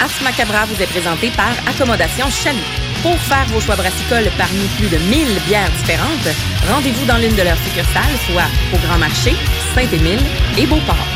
Ars Macabra vous est présenté par Accommodation Chalut. Pour faire vos choix brassicoles parmi plus de 1000 bières différentes, rendez-vous dans l'une de leurs succursales, soit au Grand Marché, Saint-Émile et Beauport.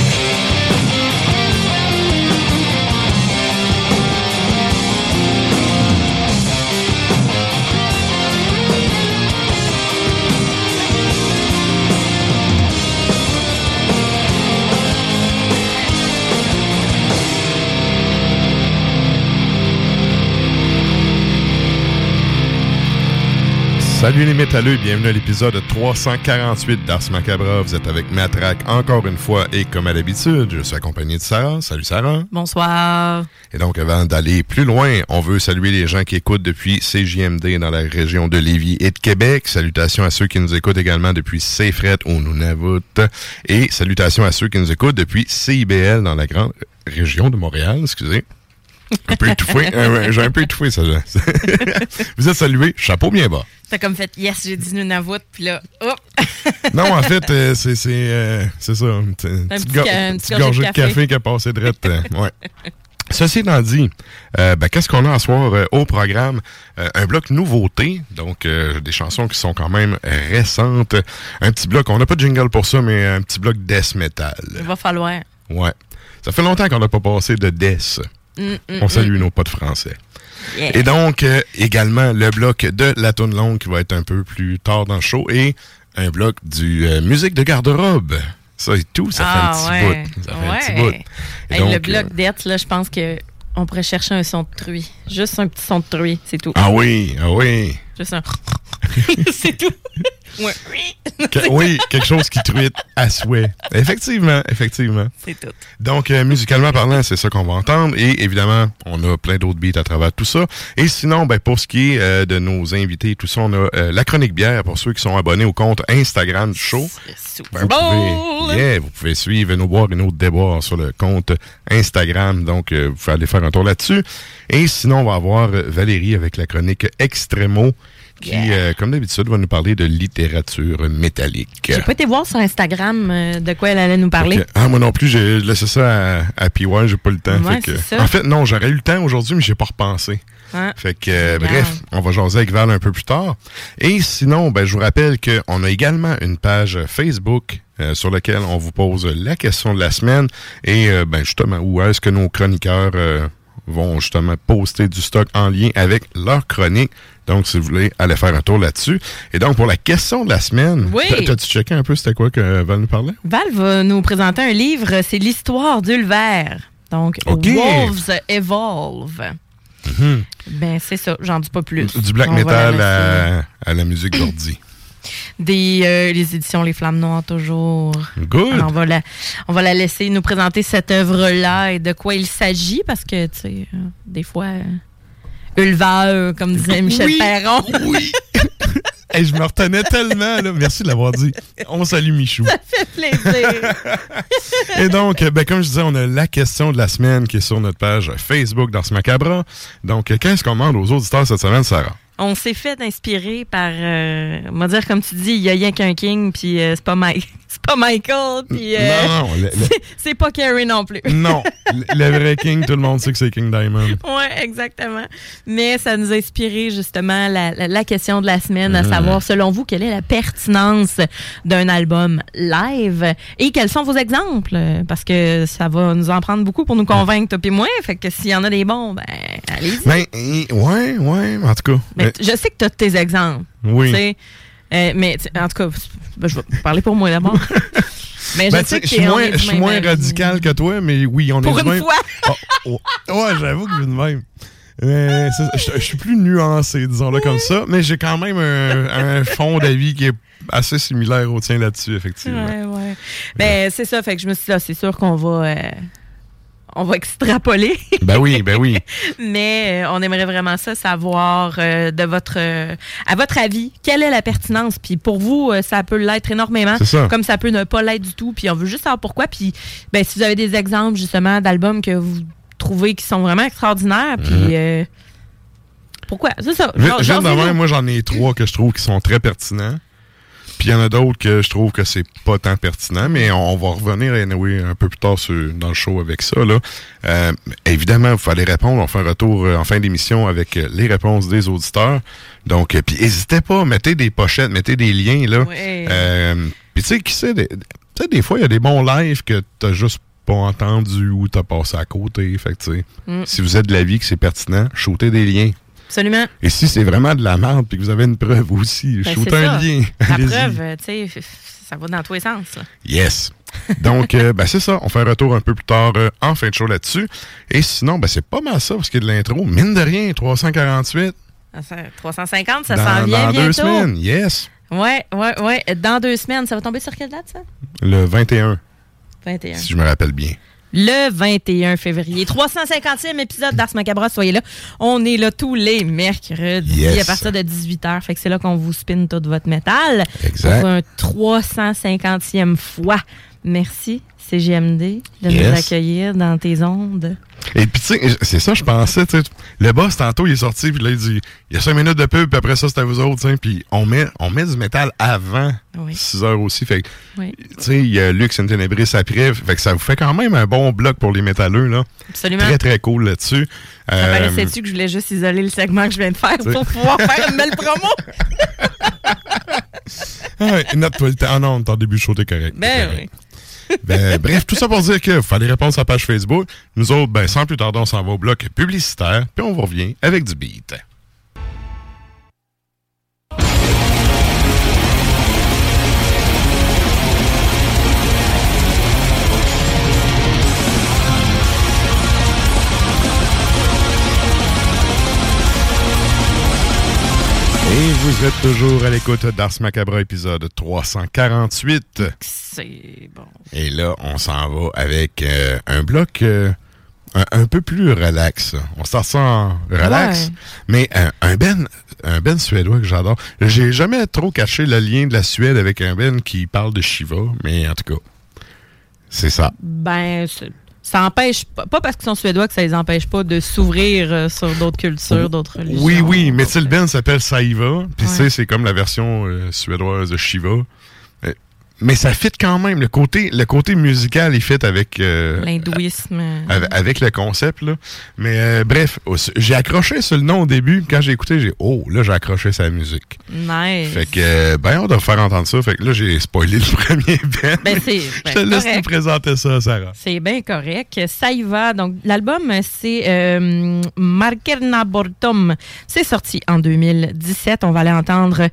Salut les métalleux, bienvenue à l'épisode 348 d'Ars Macabra. Vous êtes avec Matraque encore une fois et comme à l'habitude, je suis accompagné de Sarah. Salut Sarah. Bonsoir. Et donc avant d'aller plus loin, on veut saluer les gens qui écoutent depuis CJMD dans la région de Lévis et de Québec. Salutations à ceux qui nous écoutent également depuis CFRET ou Nunavut. Et salutations à ceux qui nous écoutent depuis CIBL dans la grande région de Montréal, excusez. Un peu étouffé. Euh, J'ai un peu étouffé, ça. Vous êtes salués. Chapeau bien bas. T'as comme fait yes, j'ai dit Nunavut, puis là, hop! Non, en fait, euh, c'est euh, c'est ça. Une petite, Un petit go- gorgée de café qui a passé de ouais. Ceci étant dit, euh, ben, qu'est-ce qu'on a à soir euh, au programme? Euh, un bloc nouveauté, donc des chansons qui sont quand même récentes. Un petit bloc, on n'a pas de jingle pour ça, mais un petit bloc death metal. Il va falloir. Ouais. Ça fait longtemps qu'on n'a pas passé de death. Mm, mm, On salue nos potes français. Yeah. Et donc, euh, également, le bloc de la toune longue qui va être un peu plus tard dans le show et un bloc du euh, musique de garde-robe. Ça et tout, ça ah, fait un ouais. petit bout. Ça fait ouais. un petit bout. Et donc, le bloc euh, d'être, là, je pense que on pourrait chercher un son de truie. Juste un petit son de truie, c'est tout. Ah oui, ah oui. Juste un. c'est tout. Ouais. Que- oui, quelque chose qui truite à souhait. Effectivement, effectivement. C'est tout. Donc, euh, musicalement parlant, c'est ça qu'on va entendre. Et évidemment, on a plein d'autres beats à travers tout ça. Et sinon, ben, pour ce qui est euh, de nos invités et tout ça, on a euh, la chronique bière pour ceux qui sont abonnés au compte Instagram du show. Ben, Super vous, pouvez, yeah, vous pouvez suivre nos boires et nos déboires sur le compte Instagram. Donc, vous pouvez aller faire un tour là-dessus. Et sinon, on va avoir Valérie avec la chronique Extremo qui, Yeah. euh, comme d'habitude, va nous parler de littérature métallique. J'ai pas été voir sur Instagram euh, de quoi elle allait nous parler. Ah, moi non plus, j'ai laissé ça à, à PY, j'ai pas le temps. Ouais, Fait que- ça. En fait, non, j'aurais eu le temps aujourd'hui, mais j'ai pas repensé. Hein? Fait que, euh, bref, on va jaser avec Val un peu plus tard. Et sinon, ben, je vous rappelle qu'on a également une page Facebook euh, sur laquelle on vous pose la question de la semaine et, euh, ben, justement, où est-ce que nos chroniqueurs euh, vont justement poster du stock en lien avec leur chronique. Donc, si vous voulez, aller faire un tour là-dessus. Et donc, pour la question de la semaine, Oui. t'as- t'as-tu checké un peu c'était quoi que Val nous parlait? Val va nous présenter un livre, c'est l'histoire d'Ulver. Donc, OK. Wolves Evolve. Ben, c'est ça, j'en dis pas plus. Du black On metal à, à la musique d'ordi. Des euh, les éditions Les Flammes Noires, toujours. Good. Alors, on, va la, on va la laisser nous présenter cette œuvre-là et de quoi il s'agit, parce que, tu sais, euh, des fois, euh, Ulver, comme disait Michel Oui. Perron, Oui! Hey, je me retenais tellement, là. Merci de l'avoir dit. On salue Michou. fait plaisir. Et donc, ben, comme je disais, on a la question de la semaine qui est sur notre page Facebook dans ce macabre. Donc, qu'est-ce qu'on demande aux auditeurs cette semaine, Sarah? On s'est fait inspirer par, euh, on va dire, comme tu dis, il y a rien qu'un King, puis euh, c'est pas Mike. C'est pas Michael, puis euh, Non, le- le- c'est pas Carrie non plus. non. Le, vrai King, tout le monde sait que c'est King Diamond. Oui, exactement. Mais ça nous a inspiré justement la, la- la question de la semaine, à savoir, selon vous, quelle est la pertinence d'un album live? Et quels sont vos exemples? Parce que ça va nous en prendre beaucoup pour nous convaincre, toi et moi. Fait que s'il y en a des bons, ben, allez-y. Ben, ouais, ouais, en tout cas. T- je sais que tu as tes exemples. oui. tu sais. Euh, mais en tout cas, ben, je vais parler pour moi d'abord. mais je Ben, sais que je suis moins, je suis moins radical que toi, mais oui, on Pour est du une même. fois. Oh, oh. Ouais, j'avoue que je suis de même. Euh, je, je suis plus nuancé, disons-le comme ça, mais j'ai quand même un, un fond d'avis qui est assez similaire au tien là-dessus, effectivement. Ouais, ouais. Ben, c'est ça. Fait que je me suis dit, là, c'est sûr qu'on va. euh, on va extrapoler, Ben oui, ben oui. mais euh, on aimerait vraiment ça savoir euh, de votre, euh, à votre avis, quelle est la pertinence? Puis pour vous, euh, ça peut l'être énormément, ça. comme ça peut ne pas l'être du tout. Puis on veut juste savoir pourquoi. Puis ben, si vous avez des exemples justement d'albums que vous trouvez qui sont vraiment extraordinaires, puis euh, pourquoi? C'est ça. Genre- genre, moi, j'en ai trois que je trouve qui sont très pertinents. Puis il y en a d'autres que je trouve que c'est pas tant pertinent, mais on, on va revenir anyway, un peu plus tard sur- dans le show avec ça. Là. Euh, évidemment, il fallait répondre. On fait un retour euh, en fin d'émission avec euh, les réponses des auditeurs. Donc, puis n'hésitez pas, mettez des pochettes, mettez des liens. là. Ouais. Euh, puis tu sais, qui sait, des, tu sais, des fois, il y a des bons lives que t'as juste pas entendu ou t'as passé à côté. Fait que, tu sais, Mm. si vous êtes de l'avis que c'est pertinent, shootez des liens. Absolument. Et si c'est vraiment de la merde puis que vous avez une preuve aussi, Ben, shoot c'est un ça. lien. La preuve, euh, tu sais, ça va dans tous les sens. là. Yes. Donc, euh, ben, c'est ça. On fait un retour un peu plus tard euh, en fin de show là-dessus. Et sinon, ben, c'est pas mal ça parce qu'il y a de l'intro. Mine de rien, 348 Ah, ça- 350, ça dans, s'en vient dans bientôt. deux semaines. Yes. Ouais, ouais, ouais. Dans deux semaines. Ça va tomber sur quelle date, ça? Le 21, 21. si je me rappelle bien. Le 21 février. 350e épisode d'Ars Macabra. Soyez là. On est là tous les mercredis Yes. à partir de 18h. Fait que c'est là qu'on vous spin tout votre métal. Exact. Pour un 350e fois. Merci, CGMD, de nous accueillir dans tes ondes. Et puis, tu sais, c'est ça, je pensais, tu sais. Le boss, tantôt, il est sorti, puis là, il dit il y a cinq minutes de pub, puis après ça, c'est à vous autres. Puis on met, on met du métal avant Oui. 6 heures aussi. Fait Oui, tu sais, il y a Lux and Tenebris après. Fait que ça vous fait quand même un bon bloc pour les métalleux, là. absolument. Très, très cool là-dessus. Ça Euh, paraissait-tu que je voulais juste isoler le segment que je viens de faire T'sais. pour pouvoir faire une belle promo? ah ouais, Note-toi le temps. Ah non, ton début de show, t'es correct. Ben oui. Ben, bref, tout ça pour dire que fallait répondre sur la page Facebook. Nous autres, ben, sans plus tarder, on s'en va au bloc publicitaire, puis on vous revient avec du beat. Et vous êtes toujours à l'écoute d'Ars Macabra, épisode 348. C'est bon. Et là, on s'en va avec euh, un bloc euh, un, un peu plus relax. On start ça en relax, Ouais. mais un, un ben un ben suédois que j'adore. J'ai jamais trop caché le lien de la Suède avec un ben qui parle de Shiva, mais en tout cas, c'est ça. Ben, c'est- ça empêche pas, pas parce qu'ils sont suédois que ça les empêche pas de s'ouvrir euh, sur d'autres cultures, d'autres religions. Oui, oui, mais tu le s'appelle Saiva, puis tu Ouais. sais, c'est comme la version euh, suédoise de Shiva. Mais ça fit quand même. Le côté, le côté musical, il fit avec... euh, L'hindouisme. avec, avec le concept, là. Mais euh, bref, j'ai accroché sur le nom au début. Quand j'ai écouté, j'ai oh, là, j'ai accroché sa musique. Nice. Fait que, euh, ben, on doit faire entendre ça. Fait que là, j'ai spoilé le premier band. Ben, c'est Je ben, te laisse correct. présenter ça, Sarah. C'est bien correct. Ça y va. Donc, l'album, c'est euh, Markerna Bortom. C'est sorti en 2017. On va aller entendre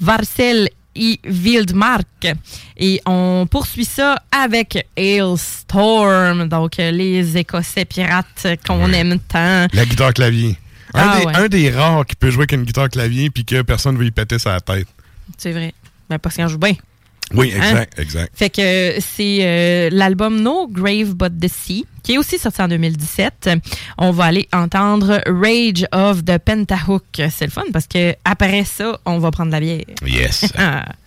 Varsel i Wildmark. Et on poursuit ça avec Hailstorm. Donc, euh, les Écossais pirates qu'on Ouais. aime tant. La guitare clavier. Un, Ah, des, ouais. un des rares qui peut jouer avec une guitare clavier puis que personne ne veut y péter sa tête. C'est vrai. Ben, parce qu'on joue bien. Oui, Hein? exact, exact. Fait que c'est euh, l'album No Grave But the Sea, qui est aussi sorti en 2017. On va aller entendre Rage of the Pentahook. C'est le fun parce que après ça, on va prendre la bière. Yes.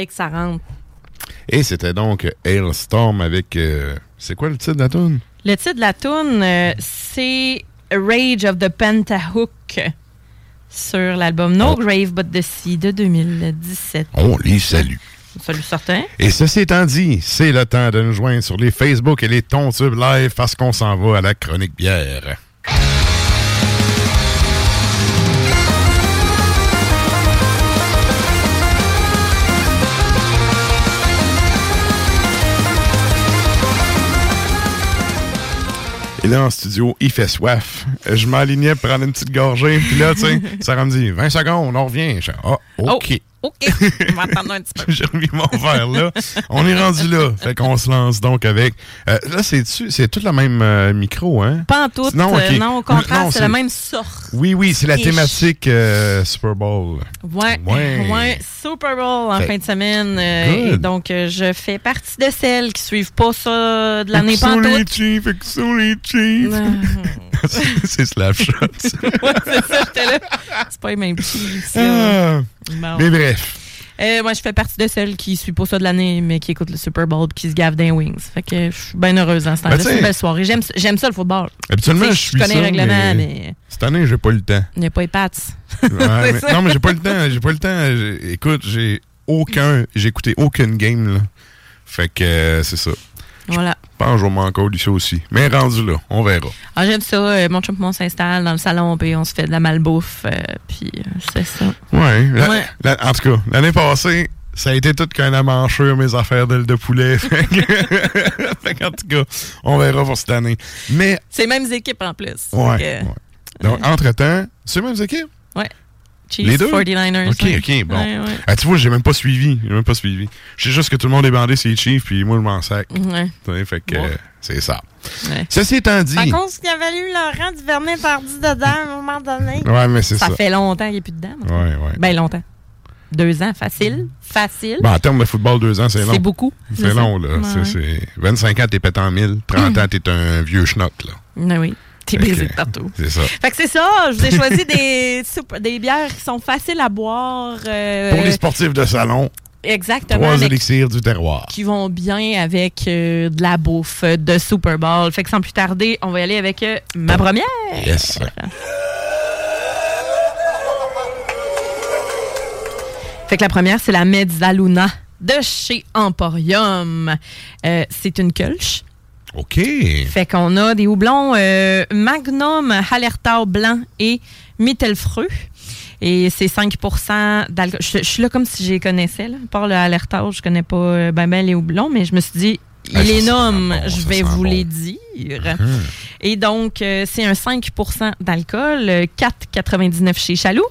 Et que ça rentre. Et c'était donc Hailstorm avec. euh, c'est quoi le titre de la tune? Le titre de la tune, euh, c'est Rage of the Pentahook sur l'album No Oh. Grave But the Sea de 2017. On les salue. Salut certain. Et ceci étant dit, c'est le temps de nous joindre sur les Facebook et les Tontubes Live parce qu'on s'en va à la chronique bière. Et là, en studio, il fait soif. Je m'alignais pour prendre une petite gorgée. Puis là, tu sais, ça me dit 20 secondes, on revient. Je ah, OK. Oh, OK. On va attendre un petit peu. J'ai remis mon verre là. On est rendu là. Fait qu'on se lance donc avec. euh, là, c'est c'est tout le même euh, micro, hein? Pas en tout. Non, euh, non, au contraire, c'est la même sorte. Oui, oui, c'est la thématique euh, Super Bowl. Ouais, Ouais. ouais. Super Bowl en Fait- fin de semaine. et donc, je fais partie de celles qui suivent pas ça de l'année les. Chiefs, sont les Chiefs. c'est Slapshot. ouais, c'est ça, j'étais là. C'est pas les mêmes Chiefs. Bon. Mais bref. Euh, moi, je fais partie de celles qui suivent pas ça de l'année, mais qui écoutent le Super Bowl et qui se gavent d'un Wings. Fait que je suis bien heureuse en ce temps-là. Ben, C'est une belle soirée. J'aime j'aime ça, le football. Habituellement, je suis connais ça, le règlement, mais... mais Cette année, j'ai pas eu le temps. il n'y a pas les. Ouais, mais- ça. non, mais j'ai pas le temps. J'ai pas le temps. Écoute, j'ai aucun. J'ai écouté aucune game, là. Fait que euh, c'est ça. Voilà. Je pense que je vais m'encore ça aussi. Mais rendu là, on verra. Ah, j'aime ça. Euh, mon chum on s'installe dans le salon, puis on se fait de la malbouffe. euh, puis euh, c'est ça. Ouais. la- Ouais. la- en tout cas, l'année passée, ça a été tout qu'un amanchure, mes affaires d'ailes de poulet. Qu'en tout cas, on verra pour cette année. Mais, C'est les mêmes équipes en plus. ouais. Ouais. Donc, entre-temps, c'est les mêmes équipes? Chiefs, Les deux? 49ers. Ok, ok, bon. Ouais, ouais. Ah, tu vois, j'ai même pas suivi. J'ai même pas suivi. Je sais juste que tout le monde est bandé, c'est les Chiefs, puis moi, je m'en sac. Ouais, Tu sais, Fait que Bon. euh, c'est ça. ouais. Ceci étant dit. À cause qu'il y avait eu Laurent Duvernay perdu dedans à un moment donné. Ouais, mais c'est Ça, ça. fait longtemps qu'il n'est plus dedans. Ouais, ouais. Ben longtemps. Deux ans, facile. Facile. Bon, en termes de football, deux ans, c'est long. c'est beaucoup. C'est long, là. Ouais, C'est- ouais. c'est 25 ans, t'es pété en mille. 30 ans, t'es un vieux schnock, là. Ah oui. T'es de partout. C'est ça. Fait que c'est ça, je vous ai choisi des, super- des bières qui sont faciles à boire. euh, Pour les sportifs de salon, exactement. trois élixirs du terroir. qui vont bien avec euh, de la bouffe de Super Bowl. Fait que sans plus tarder, on va y aller avec euh, ma première. Yes. Fait que la première, c'est la Mezzaluna de chez Emporium. Euh, c'est une Kölsch. OK. Fait qu'on a des houblons euh, Magnum, Hallertau blanc et Mittelfreux. Et c'est 5% d'alcool. Je, suis là comme si les connaissais. Là. Par le Hallertau, je connais pas euh, ben, ben les houblons, mais je me suis dit, il Ah, sent nomme, bon, je vais vous bon. les dire. Et donc, euh, c'est un 5% d'alcool, euh, 4,99 chez Chaloux.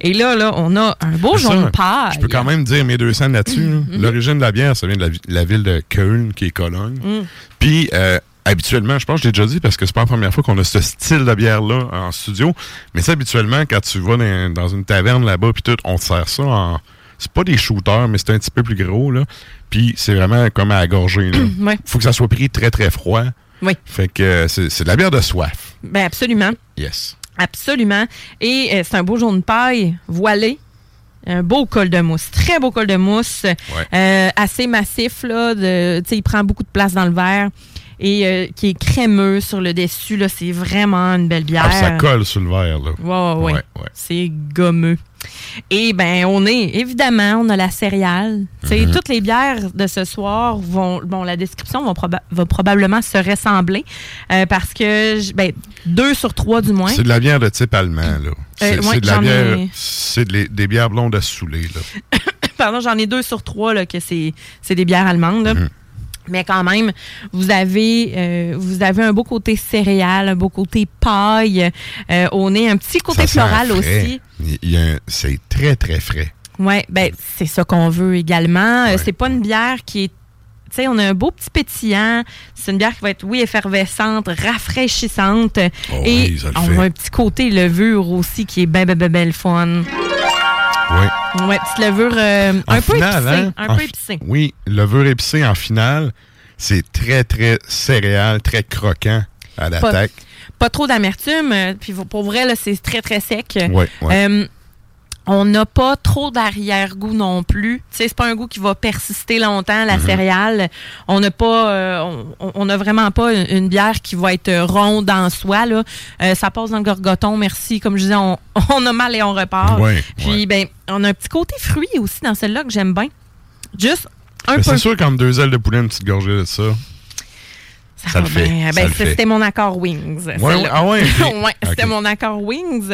Et là, là, on a un beau ça, jaune pâle. Je peux quand même dire mes deux cents là-dessus. là. Mm-hmm. L'origine de la bière, ça vient de la, vi- la ville de Köln, qui est Cologne. Mm. Puis, euh, habituellement, je pense que je l'ai déjà dit parce que c'est pas la première fois qu'on a ce style de bière-là en studio. Mais ça, habituellement, quand tu vas dans, dans une taverne là-bas, puis tout, on te sert ça en. C'est pas des shooters, mais c'est un petit peu plus gros, là. Puis, c'est vraiment comme à là. Ouais. Faut que ça soit pris très, très froid. Oui. Fait que euh, c'est de la bière de soif. Ben absolument. Yes. Absolument. Et euh, c'est un beau jaune paille voilé. Un beau col de mousse. Très beau col de mousse. Euh, assez massif, là. De, tu sais, il prend beaucoup de place dans le verre. Et euh, qui est crémeux sur le dessus, là. C'est vraiment une belle bière. Ah, ça colle sur le verre, là. Ouais, ouais, ouais. Ouais, ouais. C'est gommeux. Et ben on est, évidemment, on a la céréale. Sais, Mhm. Toutes les bières de ce soir vont, bon, la description va, proba- va probablement se ressembler euh, parce que, ben, deux sur trois du moins. C'est de la bière de type allemand, là. C'est Euh, ouais, c'est de la bière. ai- C'est de des bières blondes à saouler, là. Pardon, j'en ai deux sur trois là, que c'est c'est des bières allemandes. là. Mhm. Mais quand même, vous avez, euh, vous avez un beau côté céréal, un beau côté paille. Euh, on est un petit côté Ça floral aussi. C'est très, très frais. Ouais, ben c'est ça qu'on veut également. Euh, Ouais. C'est pas une bière qui est tu sais, on a un beau petit pétillant. C'est une bière qui va être, oui, effervescente, rafraîchissante. Oh et oui, on a un petit côté levure aussi qui est ben, ben, ben, ben le fun. Oui. Ouais, petite levure euh, un peu épicée. hein? Un En peu épicée. Oui, levure épicée en finale, c'est très, très céréal, très croquant à Pas, l'attaque. pas trop d'amertume. euh, Puis pour vrai, là, c'est très, très sec. Ouais, ouais. Euh, on n'a pas trop d'arrière-goût non plus. Tu sais, c'est pas un goût qui va persister longtemps, la céréale. On n'a pas, euh, on- n'a vraiment pas une, une bière qui va être ronde en soi, là. Euh, ça passe dans le gorgoton, merci. Comme je disais, on, on a mal et on repart. Ouais, Puis, ouais. ben, on a un petit côté fruit aussi dans celle-là que j'aime bien. Juste un Mais peu. C'est sûr qu'entre deux ailes de poulet, une petite gorgée de ça. Ça, Ça le fait, Ben, c'est- fait. c'était mon accord Wings. Ouais, ah ouais, c'était mon accord Wings.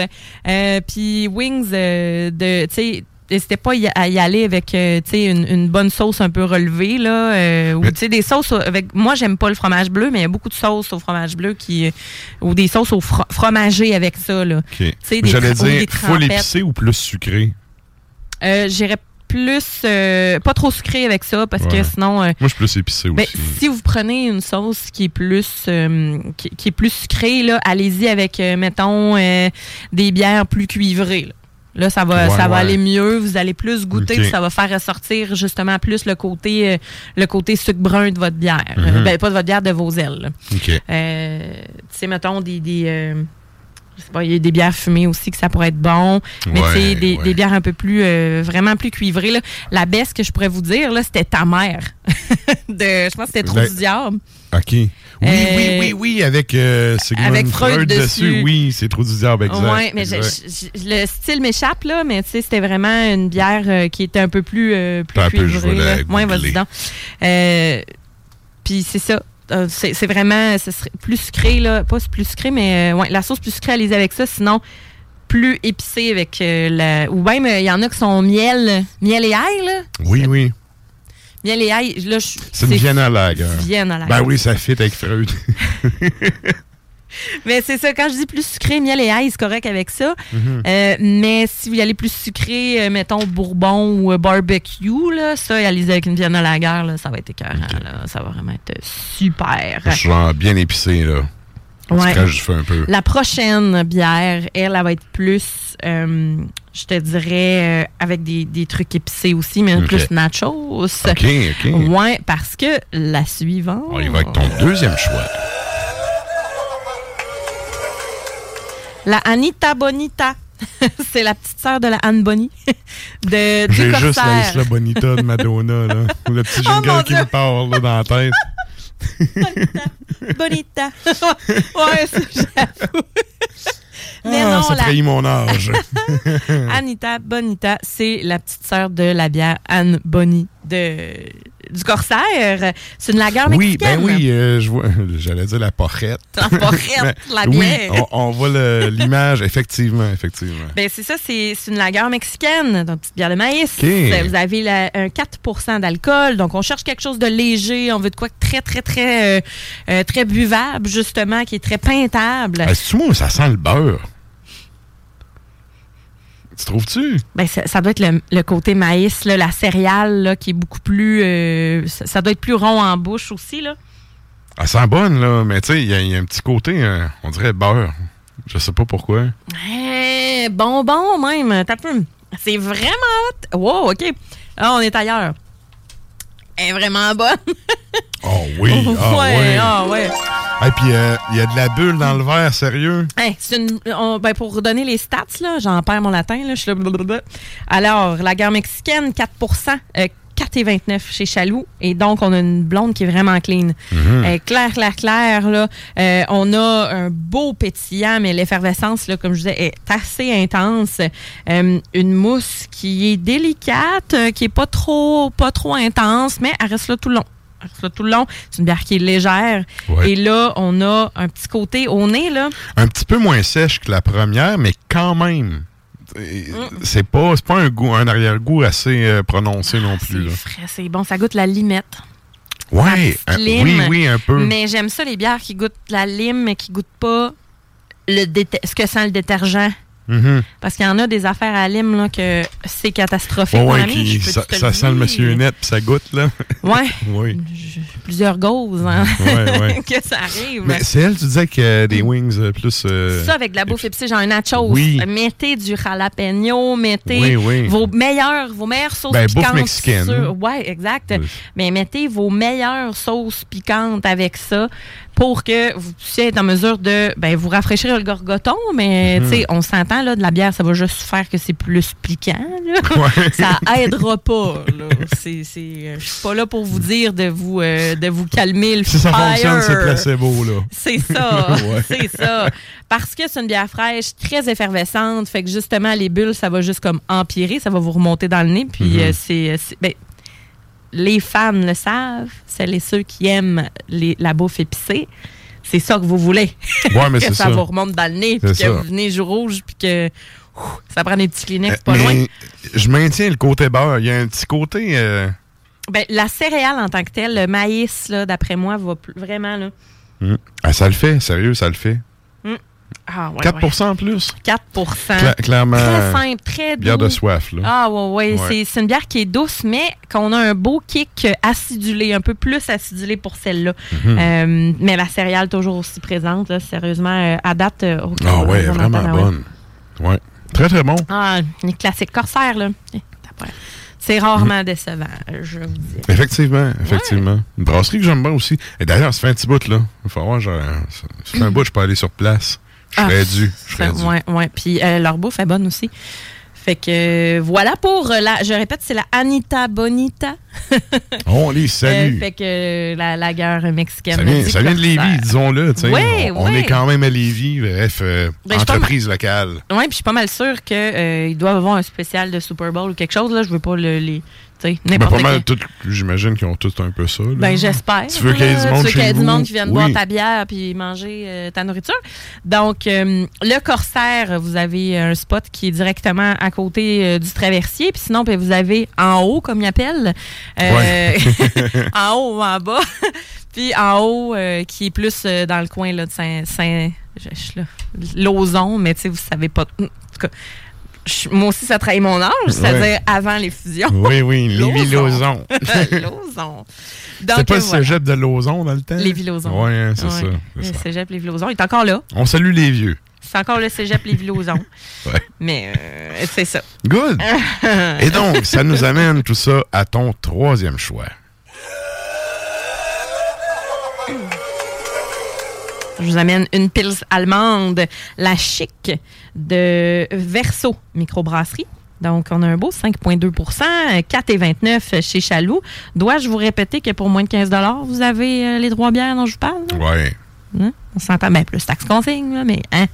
Euh, Puis Wings, euh, de, tu sais, n'hésitez pas y- à y aller avec euh, une, une bonne sauce un peu relevée. Là, euh, ou des sauces avec. Moi, j'aime pas le fromage bleu, mais il y a beaucoup de sauces au fromage bleu qui. euh, ou des sauces au fro- fromagé avec ça. Là. OK. sais, des J'allais dire, faut l'épicé ou plus sucré? Euh, J'irais plus. euh, pas trop sucré avec ça, parce Ouais. que sinon. euh, Moi, je suis plus épicé ben, aussi. si vous prenez une sauce qui est plus euh, qui, qui est plus sucrée, là, allez-y avec, mettons, des bières plus cuivrées. Là, Là, ça va, Ouais, ça va ouais. aller mieux. Vous allez plus goûter, ça va faire ressortir justement plus le côté, euh, le côté sucre brun de votre bière. Mhm. Ben, pas de votre bière, de vos ailes. là. OK. Euh, tu sais, mettons, des. des euh, il y a des bières fumées aussi que ça pourrait être bon. Mais tu sais, Ouais, des, ouais. des bières un peu plus, euh, vraiment plus cuivrées. Là. La baisse que je pourrais vous dire, là, c'était ta mère. de, je pense que c'était trop Ben, du diable. OK. Oui, Euh, oui, oui, oui, avec euh, avec Freud Freud, dessus. dessus. Oui, c'est trop du diable, exact. Ouais, mais je- exact. je- je- le style m'échappe, là, mais tu sais, c'était vraiment une bière euh, qui était un peu plus, plus un peu, je cuivrée. vais la. Ouais, vas-y donc. Puis c'est ça. Euh, c'est vraiment ce serait plus sucré, là. Pas plus sucré, mais euh, ouais, la sauce plus sucrée, allez-y avec ça. Sinon, plus épicé avec euh, la. Ou même, il y en a qui sont miel, miel et ail, là. Oui, oui. Miel et ail, là, je- C'est une Vienne à lager. Vienne à Ben oui, ça fit avec Freud. Mais c'est ça, quand je dis plus sucré, miel et ail, c'est correct avec ça. Mhm. Euh, mais si vous y allez plus sucré, euh, mettons bourbon ou euh, barbecue, là, ça, allez avec une Vienne à la guerre, là, ça va être écœurant. Là, ça va vraiment être super. Je suis genre bien épicé, là. Ouais. Quand je fais un peu. La prochaine bière, elle, elle va être plus, euh, je te dirais, euh, avec des, des trucs épicés aussi, mais plus nachos. OK, OK. Ouais, parce que la suivante. On y va avec ton deuxième choix. La Anita Bonita. c'est la petite sœur de la Anne Bonny. de, du J'ai juste la. Isla Bonita de Madonna, là. Le petit Oh, jingle qui me parle, là, dans la tête. Bonita. ouais, ça, j'avoue. Mais ah, non, ça la trahit mon âge. Anita Bonita, c'est la petite sœur de la bière Anne Bonny de, du Corsair. C'est une lagueur oui, ben mexicaine. oui, euh, je vois, j'allais dire la porrette. La porrette, la oui, bière. on, on voit l'image, effectivement, effectivement. Ben, c'est ça, c'est une lagueur mexicaine, donc petite bière de maïs. Vous avez la- un 4% d'alcool, donc on cherche quelque chose de léger, on veut de quoi très, très, très, euh, euh, très buvable, justement, qui est très peintable. Ah, ça sent le beurre? Tu trouves-tu? Ben, ça, ça doit être le, le côté maïs, là, la céréale, là, qui est beaucoup plus. euh, ça, ça doit être plus rond en bouche aussi, là. Elle sent bonne, là, mais tu sais, il y, a- il y a un petit côté, euh, on dirait beurre. Je sais pas pourquoi. Eh, bonbon, même. T'as peu. C'est vraiment. hot. Wow, OK. Là, on est ailleurs. Elle est vraiment bonne. Oh oui, ah ouais, ouais. ah ouais. Et puis, euh, il y a de la bulle dans le verre, sérieux? Hey, c'est une- on- ben, pour redonner les stats, là, j'en perds mon latin. Là. Alors, la guerre mexicaine, 4 euh, 4,29 chez Chaloux. Et donc, on a une blonde qui est vraiment clean. Mhm. Euh, claire, claire, claire. Là. Euh, on a un beau pétillant, mais l'effervescence, là, comme je disais, est assez intense. Euh, une mousse qui est délicate, qui est pas trop, pas trop intense, mais elle reste là tout le long. Elle reste là tout le long. C'est une bière qui est légère. Ouais. Et là, on a un petit côté au nez, là. Un petit peu moins sèche que la première, mais quand même. C'est pas, c'est pas un goût, un arrière-goût assez euh, prononcé non plus. C'est Là. frais, c'est bon. Ça goûte la limette. Ouais, oui, oui, un peu. Mais j'aime ça, les bières qui goûtent la lime, mais qui goûtent pas le ce que sent le détergent. Mhm. Parce qu'il y en a des affaires à lime là, que c'est catastrophique. Mon ouais, ami, ça, sent le monsieur net puis ça goûte, là. Ouais, oui. plusieurs gauzes hein, Ouais, ouais. que ça arrive. Mais c'est elle, tu disais que des wings euh, plus. euh, ça, avec de la bouffe épicée, genre un nachos. Oui. Mettez du jalapeno, mettez Oui, oui. vos meilleures, vos meilleures sauces Ben, bouffe piquantes. mexicaine. sur- Ouais, exact. Mais mettez vos meilleures sauces piquantes avec ça. Pour que vous puissiez être en mesure de ben, vous rafraîchir le gorgoton, mais Mhm. sais, on s'entend, là, de la bière, ça va juste faire que c'est plus piquant. Ouais. Ça aidera pas. euh, je suis pas là pour vous dire de vous, euh, de vous calmer le Si ça fonctionne, c'est placebo, là. C'est ça, Ouais. c'est ça. Parce que c'est une bière fraîche, très effervescente, fait que justement, les bulles, ça va juste comme empirer, ça va vous remonter dans le nez, puis Mhm. euh, c'est... c'est- ben, les fans le savent, celles et ceux qui aiment les- la bouffe épicée, c'est ça que vous voulez. Ouais, mais que ça, ça. vous remonte dans le nez, puis que ça. vous venez jour rouge, puis que ouf, ça prend des petits Kleenex Euh, pas loin. je maintiens le côté beurre. Il y a un petit côté. euh, Ben, la céréale en tant que telle, le maïs, là, d'après moi, va plus- vraiment... Là, hmm. Ah, ça le fait, sérieux, ça le fait. Ah, ouais, 4 en plus. 4 Cla- clairement. Très simple, très doux. Bière de soif, là. Ah ouais, ouais, Ouais. c'est- c'est une bière qui est douce, mais qu'on a un beau kick acidulé, un peu plus acidulé pour celle-là. Mhm. Euh, mais la céréale toujours aussi présente, là, sérieusement, euh, à date. euh, oh, Ah ouais, vraiment entend, bonne. Ouais. Très, très bon. Ah, une classique corsaire, là. T'as pas- C'est rarement décevant, je vous dis. Effectivement, effectivement. Une brasserie que j'aime bien aussi. Et d'ailleurs, ça fait un petit bout, là. Il faut voir, genre, ça, ça fait un bout, je peux aller sur place. Je Ah, serais dû. Je serais dû. ouais, ouais. Puis euh, leur bouffe est bonne aussi. Fait que euh, voilà pour euh, la. Je répète, c'est la Anita Bonita. On les salue. Euh, fait que euh, la, la guerre mexicaine. ça vient, du ça vient de. Lévis, disons-le. on, est quand même à Lévis, bref, euh, Ben, entreprise locale. Oui, puis je suis pas mal sûre qu'ils doivent avoir un spécial de Super Bowl ou quelque chose. Là. Je veux pas le, les. Tu sais, Ben, pas mal, tout- j'imagine qu'ils ont tous un peu ça. là. Ben, j'espère. Tu veux qu'il y ait du monde y chez du monde vous? qui vienne Oui. boire ta bière puis manger euh, ta nourriture. Donc, euh, le Corsaire, vous avez un spot qui est directement à côté euh, du traversier. Puis sinon, ben, vous avez en haut, comme ils appellent. Euh, en haut ou en bas. puis en haut, euh, qui est plus euh, dans le coin là, de Saint... Saint je- je suis là, Lauson, mais tu sais, vous savez pas... En tout cas, je- moi aussi, ça trahit mon âge, c'est-à-dire avant les fusions. Oui, oui, Lévis-Lauzon. Lauson. Donc, C'est pas euh, le voilà. cégep de Lauson dans le temps? Lévis-Lauzon. Oui, hein, c'est Ouais. ça. Le ça. cégep Lévis-Lauzon. Il est encore là. On salue les vieux. C'est encore le cégep Lévis-Lauzon. Ouais. Mais euh, c'est ça. Good. Et donc, ça nous amène tout ça à ton troisième choix. Je vous amène une pils allemande, la chic de Verso Microbrasserie. Donc, on a un beau 5,2% 4,29% chez Chaloux. Dois-je vous répéter que pour moins de 15 vous avez euh, les trois bières dont je vous parle? Ouais. Hein? On s'entend bien plus taxe consigne, là, mais hein?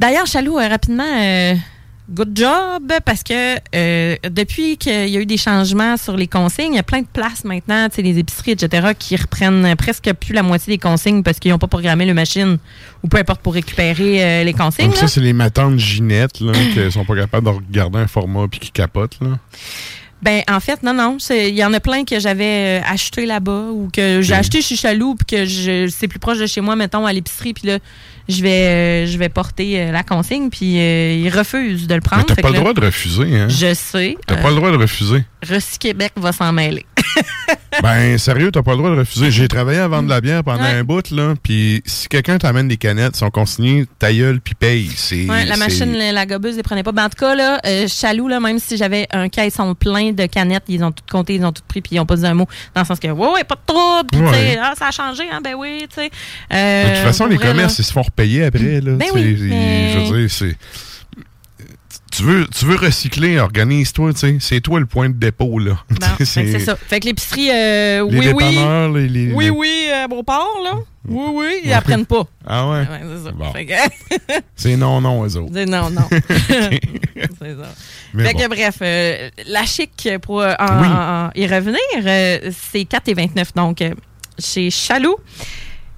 D'ailleurs, Chaloux, euh, rapidement, euh, good job, parce que euh, depuis qu'il y a eu des changements sur les consignes, il y a plein de places maintenant, tu sais, les épiceries, etc., qui reprennent presque plus la moitié des consignes parce qu'ils n'ont pas programmé le machine ou peu importe pour récupérer euh, les consignes. Donc ça, c'est les matantes Ginette, là, qui sont pas capables de regarder un format puis qui capotent, là. Ben, en fait, non, non. Il y en a plein que j'avais euh, acheté là-bas ou que j'ai Ok. acheté chez Chaloux puis que je, c'est plus proche de chez moi, mettons, à l'épicerie. Puis là, je vais, euh, je vais porter euh, la consigne puis euh, ils refusent de le Mais prendre. t'as pas le là, droit de refuser, hein? Je sais. T'as pas le droit de refuser. Recy Québec va s'en mêler. Ben, sérieux, t'as pas le droit de refuser. J'ai travaillé à vendre de la bière pendant Ouais. un bout, là, puis si quelqu'un t'amène des canettes, sont consignées, ta gueule, puis paye. Ouais, la machine, la, gobeuse, les prenait pas. Ben, en tout cas, là, euh, Chaloux, là, même si j'avais un caisson plein de canettes, ils ont tout compté, ils ont tout pris, puis ils ont pas dit un mot. Dans le sens que, ouais, ouais, pas de trouble. Sais, Ouais. ah, ça a changé, hein, ben oui, tu sais. De toute façon, les vrai, là. commerces, ils se font après, là. Ben Tu oui, mais- Je veux dire, c'est... Tu veux, tu veux recycler, organise-toi, tu sais. C'est toi le point de dépôt, là. Que c'est ça. Fait que l'épicerie, euh, oui, oui. les, les- Oui, les- oui, à Beauport, là. Oui, oui, ils Ouais. apprennent pas. Ah ouais? Ouais, c'est ça. Bon. Que, C'est non, non, eux autres. c'est non, non. c'est ça. Mais fait bon. que bref, euh, la chic, pour euh, en- Oui. en- en y revenir, euh, c'est 4,29. Donc, euh, chez Chaloux,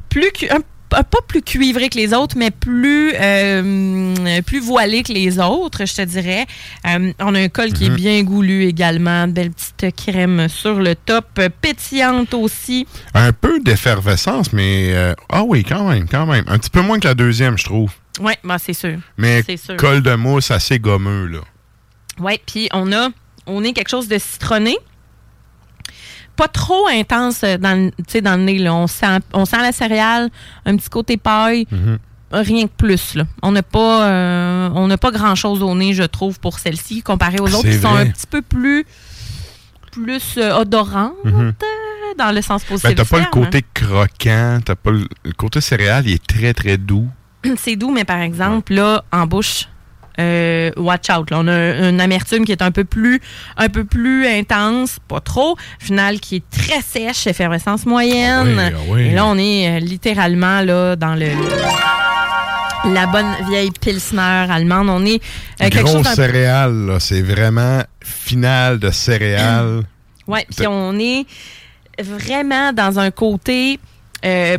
plus cu- un- un- pas plus cuivré que les autres, mais plus, euh, plus voilé que les autres, je te dirais. Euh, on a un col qui est Mhm. bien goulu également, belle petite crème sur le top, pétillante aussi. Un peu d'effervescence, mais... euh, Ah oui, quand même, quand même. Un petit peu moins que la deuxième, je trouve. Oui, ben, c'est sûr. Mais C'est sûr. col de mousse assez gommeux, là. Oui, puis on a on est quelque chose de citronné. Pas trop intense euh, dans, dans le nez. Là. On, sent, on sent la céréale, un petit côté paille, Mhm. rien que plus. Là. On n'a pas, euh, on n'a pas grand-chose au nez, je trouve, pour celle-ci, comparé aux autres qui sont un petit peu plus, plus euh, odorantes. Mhm. euh, dans le sens positif. Ben, t'as pas le terme. côté croquant, t'as pas le, le côté céréal, il est très, très doux. C'est doux, mais par exemple, là, en bouche, euh, watch out. là. on a une amertume qui est un peu plus un peu plus intense, pas trop. Final qui est très sèche, effervescence moyenne. Ah oui, ah oui. Et là, on est euh, littéralement là dans le la bonne vieille pilsner allemande. On est euh, quelque chose c'est vraiment final de céréales. Ouais, puis on est vraiment dans un côté euh,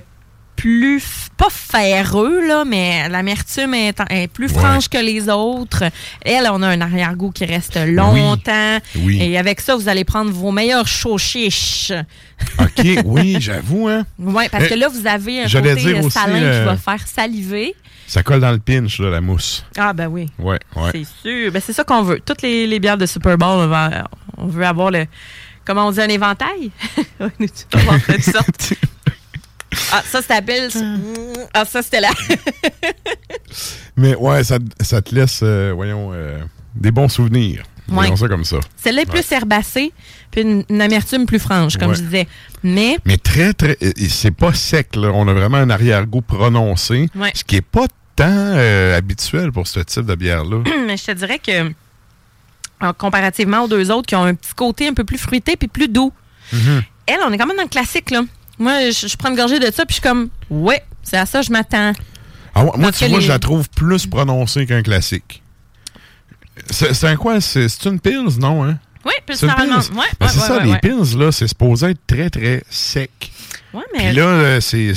plus, pas ferreux, là, mais l'amertume est, est plus Ouais. franche que les autres. Elle, on a un arrière-goût qui reste longtemps. Oui. Et avec ça, vous allez prendre vos meilleurs chiches. OK, oui, j'avoue, hein. Oui, parce Euh, que là, vous avez un côté dire euh, aussi, salin euh, qui va faire saliver. Ça colle dans le pinch, là, la mousse. Ah, ben oui. Ouais, ouais. C'est sûr. Ben, c'est ça qu'on veut. Toutes les, les bières de Super Bowl, on, va- on veut avoir le. Comment on dit un éventail? On toutes sortes. Ah, ça, c'était Bill. Ah, ça, c'était là. Mais ouais, ça, ça te laisse, euh, voyons, euh, des bons souvenirs. Voyons Ouais. ça comme ça. Celle-là est plus herbacée, puis une, une amertume plus franche, comme Ouais. je disais. Mais, Mais très, très. euh, C'est pas sec, là. On a vraiment un arrière-goût prononcé. Ouais. Ce qui est pas tant euh, habituel pour ce type de bière-là. mais je te dirais que, en- comparativement aux deux autres qui ont un petit côté un peu plus fruité puis plus doux, Mhm. elle, on est quand même dans le classique, là. Moi, je, je prends une gorgée de ça, puis je suis comme, ouais, c'est à ça que je m'attends. Ah moi, Parce tu que vois, les- je la trouve plus prononcée qu'un classique. C'est un quoi? C'est c'est une Pils, non? Hein? Oui, plus normalement. Ouais, Ben, c'est ouais, ça, les. Pils, là, c'est supposé être très, très sec. Ouais, Puis mais là, euh, c'est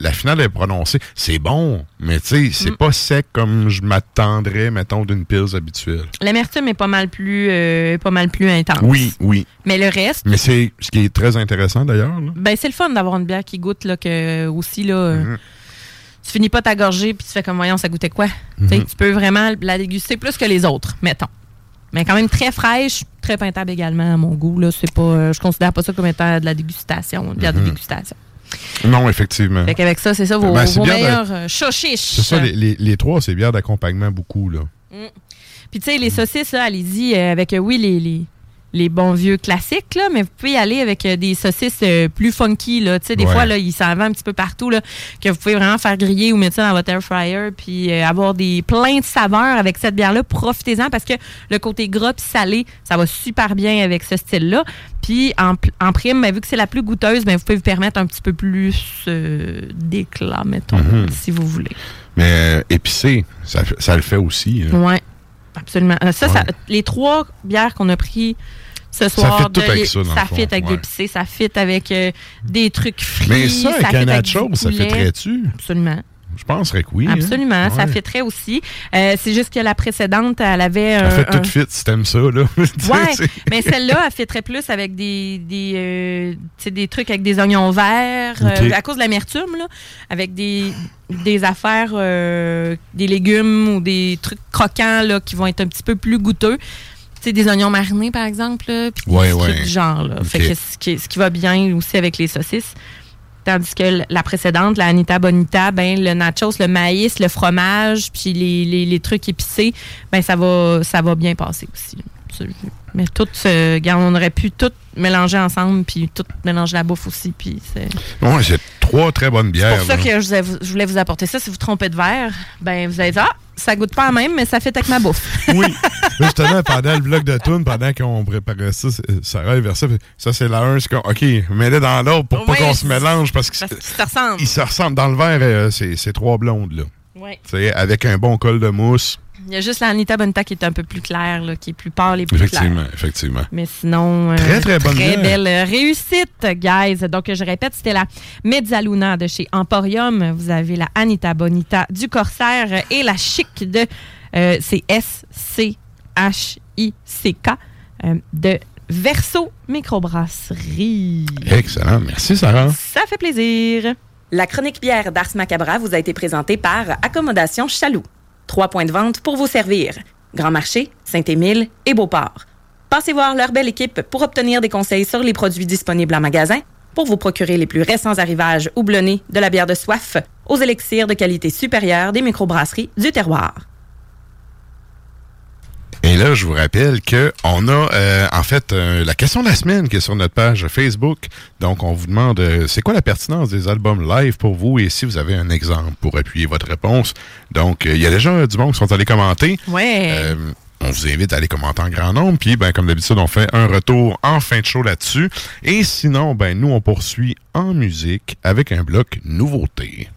la finale est prononcée. C'est bon, mais tu sais, c'est Mm. pas sec comme je m'attendrais, mettons, d'une Pils habituelle. l'amertume est pas mal plus, euh, pas mal plus intense. Oui, oui. Mais le reste, Mais c'est ce qui est très intéressant d'ailleurs. ben c'est le fun d'avoir une bière qui goûte là que aussi là. euh, Mhm. Tu finis pas ta gorgée puis tu fais comme voyons ça goûtait quoi? Sais, Mhm. Tu peux vraiment la déguster plus que les autres, mettons. Mais quand même très fraîche, très peintable également à mon goût là. C'est pas, euh, je considère pas ça comme étant de la dégustation, une bière de Mhm. dégustation. Non, effectivement. Fait qu'avec ça, c'est ça vos, Ben, vos de- meilleurs euh, chochiches. C'est ça, les, les- les trois, c'est bière d'accompagnement beaucoup. là. Puis tu sais, les saucisses, là, allez-y euh, avec, euh, oui, les, les, les bons vieux classiques, là, mais vous pouvez y aller avec euh, des saucisses euh, plus funky. Là. Des Ouais. fois, là, ils s'en vendent un petit peu partout, là, que vous pouvez vraiment faire griller ou mettre ça dans votre air fryer, puis euh, avoir des plein de saveurs avec cette bière-là. Profitez-en parce que le côté gras puis salé, ça va super bien avec ce style-là. Puis en, prime, ben, vu que c'est la plus goûteuse, ben, vous pouvez vous permettre un petit peu plus euh, d'éclat, mettons, Mhm. si vous voulez. Mais épicé, ça, ça le fait aussi. là. Oui, absolument. Ça, ça- les trois bières qu'on a pris ce soir, fit tout de avec ça, dans le fond. fit avec Ouais. l'épicé, ça fit avec euh, des trucs frits. Mais ça, avec fit un nacho, ça fitterait-tu? Absolument. Je penserais que oui. hein. Absolument, ça fitterait aussi. Euh, c'est juste que la précédente, elle avait Ça un- fait un- tout fit si t'aimes ça. Là. Ouais, mais celle-là, elle fitterait plus avec des, des, euh, des trucs avec des oignons verts, euh, à cause de l'amertume, là, avec des, des affaires, des légumes ou des trucs croquants là, qui vont être un petit peu plus goûteux. Sais, des oignons marinés, par exemple, puis Ouais, genre. Là. Fait que ce, qui, ce qui va bien aussi avec les saucisses. Tandis que la précédente, la Anita Bonita, ben, le nachos, le maïs, le fromage, puis les, les, les trucs épicés, ben, ça va, ça va bien passer aussi. Mais tout, euh, on aurait pu tout mélanger ensemble, puis tout mélanger la bouffe aussi. Puis c'est Ouais, c'est trois très bonnes c'est bières. pour ça là. que je, vous ai- je voulais vous apporter ça. Si vous trompez de verre, ben, vous allez dire, ah, ça goûte pas la même, mais ça fait avec ma bouffe. Oui. Justement, pendant le bloc de tune, pendant qu'on préparait ça, arrive vers ça. Ça, c'est la 1. C'est OK, mets-les dans l'autre pour pas qu'on se mélange parce qu'ils que ça ressemble. se ressemblent. Dans le verre, euh, c'est trois blondes, là. Ouais. Tu sais, avec un bon col de mousse. Il y a juste la Anita Bonita qui est un peu plus claire, là, qui est plus pâle et plus claire. Effectivement, effectivement. Mais sinon, euh, Très, très bonne bière. belle euh, réussite, guys. Donc, je répète, c'était la Mezzaluna de chez Emporium. Vous avez la Anita Bonita du Corsaire et la Chic de euh, c'est S-C-H-I-C-K euh, de Verso Microbrasserie. Excellent. Merci, Sarah. Ça fait plaisir. La chronique bière d'Ars Macabra vous a été présentée par Accommodation Chaloux. Trois points de vente pour vous servir. Grand Marché, Saint-Émile et Beauport. Passez voir leur belle équipe pour obtenir des conseils sur les produits disponibles en magasin, pour vous procurer les plus récents arrivages houblonnés de la bière de soif aux élixirs de qualité supérieure des microbrasseries du terroir. Et là, je vous rappelle qu'on a euh, en fait euh, la question de la semaine qui est sur notre page Facebook. Donc, on vous demande euh, c'est quoi la pertinence des albums live pour vous? Et si vous avez un exemple pour appuyer votre réponse. Donc, il y a déjà du monde qui sont allés commenter. Ouais. on vous invite à aller commenter en grand nombre. Puis, ben, comme d'habitude, on fait un retour en fin de show là-dessus. Et sinon, ben, nous, on poursuit en musique avec un bloc nouveauté.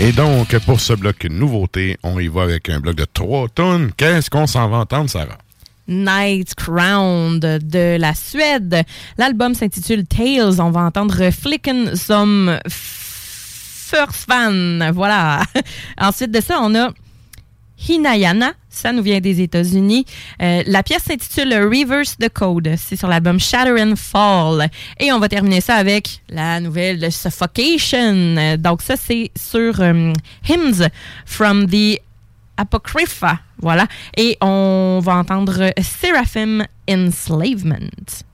Et donc, pour ce bloc nouveauté, on y va avec un bloc de trois tonnes. Qu'est-ce qu'on s'en va entendre, Sarah? Night Crown de la Suède. L'album s'intitule Tales. On va entendre Flicken some First Fan. Voilà. Ensuite de ça, on a Hinayana. Ça nous vient des États-Unis. Euh, la pièce s'intitule Reverse the Code. C'est sur l'album Shatter and Fall. Et on va terminer ça avec la nouvelle de Suffocation. Donc ça, c'est sur euh, Hymns from the Apocrypha. Voilà. Et on va entendre Seraphim Enslavement.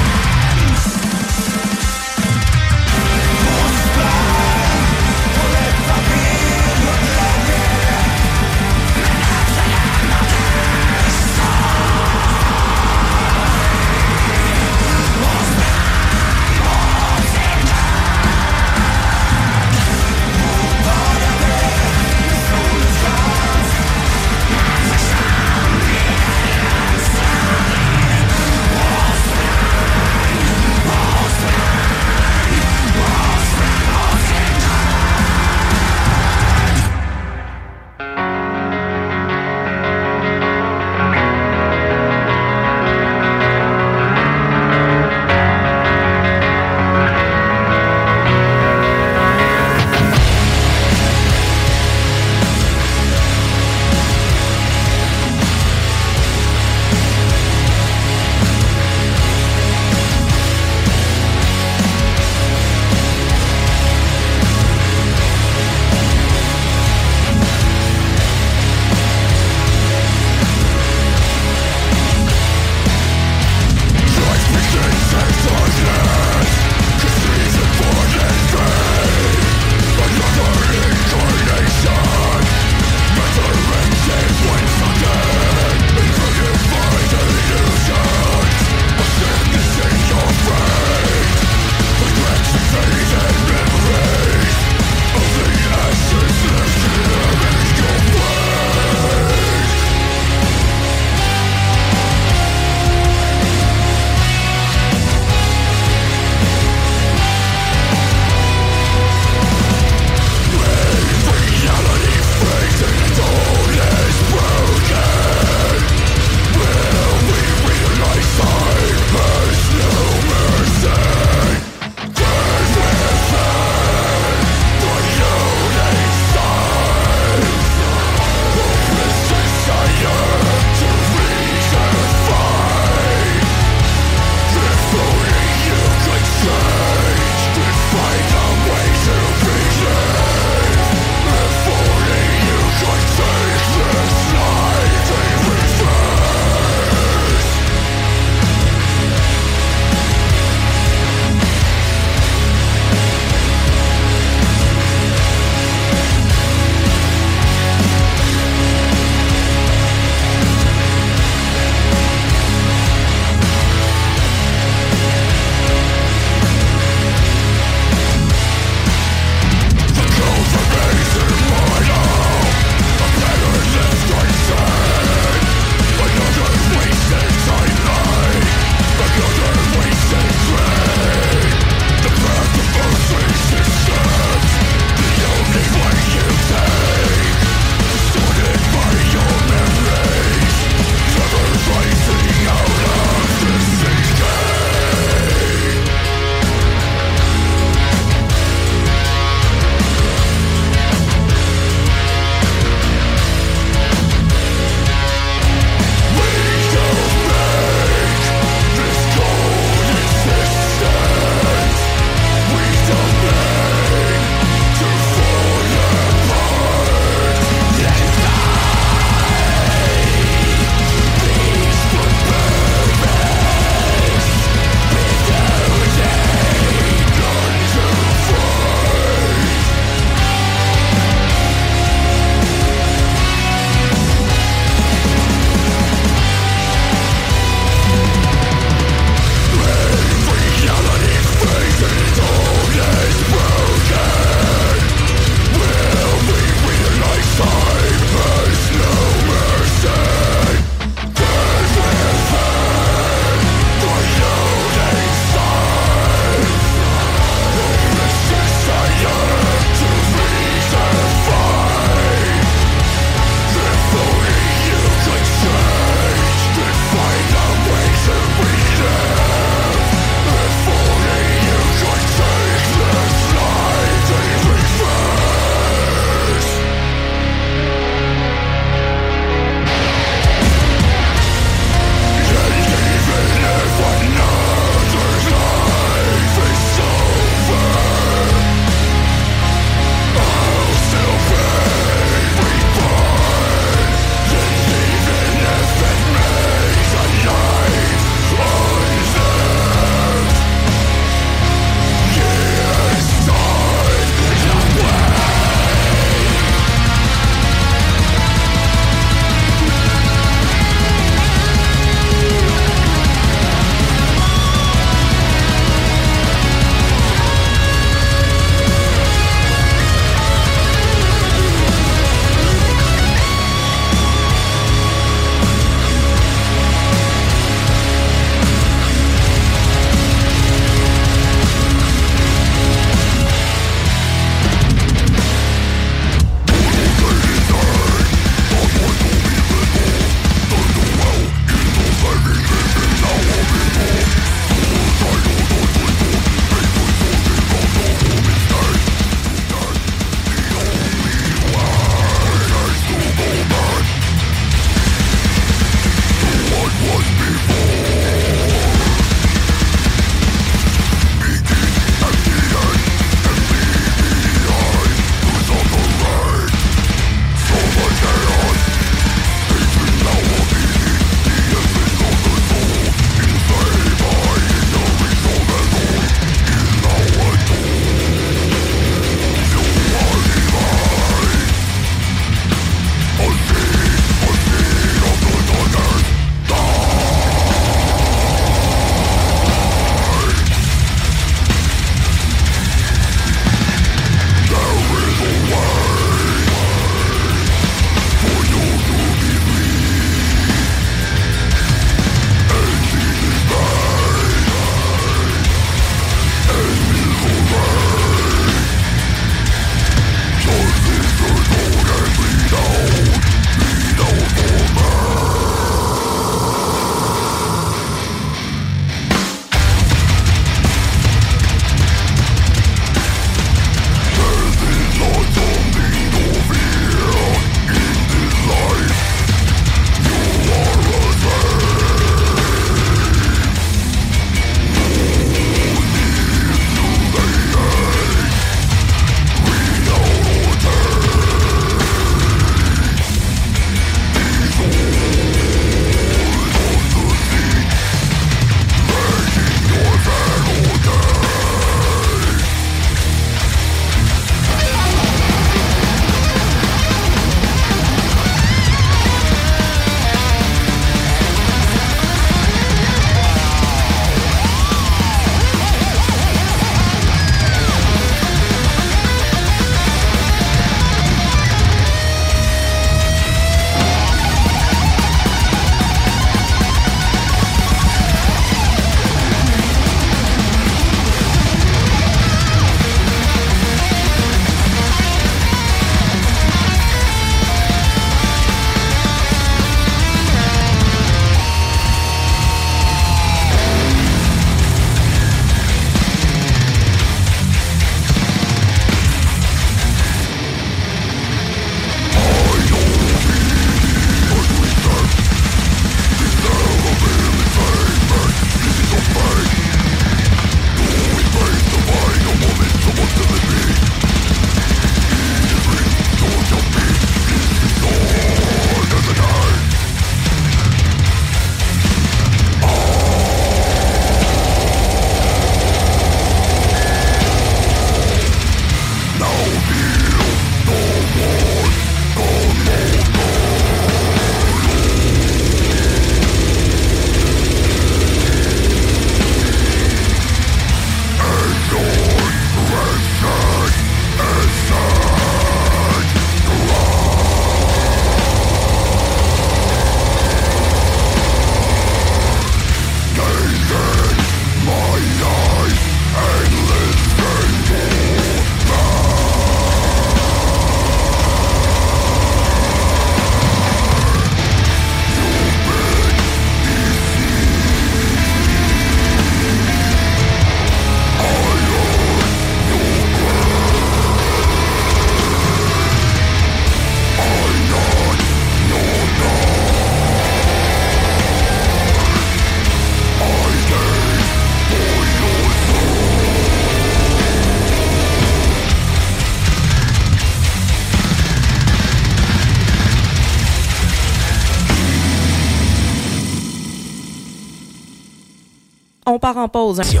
Pause.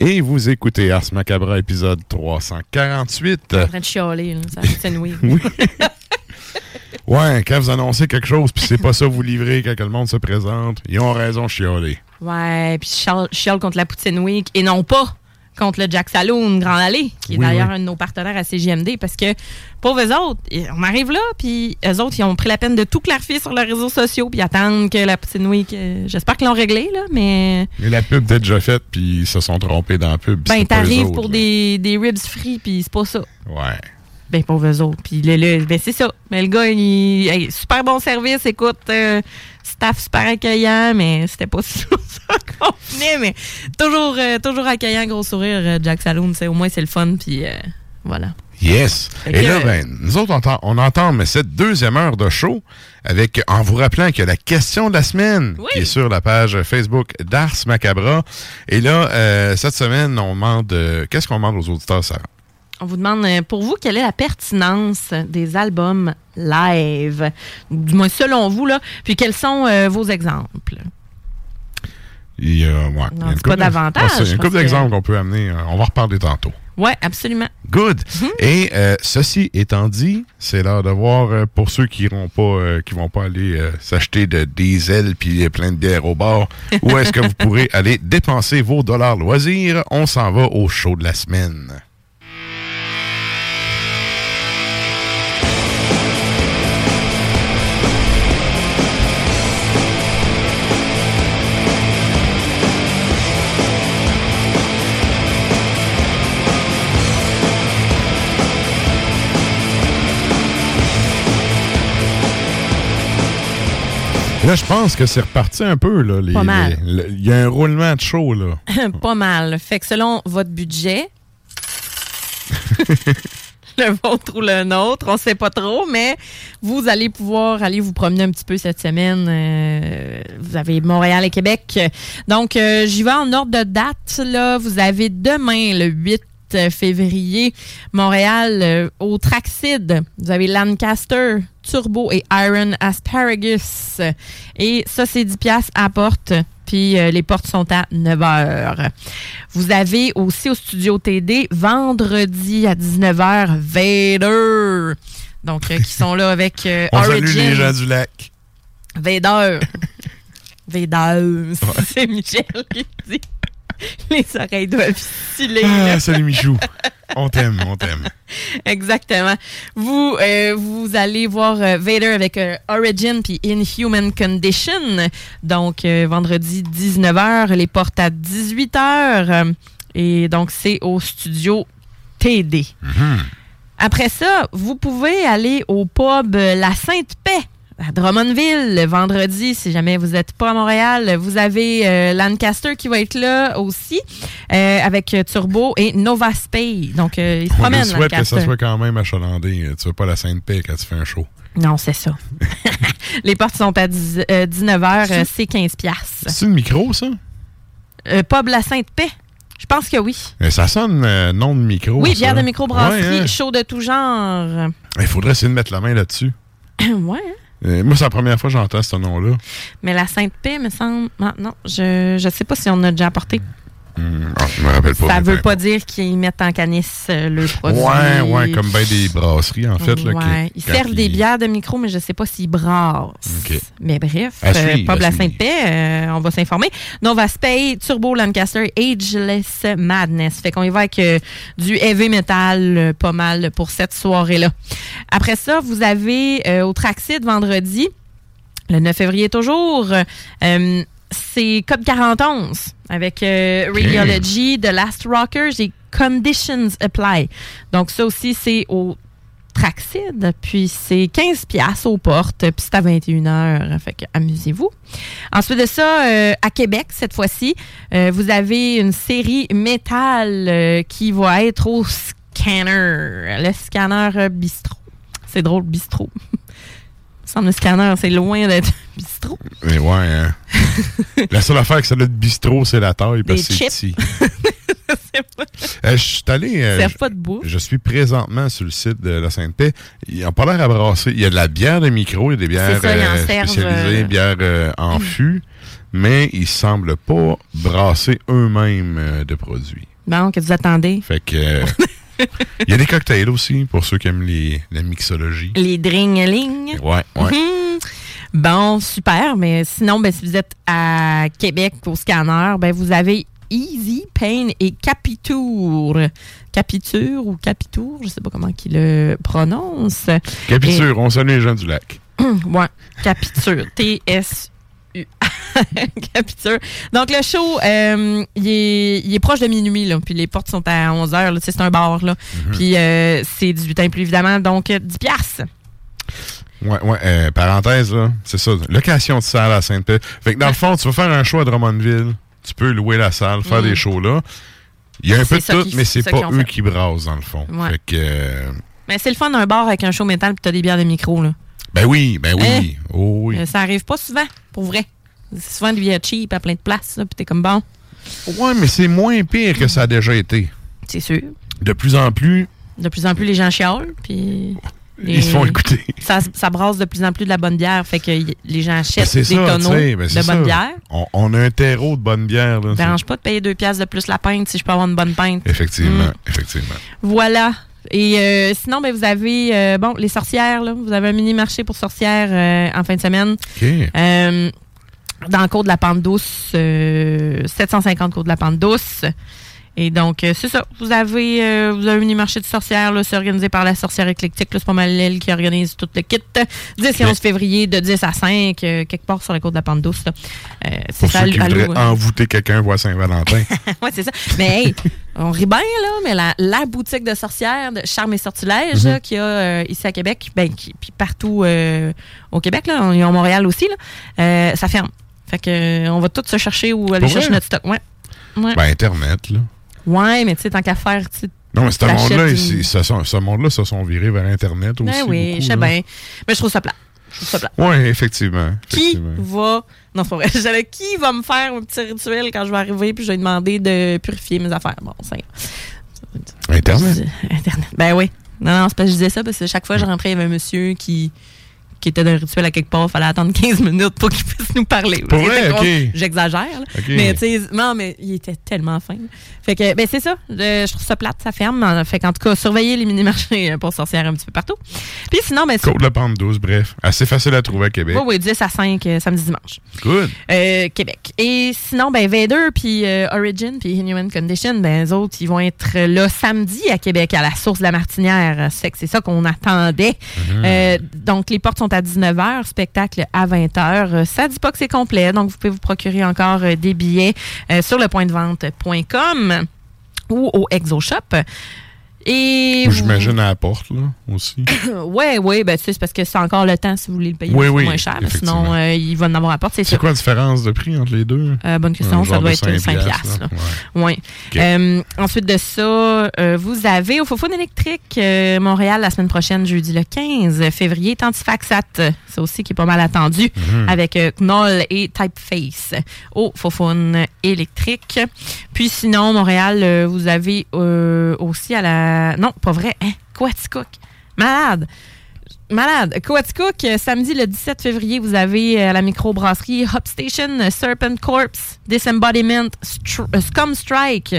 Et vous écoutez Ars Macabra, épisode 348. Je suis en train de chialer, là, ça oui. ouais, quand vous annoncez quelque chose, puis c'est pas ça vous livrez quand le monde se présente, ils ont raison de chialer. Ouais, puis chiale, chiale contre la Poutine Week, et non pas contre le Jack Saloon Grand Allée, qui est Oui, d'ailleurs oui. un de nos partenaires à CGMD, parce que, pauvres eux autres, on arrive là, puis eux autres, ils ont pris la peine de tout clarifier sur leurs réseaux sociaux, puis attendent que la Poutine Week, euh, j'espère qu'ils l'ont réglé, là, mais... Mais la pub était déjà faite, puis ils se sont trompés dans la pub. Ben, t'arrives pour là. des, des ribs free, puis c'est pas ça. Ouais. Ben, pauvres eux autres. Puis le, le- ben, c'est ça. Mais le gars, il, super bon service, écoute, euh, staff super accueillant, mais c'était pas ça qu'on venait, mais toujours, euh, toujours accueillant, gros sourire, euh, Jack Saloon, c'est au moins c'est le fun, puis euh, voilà. Yes. Et que- là, ben, nous autres, on entend, on entend mais cette deuxième heure de show avec, en vous rappelant qu'il y a la question de la semaine Oui. qui est sur la page Facebook d'Ars Macabra. Et là, euh, cette semaine, on demande, euh, qu'est-ce qu'on demande aux auditeurs, Sarah? On vous demande, euh, pour vous, quelle est la pertinence des albums live? Du moins, selon vous, là. Puis, quels sont euh, vos exemples? Il y a, ouais, il y a Non, une dis couple pas davantage, d'exemples qu'on peut amener. euh, On va en reparler tantôt. Ouais, absolument. Good. Mhm. Et euh, ceci étant dit, c'est l'heure de voir euh, pour ceux qui iront pas, euh, qui vont pas aller s'acheter de diesel puis plein de bière au bar, où est-ce que vous pourrez aller dépenser vos dollars loisirs? On s'en va au show de la semaine. Là, je pense que c'est reparti un peu. Là, les- Pas mal. Il y a un roulement de show. Là. pas mal. Fait que selon votre budget, le vôtre ou le nôtre, on sait pas trop, mais vous allez pouvoir aller vous promener un petit peu cette semaine. Euh, vous avez Montréal et Québec. Donc, euh, j'y vais en ordre de date. Là, vous avez demain, le 8 février, Montréal euh, au Traxid. Vous avez Lancaster, Turbo et Iron Asparagus. Et ça, c'est 10 piastres à porte. Puis euh, les portes sont à 9 heures. Vous avez aussi au studio TD vendredi à 19h Vader. Donc, euh, qui sont là avec On salue Origin. les gens du lac. Vader. Vader. C'est Michel qui dit. Les oreilles doivent filer. Ah, salut Michou. on t'aime, on t'aime. Exactement. Vous, euh, vous allez voir euh, Vader avec euh, Origin puis Inhuman Condition. Donc, vendredi 19h, les portes à 18h. et donc, c'est au studio TD. Après ça, vous pouvez aller au pub La Sainte-Paix à Drummondville le vendredi, si jamais vous n'êtes pas à Montréal. Vous avez euh, Lancaster qui va être là aussi euh, avec euh, Turbo et Nova Spay. Donc, euh, il se On promène, nous souhaite que ça soit quand même achalandé. Tu veux pas la Sainte-Paix quand tu fais un show. Non, c'est ça. Les portes sont à 19h, c'est 15 piastres. C'est une micro, ça? Pub La Sainte-Paix? Je pense que oui. Mais ça sonne nom de micro. oui, bière de microbrasserie, Ouais, hein? chaud de tout genre. Il faudrait essayer de mettre la main là-dessus. ouais, hein? Euh, moi, c'est la première fois que j'entends ce nom-là. mais La Sainte-Paix, me semble... Ah, non, je ne sais pas si on a déjà apporté. Hum, ah, je me rappelle pas. Ça veut pas dire qu'ils mettent en canisse euh, le produit. Ouais, ouais, comme bien des brasseries, en fait. Là, Ouais. qui- Ils servent des bières de micro, mais je sais pas s'ils brassent. Mais bref, euh, à La suivre. Sainte-Paix, euh, on va s'informer. Nova Spay, Turbo Lancaster, Ageless Madness. Fait qu'on y va avec euh, du heavy metal euh, pas mal pour cette soirée-là. Après ça, vous avez au Traxid vendredi, le 9 février toujours, c'est Code 41 avec euh, Radiology, The Last Rockers et Conditions Apply. Donc ça aussi, c'est au Traxid, puis c'est 15 pièces aux portes, puis c'est à 21h, fait que amusez-vous. Ensuite de ça, euh, à Québec, cette fois-ci, euh, vous avez une série métal euh, qui va être au scanner, le scanner bistrot. C'est drôle, bistrot. Semble le scanner, c'est loin d'être bistrot. Mais ouais, hein. la seule affaire que ça a de bistrot, c'est la taille, parce que c'est petit. Euh, je suis allé. euh, pas de bouffe. je suis présentement sur le site de la Sainte-Paix. Ils n'ont pas l'air à brasser. Il y a de la bière de micro, il y a des bières ça, euh, spécialisées, euh, bières euh, en fût, mais ils semblent pas brasser eux-mêmes de produits. Bon, que vous attendez? Fait que. Il y a des cocktails aussi pour ceux qui aiment les, la mixologie. Les dring-a-ling. Ouais, ouais. Mhm. Bon, super. Mais sinon, ben, si vous êtes à Québec au scanner, ben, vous avez Easy, Pain et Capitour. Capiture ou Capitour, je sais pas comment il le prononce. Capiture, on salue les gens du lac. ouais, Capiture. T-S-U. Donc, le show, euh, il, est, il est proche de minuit, là. Puis les portes sont à 11 h, C'est un bar, là. Puis euh, c'est 18 ans et plus, évidemment. Donc, euh, 10 piastres. Ouais, ouais, euh, parenthèse, là, c'est ça. Location de salle à Sainte-Paix. Fait que dans le fond, tu vas faire un show à Drummondville, tu peux louer la salle, faire des shows là. Il y a un peu de tout, qu'ils- mais c'est pas eux fait. qui brassent, dans le fond. Ouais. Fait que, euh, Mais c'est le fun d'un bar avec un show métal puis t'as des bières de micro, là. Ben oui, ben oui. Hein? Oh oui. Euh, Ça arrive pas souvent, pour vrai. C'est souvent des bières cheap à plein de places, puis t'es comme bon, Ouais, mais c'est moins pire que ça a déjà été. c'est sûr. De plus en plus, De plus en plus, les gens chiolent, puis... ils se font écouter. Ça, ça brasse de plus en plus de la bonne bière, fait que les gens Ben, achètent des ça, tonneaux ben, de ça. bonne bière. On, on a un terreau de bonne bière. Ça dérange pas de payer deux piastres de plus la pinte si je peux avoir une bonne pinte. Effectivement, Mm. effectivement. Voilà. Et euh, sinon, ben, vous avez euh, bon les sorcières, là. Vous avez un mini-marché pour sorcières euh, en fin de semaine. Dans le cours de la pente douce, euh, 750 cours de la pente douce. Et donc, euh, c'est ça. Vous avez, euh, vous avez un mini-marché de sorcières, là, c'est organisé par la sorcière éclectique. C'est pas mal elle qui organise tout le kit. 10 et 11 février, de 10 à 5, euh, quelque part sur le cours de la pente douce. là. C'est ça, ceux qui envoûter quelqu'un voit Saint-Valentin. ouais, c'est ça. Mais hey, on rit bien, là, mais la, la boutique de sorcières de Charme et Sortilège Mhm. là, qu'il y a euh, ici à Québec, ben, qui- puis partout euh, au Québec, là, ils ont Montréal aussi, là, euh, ça ferme. Fait que on va tous se chercher où aller Pour chercher vrai? notre stock. Ouais. Ouais, ben, Internet, là. Ouais mais tu sais, tant qu'à faire, tu. Non, mais ce monde-là, une- ce, ce monde-là se sont virés vers Internet aussi. Ben oui, beaucoup, je sais bien. Mais je trouve ça plat. Je trouve ça plat. Oui, effectivement. Qui va. Non, c'est pas vrai. Qui va me faire un petit rituel quand je vais arriver puis je vais demander de purifier mes affaires? Bon, c'est. Internet? Internet. Ben oui. Non, non, c'est pas que je disais ça parce que chaque fois que je rentrais, il y avait un monsieur qui, qui était d'un rituel à quelque part. Il fallait attendre 15 minutes pour qu'il puisse nous parler. Pour vrai? était con- Ok. J'exagère. là. Ok. Mais tu sais, non, mais il était tellement fin. Fait que, ben c'est ça. Je, je trouve ça plate, ça ferme. Fait qu'en tout cas, surveillez les mini-marchés euh, pour sorcières un petit peu partout. Puis sinon, ben, Côte de la Pente douce, bref. Assez facile à trouver à Québec. oui, oui, 10 à 5 euh, samedi dimanche. Good. Euh, Québec. Et sinon, ben Vader puis euh, Origin puis Inhuman Condition, ben eux autres, ils vont être là samedi à Québec à la source de la Martinière. C'est que c'est ça qu'on attendait. Euh, donc les portes sont à 19h, spectacle à 20h. Ça dit pas que c'est complet, donc vous pouvez vous procurer encore euh, des billets euh, sur le point de vente.com ou au Exo Shop. Et J'imagine à la porte, là, aussi. Ouais, ouais, ben tu sais, c'est parce que c'est encore le temps si vous voulez le payer Oui, oui, moins cher. Sinon, euh, il va en avoir à porte, c'est C'est sûr. quoi la différence de prix entre les deux? Euh, bonne question, ça doit être 5 cinq piastres. piastres, là. là. Ouais. Euh, ensuite de ça, vous avez au Fofone électrique Montréal la semaine prochaine, jeudi le 15 février, Tantifaxat, ça aussi qui est pas mal attendu, Mhm. avec Knoll et Typeface au Fofone électrique. Puis sinon, Montréal, vous avez aussi à la... Non, pas vrai, hein? Coaticook. Malade. Malade. Coaticook, euh, samedi le 17 février, vous avez euh, à la microbrasserie Hop Station, euh, Serpent Corpse, Disembodiment, euh, Scum Strike.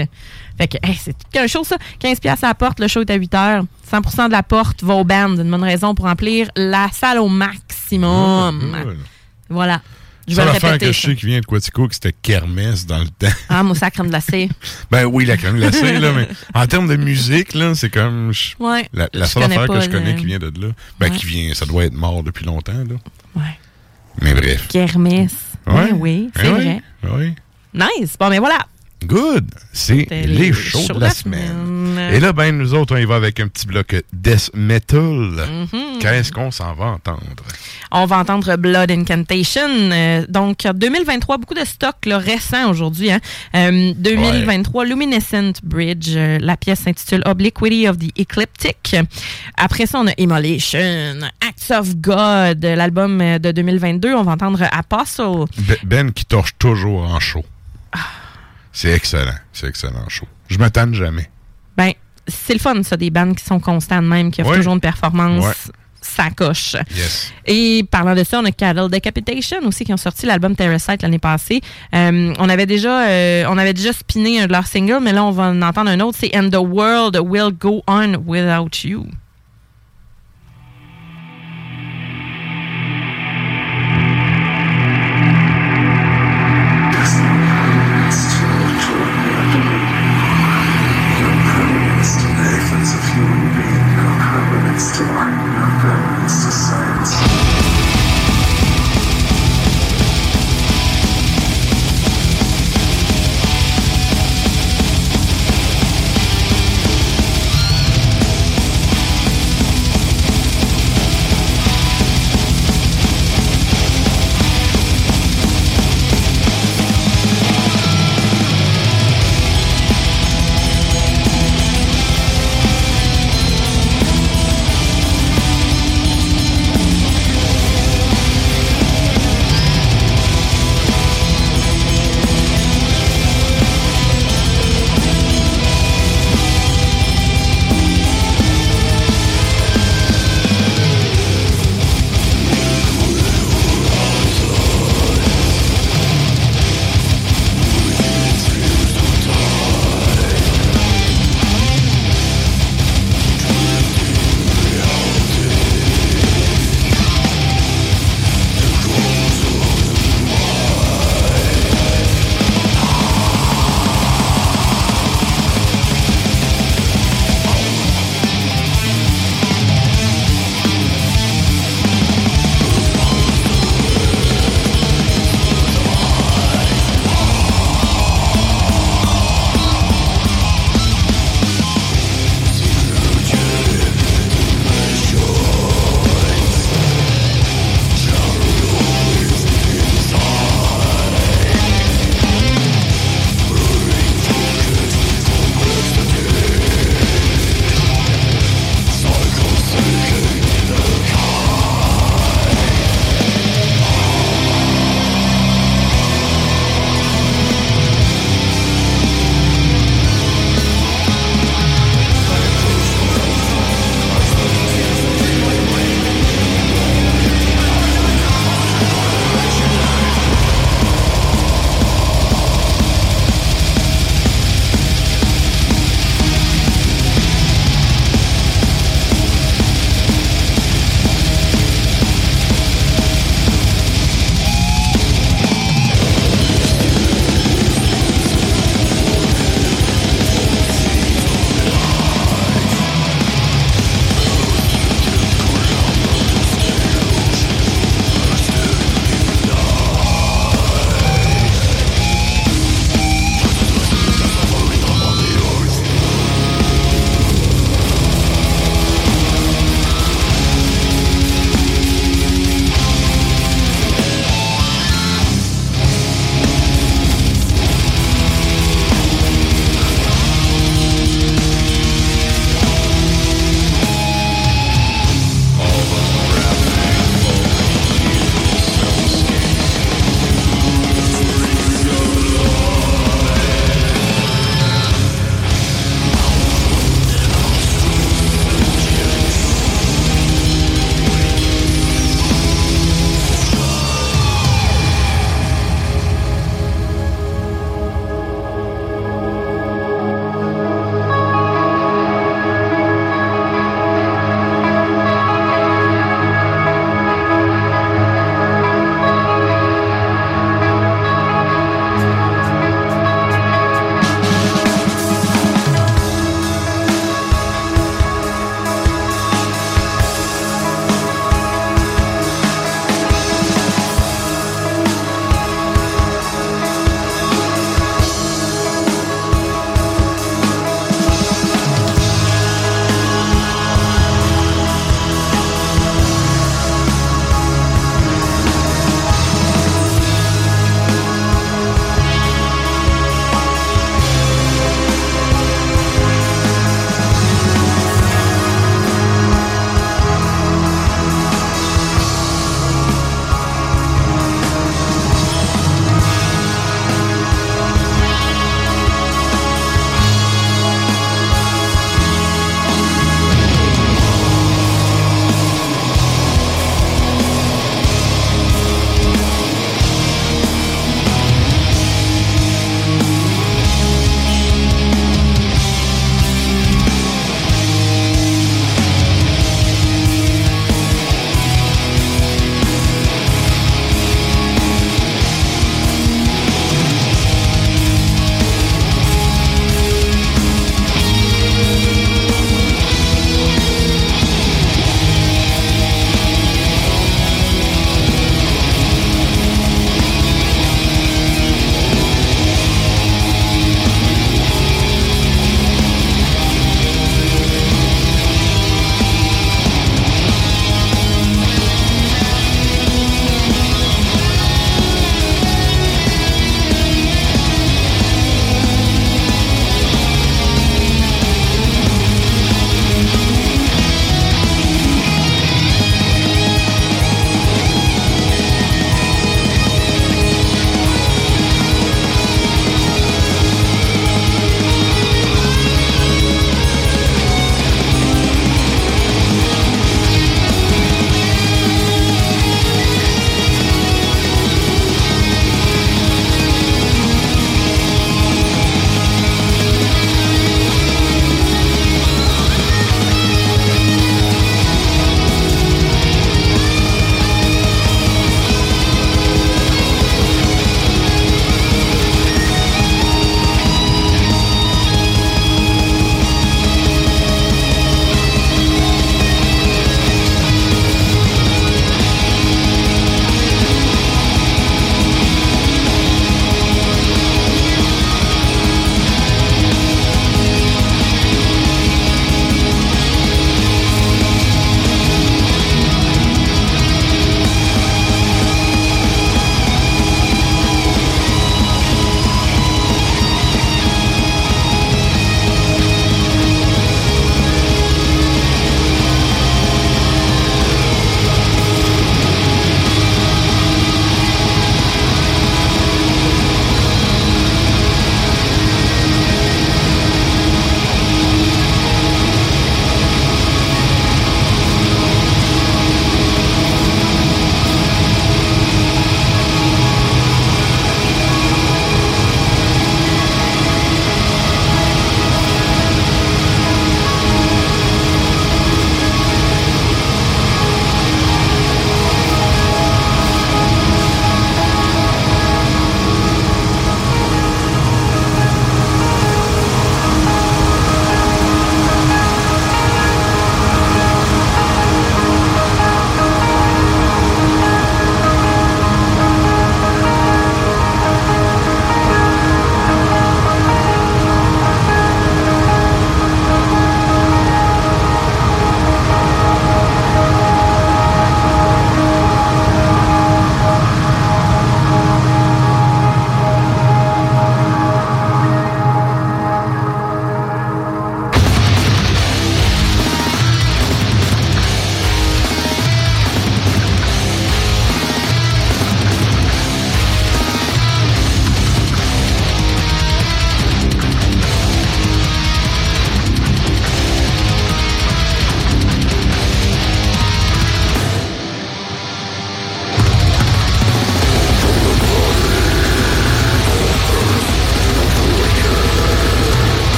Fait que, hey, c'est tout qu'un show, ça. 15 pièces à la porte, le show est à 8 heures. 100% de la porte va au band. Une bonne raison pour remplir la salle au maximum. Cool. Voilà. Je vais le répéter. que je sais qui vient de Quatico, que c'était kermesse dans le temps. Ah, mon sacre crème glacée. Ben oui, la crème glacée, là, mais en termes de musique, là, c'est comme... je- Ouais. La, la seule affaire que je connais qui vient de là. Ben, Ouais. qui vient, ça doit être mort depuis longtemps, là. Ouais. Mais bref. Kermesse. Ouais. Oui, oui, c'est Eh vrai. Oui. oui. Nice. Bon, mais voilà. Good. C'est les shows de la semaine. Et là, ben, nous autres, on y va avec un petit bloc death metal. Mhm. Qu'est-ce qu'on s'en va entendre? On va entendre Blood Incantation. Euh, donc, 2023, beaucoup de stock là, récent aujourd'hui. Hein. Euh, 2023, Luminescent Bridge. euh, la pièce s'intitule Obliquity of the Ecliptic. Après ça, on a Immolation, Acts of God, l'album de 2022. On va entendre Apostle. Be- Ben qui torche toujours en show. C'est excellent. C'est excellent en show. Je m'attends jamais. Ben, c'est le fun, ça, des bandes qui sont constantes même, qui offrent toujours une performance. Ça coche. Yes. Et parlant de ça, on a Cattle Decapitation aussi qui ont sorti l'album Terracite l'année passée. Euh, on avait déjà euh, on avait déjà spiné un de leurs singles, mais là on va en entendre un autre, c'est And the World Will Go On Without You.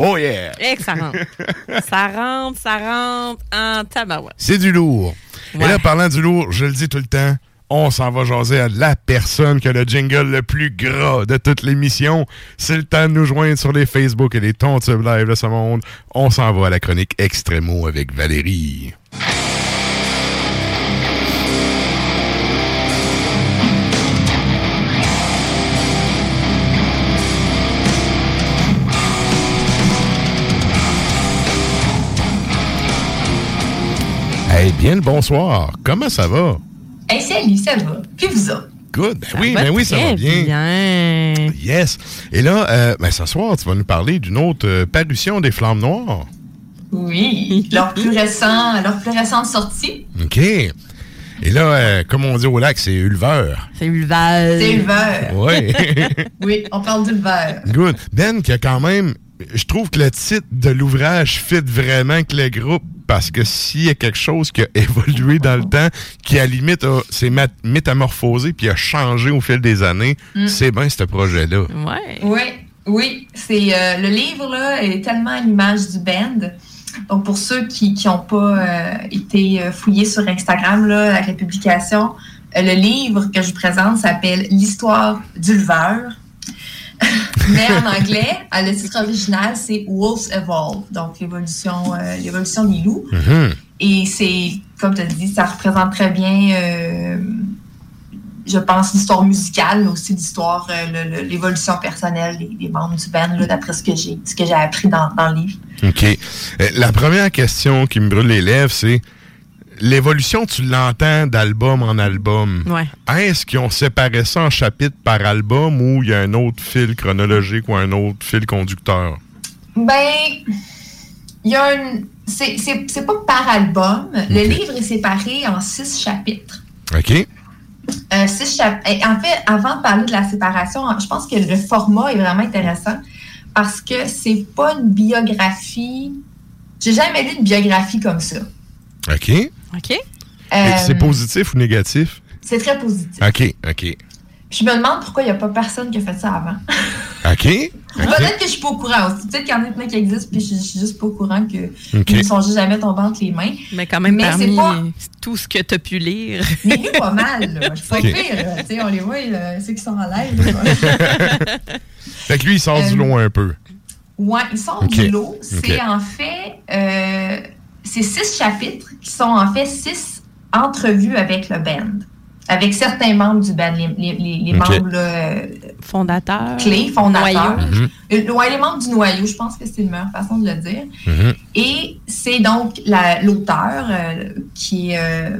Oh yeah! Et que ça rentre. ça rentre, ça rentre en tabarouette. C'est du lourd. Et Ouais. là, parlant du lourd, je le dis tout le temps, on s'en va jaser à la personne qui a le jingle le plus gras de toute l'émission. C'est le temps de nous joindre sur les Facebook et les Tontubes Live de ce monde. On s'en va à la chronique Extremo avec Valérie. Hey, bien le bonsoir. Comment ça va? Hey, salut, ça va? Puis vous autres? Good. Ben Ça oui, ben oui, ça va bien. bien. Yes. Et là, euh, ben, ce soir, tu vas nous parler d'une autre euh, parution des Flammes Noires. Oui, leur plus récent, leur plus récente sortie, OK. Et là, euh, comme on dit au lac, c'est Ulver. C'est Ulval. c'est Ulver. Oui. Oui, on parle d'Ulver. Good. Ben, qui a quand même. Je trouve que le titre de l'ouvrage fit vraiment avec le groupe parce que s'il y a quelque chose qui a évolué dans le temps, qui à la limite s'est métamorphosé puis a changé au fil des années, c'est bien ce projet-là. Ouais. Oui, oui, c'est euh, le livre là est tellement à l'image du band. Donc pour ceux qui n'ont pas euh, été euh, fouillés sur Instagram là, avec la publication, euh, le livre que je vous présente s'appelle L'histoire d'Ulver. Mais en anglais, le titre original, c'est Wolves Evolve, donc l'évolution euh, l'évolution des loups. Mhm. Et c'est, comme tu as dit, ça représente très bien, euh, je pense, l'histoire musicale, mais aussi l'histoire, euh, l'évolution personnelle des, des membres du band, d'après ce que j'ai ce que j'ai appris dans, dans le livre. OK. Euh, la première question qui me brûle les lèvres, c'est l'évolution, tu l'entends d'album en album. Ouais. Est-ce qu'ils ont séparé ça en chapitres par album ou il y a un autre fil chronologique ou un autre fil conducteur? Ben, il y a un. C'est c'est- c'est pas par album. Le livre est séparé en six chapitres. OK? Euh, six chap- et En fait, avant de parler de la séparation, je pense que le format est vraiment intéressant parce que c'est pas une biographie. J'ai jamais lu de biographie comme ça. OK? Et OK. Euh, C'est positif ou négatif? c'est très positif. OK, OK. Je me demande pourquoi il n'y a pas personne qui a fait ça avant. OK? Peut-être que je suis pas au courant aussi. Peut-être qu'il y en a plein qui existent, puis je, je suis juste pas au courant qu'ils OK. ne sont jamais tombés entre les mains. Mais quand même, Mais parmi c'est pas- tout ce que tu as pu lire. Mais lui, pas mal. Là. Je suis pas pire. là. Tu sais, on les voit, là, ceux qui sont en live. Fait que lui, il sort du Euh, lot un peu. Ouais, ils sont Ok. du lot. C'est en fait, euh, c'est six chapitres qui sont en fait six entrevues avec le band, avec certains membres du band, les, membres là, euh, Fondateur. clés, fondateurs. Noyau. Mhm. Euh, ouais, les membres du noyau, je pense que c'est la meilleure façon de le dire. Mhm. Et c'est donc la- l'auteur euh, qui euh,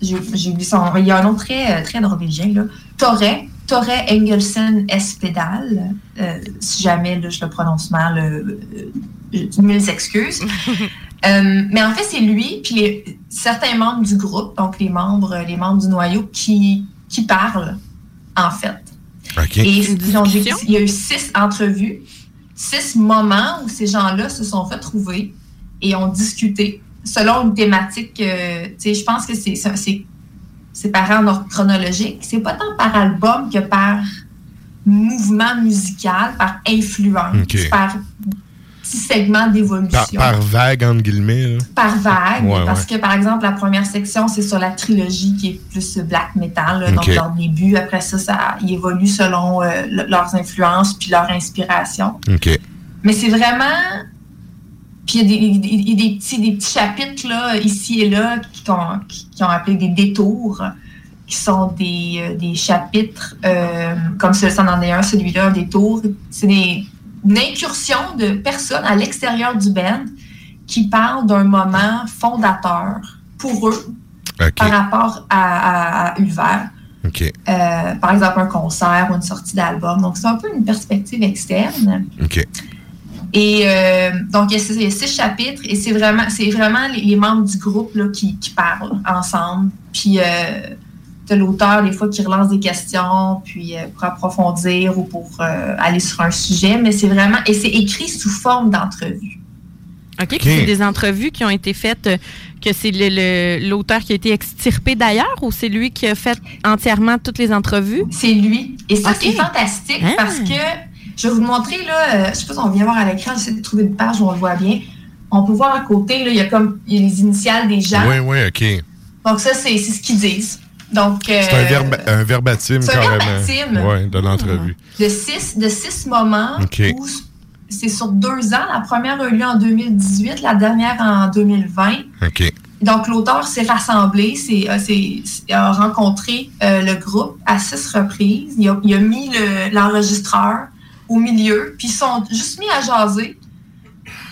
j'ai oublié son nom. Il y a un nom très, très norvégien, là. Torre. Torre Engelsen Espedal. Euh, si jamais là, je le prononce mal, euh, euh, mille excuses. Euh, mais en fait, c'est lui, puis les- certains membres du groupe, donc les membres, les membres du noyau, qui, qui parlent, en fait. OK. Et ils ont des- discussion? il y a eu six entrevues, six moments où ces gens-là se sont retrouvés et ont discuté selon une thématique. euh, tu sais, je pense que c'est c'est- c'est séparé en ordre chronologique. C'est pas tant par album que par mouvement musical, par influence, Ok. par petits segments d'évolution. Par, par vague, entre guillemets. là. Par vague, Ouais, parce ouais. que par exemple, la première section, c'est sur la trilogie qui est plus black metal, là, Ok. donc leur début. Après ça, ça ils évoluent selon euh, le- leurs influences puis leur inspiration. Mais c'est vraiment. Puis il y a des, des- il y a des petits, des petits chapitres là, ici et là qui ont, qui, ont appelé des détours, qui sont des, euh, des chapitres, euh, comme celui-ci en est un, celui-là, un détour. C'est des, une incursion de personnes à l'extérieur du band qui parlent d'un moment fondateur pour eux par rapport à, à, à Ulver. Euh, par exemple, un concert ou une sortie d'album. Donc, c'est un peu une perspective externe. Et euh, donc, il y, a six, il y a six chapitres et c'est vraiment, c'est vraiment les, les membres du groupe là, qui, qui parlent ensemble. Puis, euh, de l'auteur, des fois, qui relance des questions, puis euh, pour approfondir ou pour euh, aller sur un sujet. Mais c'est vraiment, et c'est écrit sous forme d'entrevue. OK, puis c'est des entrevues qui ont été faites, euh, que c'est le- le- l'auteur qui a été extirpé d'ailleurs ou c'est lui qui a fait entièrement toutes les entrevues? C'est lui. Et ça, c'est fantastique Ah. parce que je vais vous montrer, là, euh, je sais pas si on vient voir à l'écran, j'essaie de trouver une page où on le voit bien. On peut voir à côté, là, il y a comme il y a les initiales des gens. Oui, oui, OK. Donc, ça, c'est c'est ce qu'ils disent. Donc, euh, C'est un, verba- un verbatim, c'est un carrément. verbatim. Oui, de l'entrevue. de, six, de six moments où c'est sur deux ans. La première a eu lieu en 2018, la dernière en 2020. OK. Donc, l'auteur s'est rassemblé, s'est- a, rencontré euh, le groupe à six reprises. Il a, il a mis le- l'enregistreur au milieu, puis ils sont juste mis à jaser.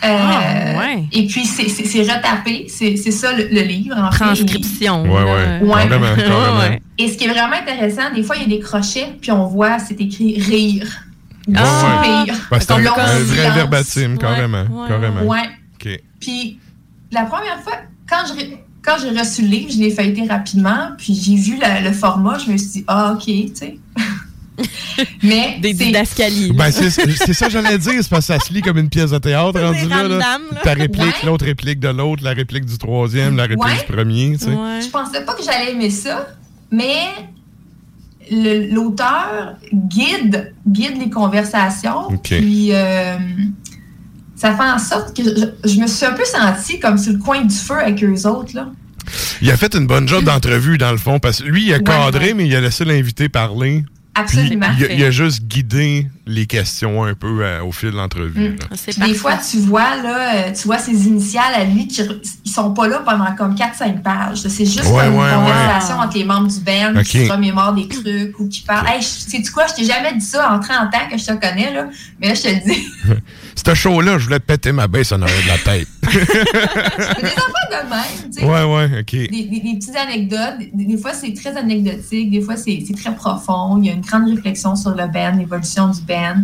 Euh, Ah, ouais. Et puis, c'est- retapé. C'est c'est ça le, le livre. En. Transcription. Ouais, là. ouais. Ouais. Carrément, carrément. Ouais. Et ce qui est vraiment intéressant, des fois, il y a des crochets, puis on voit, c'est écrit rire. Ah. Rire. Ben, c'est un, Long un vrai verbatim, carrément. ouais, carrément. Ouais. OK. Puis la première fois, quand je quand j'ai reçu le livre, je l'ai feuilleté rapidement, puis j'ai vu la- le format, je me suis dit ah ok, tu sais. Mais Des c'est- didascalies. Ben, c'est ça que j'allais dire. C'est parce que ça se lit comme une pièce de théâtre rendu là. là. Ta réplique, Ouais. l'autre réplique de l'autre, la réplique du troisième, la réplique Ouais. du premier, tu sais. Ouais. je pensais pas que j'allais aimer ça, mais l'auteur guide guide les conversations, puis euh, ça fait en sorte que je, je me suis un peu sentie comme sur le coin du feu avec eux autres là. Il a fait une bonne job d'entrevue, dans le fond, parce que lui, il a Ouais, cadré, ouais. mais il a laissé l'invité parler. Absolument. il, a, il a juste guidé les questions un peu euh, au fil de l'entrevue. Mm. des parfait. fois, tu vois, là, euh, tu vois ses initiales à lui qui ils sont pas là pendant comme 4-5 pages. C'est juste Ouais, comme ouais, une ouais. conversation entre les membres du band qui se remémorent des trucs ou qui parlent. Hey, sais-tu quoi, je t'ai jamais dit ça en 30 ans que je te connais, là. Mais là, je te le dis. Ce show-là, je voulais péter ma baisse en arrière de la tête. Des affaires de même, tu sais. ouais, ouais, OK. Des, des- des petites anecdotes. Des, des fois, c'est très anecdotique. Des fois, c'est c'est très profond. Il y a une grande réflexion sur le band, l'évolution du band.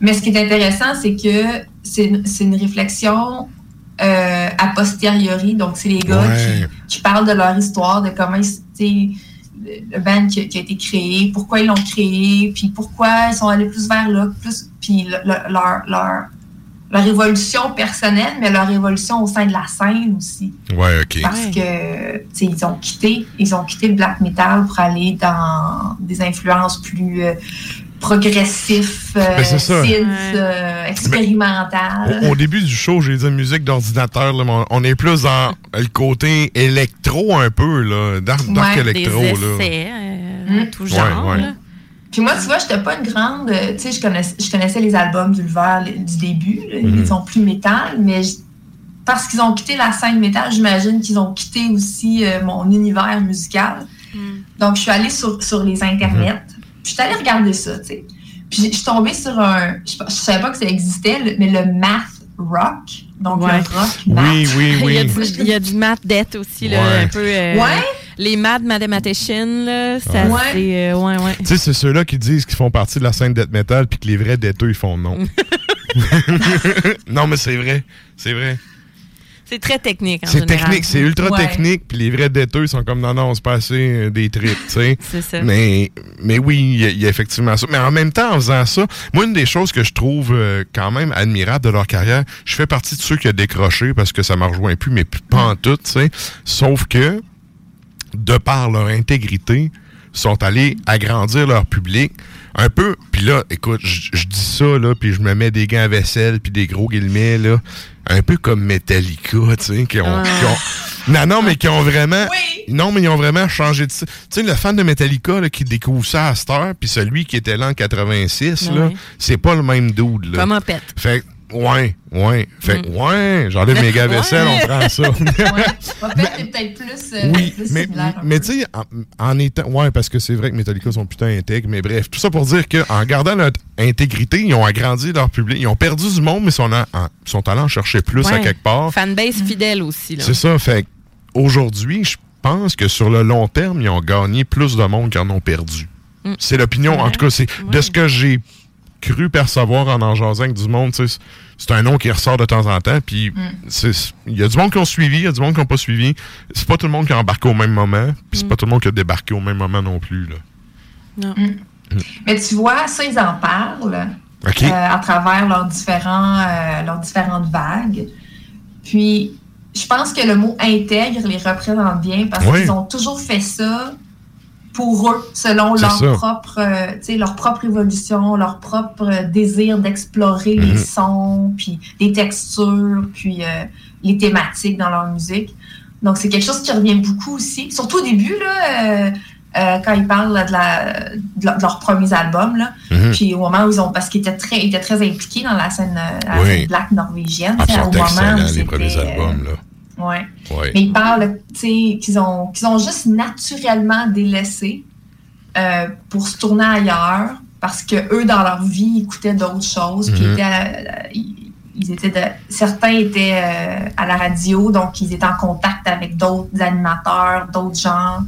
Mais ce qui est intéressant, c'est que c'est une, réflexion euh, a posteriori. Donc, c'est les gars Ouais. qui, qui parlent de leur histoire, de comment ils, le, band qui, a- qui a été créé, pourquoi ils l'ont créé, puis pourquoi ils sont allés plus vers là, plus, puis le- le- leur, leur, leur évolution personnelle, mais leur évolution au sein de la scène aussi. Ouais, OK. Parce que tu sais, ils ont quitté, ils ont quitté le black metal pour aller dans des influences plus euh, progressifs, euh, Ben, synth, Ouais. euh, expérimentales. Au, au début du show, j'ai dit musique d'ordinateur, on- on est plus dans le côté électro un peu, là. Dark, dark Ouais, Des électro, là. essais, euh, Mm. tout genre. Ouais, ouais. là. Puis moi, tu vois, j'étais pas une grande. euh, Tu sais, je connaissais, je connaissais les albums le- du début. là, Mhm. Ils sont plus métal, mais je- parce qu'ils ont quitté la scène métal, j'imagine qu'ils ont quitté aussi euh, mon univers musical. Mm. Donc, je suis allée sur, sur les internets. Puis, je suis allée regarder ça, tu sais. Puis, je suis tombée sur un. Je, je savais pas que ça existait, le- mais le math rock. Donc, Ouais. le rock math. Oui, oui, Il, y a oui. du, il y a du math debt aussi, là, Ouais. un peu. euh, Ouais. Les maths mathematicians, là, ça Ouais. c'est. euh, ouais, ouais. Tu sais, c'est ceux-là qui disent qu'ils font partie de la scène death metal puis que les vrais deatheux, ils font non. non, mais c'est vrai. C'est vrai. C'est très technique. en C'est technique, c'est ultra Ouais. technique, puis les vrais deatheux sont comme non, non, on se passait des trips, tu sais. C'est ça. Mais, mais oui, il y, a- il y a effectivement ça. Mais en même temps, en faisant ça, moi, une des choses que je trouve euh, quand même admirable de leur carrière, je fais partie de ceux qui a décroché parce que ça ne me rejoint plus, mais pas en tout, tu sais. Sauf que, de par leur intégrité, sont allés agrandir leur public. Un peu, puis là, écoute, je dis ça, là, puis je me mets des gants à vaisselle, puis des gros guillemets, là, un peu comme Metallica, tu sais, qui ont, Ah. qui ont- Non, non, mais qui ont vraiment... Non, mais ils ont vraiment changé de... Tu sais, le fan de Metallica, là, qui découvre ça à cette heure, puis celui qui était là en 86, là, Ouais. c'est pas le même dude, là. Comme un pet. Fait que, ouais, ouais. Fait que, ouais, j'enlève mes gars vaisselle, Ouais. on prend ça. Est peut-être plus, euh, Oui, plus mais, tu sais, en, en étant. Ouais, parce que c'est vrai que Metallica sont putain intègres, mais bref, tout ça pour dire qu'en gardant leur intégrité, ils ont agrandi leur public. Ils ont perdu du monde, mais sont, en- en- sont allés en chercher plus à Ouais. quelque part. Fanbase fidèle aussi. là. C'est ça, fait aujourd'hui, je pense que sur le long terme, ils ont gagné plus de monde qu'ils en ont perdu. Mm. C'est l'opinion, en tout cas, c'est de ce que j'ai cru percevoir en en jasant avec du monde, c'est un nom qui ressort de temps en temps, puis c'est- il y a du monde qui ont suivi, il y a du monde qui n'ont pas suivi. C'est pas tout le monde qui a embarqué au même moment, puis c'est Mm. pas tout le monde qui a débarqué au même moment non plus, là. Non. Mais tu vois, ça, ils en parlent OK. euh, à travers leurs, différents, euh, leurs différentes vagues. Puis, je pense que le mot intègre les représente bien parce Oui. qu'ils ont toujours fait ça pour eux, selon leur ça. propre, euh, tu sais, leur propre évolution, leur propre euh, désir d'explorer Mhm. les sons, puis les textures, puis euh, les thématiques dans leur musique. Donc, c'est quelque chose qui revient beaucoup aussi. Surtout au début, là, euh, quand ils parlent là, de, la, de, leur- de leurs premiers albums, là, Mhm. puis au moment où ils ont, parce qu'ils étaient très, ils étaient très impliqués dans la scène, la Oui. scène black norvégienne, Ah, au moment où les premiers albums, là. Ouais. Ouais. Mais ils parlent, tu sais, qu'ils ont, qu'ils ont juste naturellement délaissé euh, pour se tourner ailleurs parce que eux, dans leur vie, ils écoutaient d'autres choses. puis Mhm. étaient à la- ils, ils étaient de- certains étaient euh, à la radio, donc ils étaient en contact avec d'autres animateurs, d'autres genres.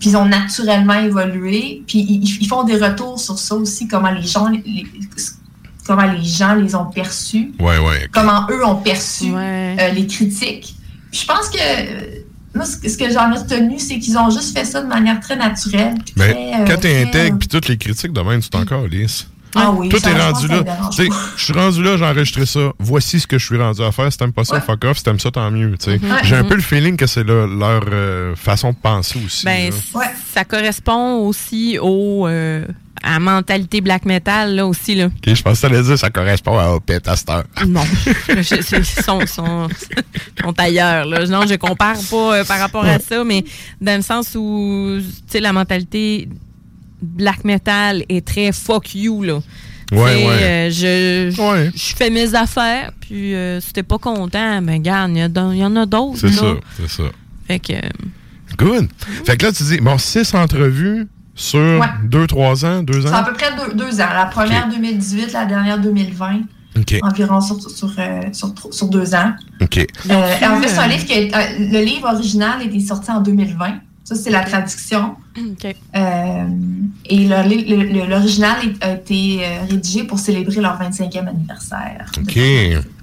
Puis ils ont naturellement évolué. Puis ils, ils font des retours sur ça aussi, comment les gens, les- comment les gens les ont perçus Ouais, ouais. comment eux ont perçu Ouais. euh, les critiques. Je pense que moi, ce que, j'en ai retenu, c'est qu'ils ont juste fait ça de manière très naturelle. Mais très, euh, quand t'es très, intègre, euh, puis toutes les critiques de même, tu t'es encore lisse. Ah oui, Tout est rendu là. Tu je suis rendu là, j'ai enregistré ça. Voici ce que je suis rendu à faire. Si t'aimes pas ça, Ouais. fuck off. Si t'aimes ça, tant mieux. tu sais. Ouais. J'ai un peu le feeling que c'est le- leur euh, façon de penser aussi. Ben, Ouais. ça correspond aussi au, euh, à mentalité black metal, là aussi. Là. Je pensais que t'allais dire ça correspond à Opet à cette heure. Non, ils sont, sont, sont ailleurs. Là. Non, je compare pas euh, par rapport à ça, mais dans le sens où tu sais, la mentalité black metal est très fuck you. Là. Ouais, ouais. euh, je, Ouais. je fais mes affaires, puis euh, si t'es pas content, ben regarde, il y, y en a d'autres. C'est ça, c'est ça. Fait que, euh, Good. Fait que là, tu dis, bon, six entrevues sur Ouais. deux, trois ans, deux C'est à ans. peu près deux, deux ans. La première 2018, la dernière 2020, OK, environ sur, sur, euh, sur, sur deux ans. OK. Euh, en fait, c'est un livre qui euh, le livre original était sorti en 2020. Ça, c'est la traduction. OK. Euh, et le- le- le- l'original a été euh, rédigé pour célébrer leur 25e anniversaire. OK,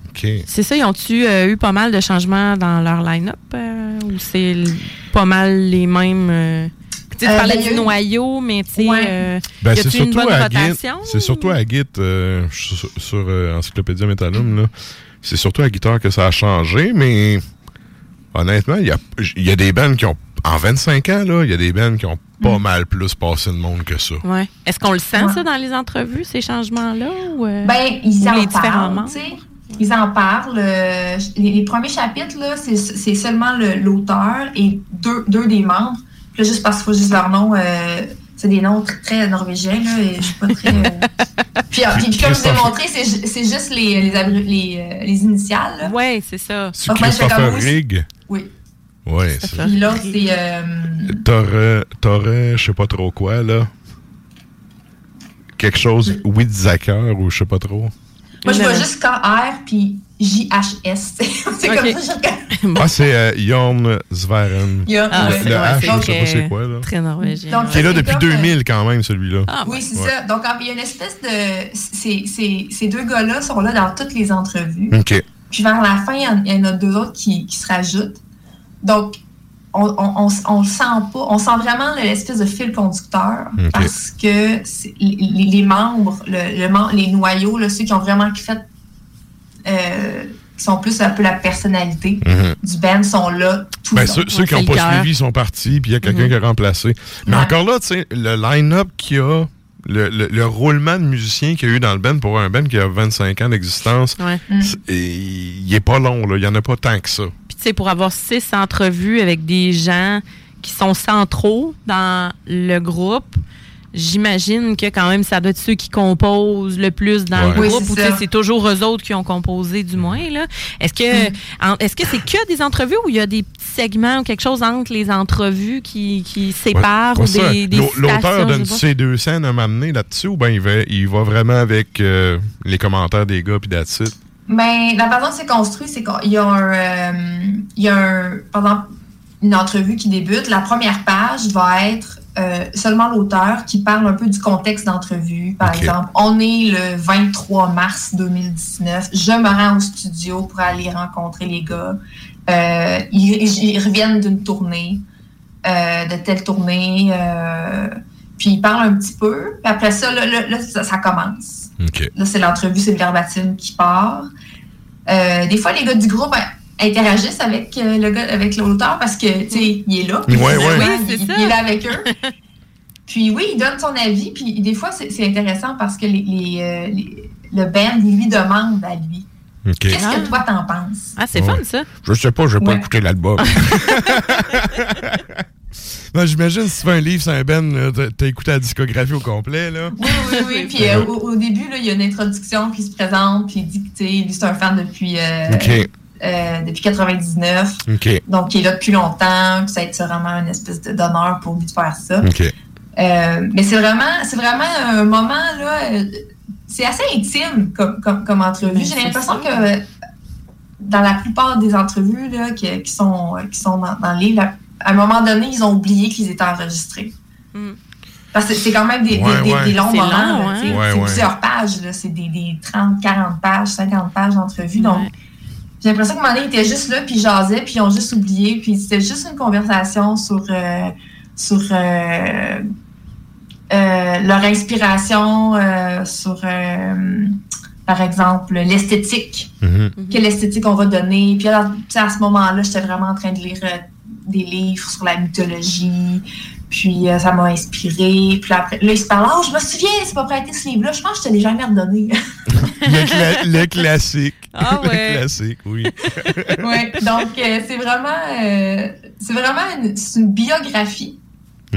OK. C'est ça, ils ont-tu euh, eu pas mal de changements dans leur line-up euh, ou c'est pas mal les mêmes. Tu Euh, parlais du eu- noyau, mais tu sais. Ouais. euh, Ben, c'est une surtout bonne à? C'est surtout à Git euh, sur, sur, euh, Encyclopédia Metallum, là. C'est surtout à guitare que ça a changé, mais honnêtement, il y a, il y a des bands qui ont. En 25 ans, là, il y a des bands qui ont pas mal plus passé de monde que ça. Ouais. Est-ce qu'on le sent, Ouais. ça, dans les entrevues, ces changements-là? Ou, euh, Ben, ils Ou en les parlent, membres. tu sais. Ils en parlent. euh, les, les premiers chapitres, là, c'est c'est seulement le- l'auteur et deux, deux des membres. Puis là, juste parce qu'il faut juste leur nom, euh, c'est des noms très, très norvégiens, là, et je suis pas très... euh, Puis, ah, puis, puis comme je vous ai montré, c'est ju- c'est juste les, les, abri- les, euh, les initiales, là. Ouais, c'est ça. C'est Donc, moi, je fais Christopher oui, Rigg? Oui. Ouais, c'est Puis là, c'est... euh, T'aurais, t'aurais, je sais pas trop quoi, là. Quelque chose, oui, de Zacher ou je sais pas trop. moi, je vois juste KR puis JHS. c'est comme ça que je regarde. Ah, c'est euh, Jorn y a- Ah. Le, H, je sais très- pas c'est quoi, là. Très norvégien. Donc. Qui est là depuis comme, euh, 2000 quand même, celui-là. Ah, Oui, ouais. c'est Ouais. ça. Donc, il y a une espèce de. Ces, ces, ces deux gars-là sont là dans toutes les entrevues. OK. Puis vers la fin, il y en- a deux autres qui, qui se rajoutent. Donc, on, on, on, on le sent pas. On sent vraiment l'espèce de fil conducteur Ok. parce que les, les membres, le, le les noyaux, là, ceux qui ont vraiment fait euh, qui sont plus un peu la personnalité Mhm. du band, sont là tout Ben, le ceux, ceux qui n'ont pas suivi sont partis, puis il y a quelqu'un Mhm. qui a remplacé. Mais Ouais. encore là, tu sais, le line-up qu'il y a, le, le- le roulement de musiciens qu'il y a eu dans le band pour un band qui a 25 ans d'existence, Ouais. et il est pas long, là. Il y en a pas tant que ça. Puis, tu sais, pour avoir six entrevues avec des gens qui sont centraux dans le groupe, j'imagine que quand même, ça doit être ceux qui composent le plus dans Ouais. le Oui, groupe c'est ou tu sais, ça. c'est toujours eux autres qui ont composé du moins. là. Est-ce que en- est-ce que c'est que des entrevues ou il y a des petits segments ou quelque chose entre les entrevues qui, qui séparent Ouais, ou ça, des, des l'au- L'auteur donne ses deux scènes à m'amener là-dessus ou ben il va, il va vraiment avec euh, les commentaires des gars puis it? Ben, la façon dont c'est construit, c'est qu'il y a un, euh, il y a un, pendant une entrevue qui débute, la première page va être euh, seulement l'auteur qui parle un peu du contexte d'entrevue. Par exemple, on est le 23 mars 2019, je me rends au studio pour aller rencontrer les gars. Euh, ils, ils reviennent d'une tournée, euh, de telle tournée, puis ils parlent un petit peu. Puis après ça, là, là, là, ça, ça commence. Là, c'est l'entrevue, c'est le verbatim qui part. Des fois, les gars du groupe euh, interagissent avec euh, le gars, avec l'auteur parce que, tu sais, il est là. Ouais, ouais. Oui, c'est il, ça. il est là avec eux. puis oui, il donne son avis. Puis des fois, c'est c'est intéressant parce que les, les, euh, les- le band lui demande à lui. Qu'est-ce Ah. que toi t'en penses? Ah, c'est Ouais. fun ça. Je sais pas, je vais pas Ouais. écouter l'album. Non, J'imagine si tu fais un livre sur un band, là, t'as- écouté la discographie au complet, là. Oui, oui, oui. Puis euh, au, au début, là, il y a une introduction, puis il se présente, puis il dit que, tu sais, lui, c'est un fan depuis, euh. Euh, depuis 99. OK. Donc, il est là depuis longtemps, ça a été vraiment une espèce de- d'honneur pour lui de faire ça. Euh, mais c'est vraiment, c'est vraiment un moment, là, euh, c'est assez intime comme, comme, comme entrevue. Mais J'ai l'impression que dans la plupart des entrevues là, qui, qui sont, qui sont dans, dans le livre, à, un moment donné, ils ont oublié qu'ils étaient enregistrés. Mm. Parce que c'est quand même des, Ouais, des- des- ouais. des longs moments. long, hein? Ouais, c'est ouais. plusieurs pages. là. C'est des, des 30, 40 pages, 50 pages d'entrevue. Donc. J'ai l'impression donné, ils étaient juste là, puis ils jasaient, puis ils ont juste oublié. Puis c'était juste une conversation sur, euh, sur euh, euh, leur inspiration, sur, par exemple, l'esthétique. Mhm. Quelle esthétique on va donner. Puis à ce moment-là, j'étais vraiment en train de lire des livres sur la mythologie. Puis euh, ça m'a inspiré. Puis là, après, là, ils se parlent. Oh, je me souviens, c'est pas prêté ce livre-là. Je pense que je te l'ai jamais redonné. Le, cla- le classique. Ah ouais. Le classique, oui. ouais. Donc, euh, c'est vraiment, euh, c'est vraiment une, biographie.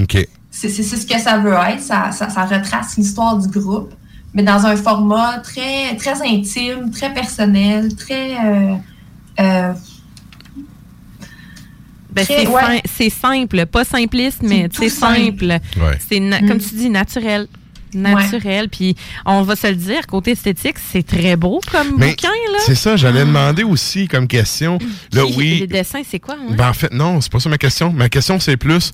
OK. C'est ce que ça veut être. Ça, ça, ça retrace l'histoire du groupe, mais dans un format très, très intime, très personnel, très. Ben, c'est ouais. simple, pas simpliste, mais c'est simple. simple. Ouais. C'est Mm. comme tu dis naturel. Naturel. Puis on va se le dire, côté esthétique, c'est très beau comme Mais bouquin. Là. C'est ça, j'allais demander aussi comme question. Là, Puis, oui. Les dessins, c'est quoi? hein? Ben, en fait, non, c'est pas ça ma question. Ma question, c'est plus.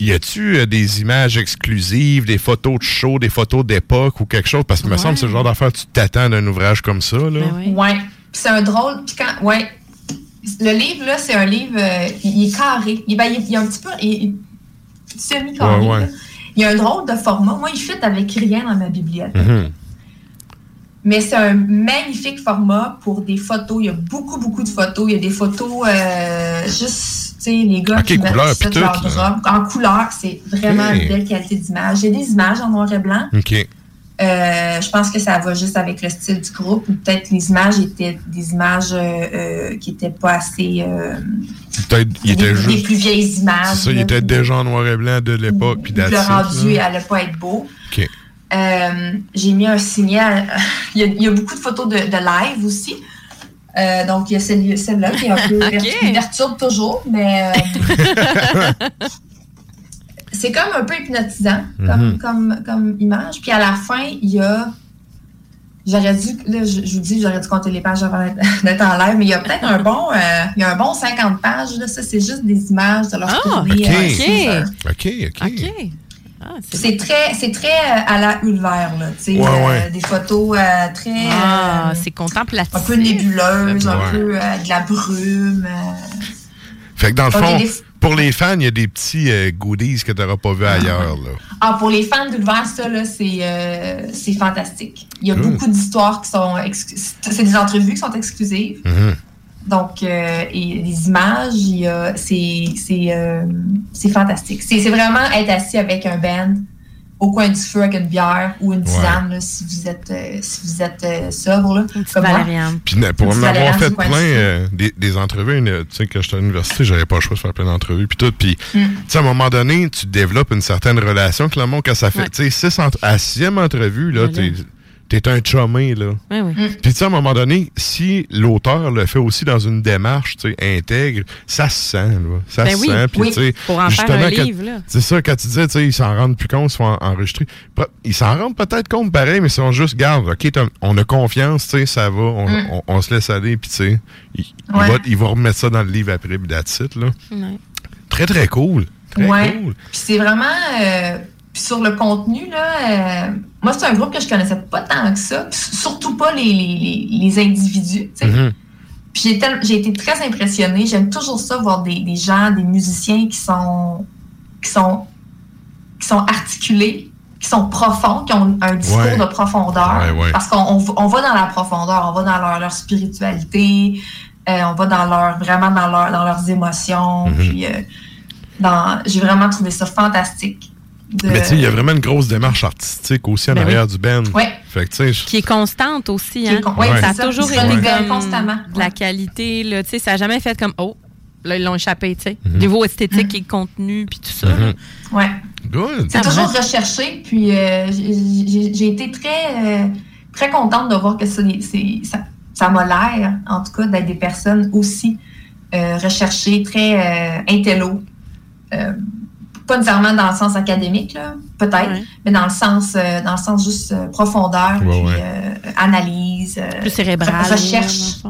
Y a-tu euh, des images exclusives, des photos de show, des photos d'époque ou quelque chose? Parce que me semble que c'est le genre d'affaire que tu t'attends d'un ouvrage comme ça, là. Ben oui. Ouais. Puis c'est un drôle. Puis quand. Ouais. Le livre, là, c'est un livre. euh, il, est carré. Il, ben, il, il est un petit peu. Il, semi-carré. Ouais, ouais. là. Il y a un drôle de format. Moi, il fit avec rien dans ma bibliothèque. Mhm. Mais c'est un magnifique format pour des photos. Il y a beaucoup, beaucoup de photos. Il y a des photos euh, juste, tu sais, les gars Ok, qui mettent couleur, ça puis sur leur drap. En couleur, c'est vraiment une belle qualité d'image. A des images en noir et blanc. OK. Euh, je pense que ça va juste avec le style du groupe. ou Peut-être les images étaient des images euh, euh, qui n'étaient pas assez. euh, Peut-être il était juste. plus vieilles images. C'est ça, il était déjà en noir et blanc de l'époque, puis le rendu là. allait pas être beau. OK. Euh, j'ai mis un signet. à- il, y a, il y a beaucoup de photos de, de live aussi. Euh, donc, il y a celle- celle-là qui est un peu Ok. qui me perturbe toujours, mais euh, c'est comme un peu hypnotisant comme, Mhm. comme, comme image. Puis à la fin, il y a. J'aurais dû, là, je, je vous dis, j'aurais dû compter les pages avant d'être- en live, mais il y a peut-être un bon, euh, il y a un bon 50 pages. Là, ça, c'est juste des images de leur Ah, tournée. ok. euh, heures. OK, OK. OK. Ah, c'est très, c'est très euh, à la Ulver, là. Ouais, euh, ouais. Des photos euh, très. Ah, euh, c'est contemplatif. un peu nébuleuses, un Ouais. peu euh, de la brume. euh. Fait que dans le fond, pour les fans, il y a des petits euh, goodies que tu n'auras pas vu ailleurs. Là. Ah, pour les fans d'Ulver, ça, là, c'est, euh, c'est fantastique. Il y a beaucoup d'histoires qui sont... excu- C'est des entrevues qui sont exclusives. Mhm. Donc, euh, et des images, il y a- c'est, c'est, c'est fantastique. C'est, c'est vraiment être assis avec un band au coin du feu avec une bière ou une tisane, là, si vous êtes, euh, si vous êtes euh, sobre. Là, Une comme. Puis na- pour m'avoir Valérien fait plein euh, des, des entrevues, une- tu sais, quand j'étais à l'université, j'avais pas le choix de faire plein d'entrevues, puis tout. Puis, Mm. tu sais, à un moment donné, tu développes une certaine relation avec le monde quand ça fait, Ouais. tu sais, six entre- à la sixième entrevue, là, Voilà. T'es un chumé, là. Oui, oui. Puis, tu sais, à un moment donné, si l'auteur le fait aussi dans une démarche, tu sais, intègre, ça se sent, là. Ça Ben se oui. sent. Puis, Oui. tu sais, Pour en faire justement, un quand- livre, là. c'est ça, quand tu disais, tu sais, ils s'en rendent plus compte, ils sont en- enregistrés. Ils s'en rendent peut-être compte pareil, mais ils sont juste, garde, OK, on a confiance, tu sais, ça va, on, Mm. on- on se laisse aller, puis tu sais, il, il Ouais. va, il va remettre ça dans le livre après, puis that's it, là. Ouais. Très, très cool. Très Ouais. cool. Puis c'est vraiment. euh, puis sur le contenu, là, euh, moi, c'est un groupe que je connaissais pas tant que ça. Surtout pas les, les, les, individus. Mhm. Puis j'ai, été très impressionnée. J'aime toujours ça, voir des, des gens, des musiciens qui sont, qui sont, qui sont articulés, qui sont profonds, qui ont un discours Ouais. de profondeur. Ouais, ouais. Parce qu'on on, va dans la profondeur, on va dans leur, leur spiritualité, euh, on va dans leur, vraiment dans, leur, dans leurs émotions. Mhm. Puis, euh, j'ai vraiment trouvé ça fantastique. De- Mais tu sais, il y a vraiment une grosse démarche artistique aussi en Ben arrière du band. Ouais. Fait que, tu sais, je- Qui est constante aussi. Hein? con- ouais, Ouais. Ça a ça. toujours été comme constamment. de la qualité. Là, tu sais, ça n'a jamais fait comme Oh, là, ils l'ont échappé. tu sais. Mhm. Niveau esthétique et contenu, puis tout ça. Mhm. là. Ouais. good. C'est toujours recherché, puis euh, j'ai- été très, euh, très contente de voir que ça, ça, ça m'a l'air, en tout cas, d'être des personnes aussi euh, recherchées, très euh, intello. Pas nécessairement dans le sens académique, là, peut-être, Ouais. mais dans le sens, euh, dans le sens juste euh, profondeur, Ouais, puis ouais. euh, analyse, euh, Plus cérébral. recherche,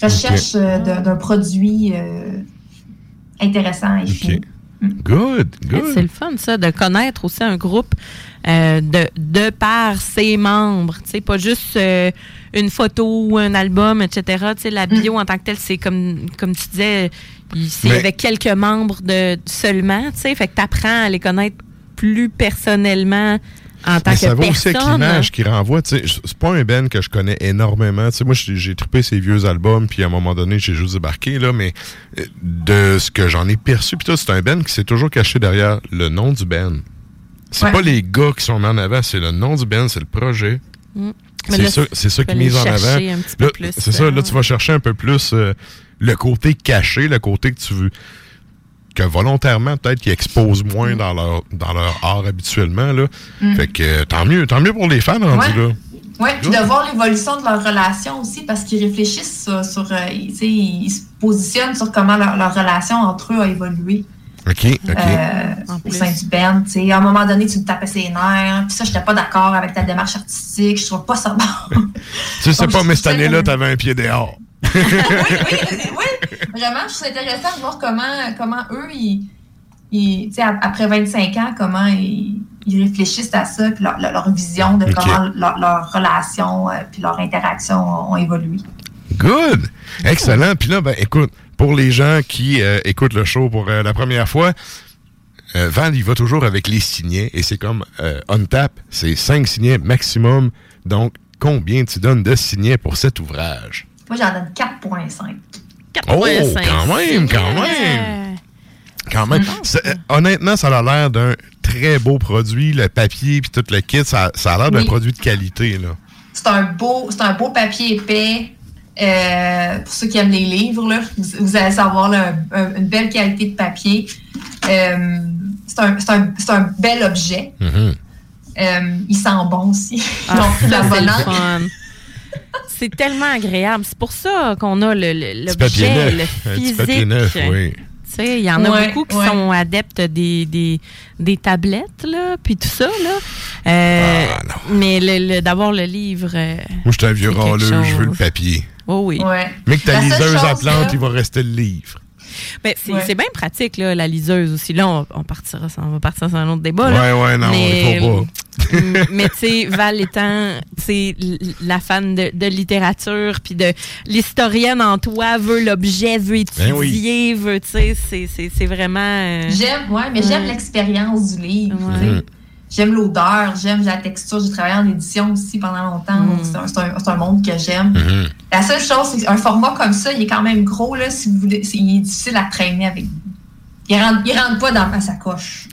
recherche euh, d'un produit euh, intéressant et OK. fini. Good, Ouais, good. C'est le fun, ça, de connaître aussi un groupe euh, de, de par ses membres. Tu sais, pas juste euh, une photo ou un album, etc. Tu sais, la bio en tant que telle, c'est comme, comme tu disais, c'est avec quelques membres de, seulement. Tu sais, fait que tu apprends à les connaître plus personnellement en tant Mais que ça va aussi avec personne. l'image qui renvoie. tu sais, C'est pas un Ben que je connais énormément. Tu sais, moi, j'ai trippé ses vieux albums, puis à un moment donné, j'ai juste débarqué, là, mais euh, de ce que j'en ai perçu, puis c'est un Ben qui s'est toujours caché derrière le nom du Ben. C'est Ouais. pas les gars qui sont mis en avant, c'est le nom du Ben, c'est le projet. Mm. C'est ça, ça qui est mis en avant. C'est ça, là, tu vas chercher un peu plus euh, le côté caché, le côté que tu veux que volontairement peut-être qu'ils exposent moins dans leur dans leur art habituellement là. Fait que euh, tant mieux, tant mieux pour les fans rendus Ouais. là. Oui, puis de voir l'évolution de leur relation aussi, parce qu'ils réfléchissent sur, sur, euh, ils, tu sais, ils se positionnent sur comment leur, leur relation entre eux a évolué OK, OK. euh, au sein du band. tu sais. À un moment donné, tu me tapais ses nerfs, puis ça, j'étais pas d'accord avec ta démarche artistique, je trouve pas ça bon. tu sais pas mais cette année-là, t'avais un pied dehors. Oui, oui, oui, vraiment, je trouve intéressant de voir comment, comment eux, ils, après 25 ans, comment ils, ils réfléchissent à ça, puis leur, leur- vision de comment leur, leur relation, euh, puis leur interaction ont, ont évolué. Good! Excellent. Puis là, ben, écoute, pour les gens qui euh, écoutent le show pour euh, la première fois, euh, Val, il va toujours avec les signets et c'est comme euh, on tap, c'est 5 signets maximum. Donc, combien tu donnes de signets pour cet ouvrage? Moi, j'en donne 4,5. Oh, 4,5. quand même, quand même! Quand même. Euh, honnêtement, ça a l'air d'un très beau produit. Le papier puis tout le kit, ça, ça a l'air d'un Oui. produit de qualité. Là. C'est un beau, c'est un beau papier épais. Euh, pour ceux qui aiment les livres, là, vous, vous allez savoir là, un- un- une belle qualité de papier. Euh, c'est un, c'est un- c'est un bel objet. Mhm. Euh, il sent bon aussi. Ah, la bonne. C'est tellement agréable. C'est pour ça qu'on a le- le- l'objet, le neuf. Un petit physique. papier neuf, oui. Tu sais, il y en a Ouais, beaucoup qui ouais. sont adeptes des, des, des tablettes, là, puis tout ça, là. Euh, Ah, mais le, le- d'avoir le livre... euh, Moi, je suis un vieux râleux, je veux le papier. oh oui. Ouais. Mais que ta liseuse à plante, là- il va rester le livre. Ben, c'est Ouais. c'est bien pratique, là, la liseuse aussi. Là, on, on partira, ça- on va partir sur un autre débat. Ouais, là. ouais, non, Mais, il faut pas. mais tu sais, Val étant la fan de, de littérature, puis de l'historienne en toi, veut l'objet, veut Ben étudier, veut, tu sais, c'est- c'est c'est vraiment... euh, J'aime, ouais, mais j'aime l'expérience du livre. Ouais. J'aime l'odeur, j'aime la texture. J'ai travaillé en édition aussi pendant longtemps, donc Mm. c'est un, monde que j'aime. Mhm. La seule chose, c'est qu'un format comme ça, il est quand même gros, là, si vous voulez. c'est- il est difficile à traîner avec vous. Il rentre, il rentre pas dans ma sacoche.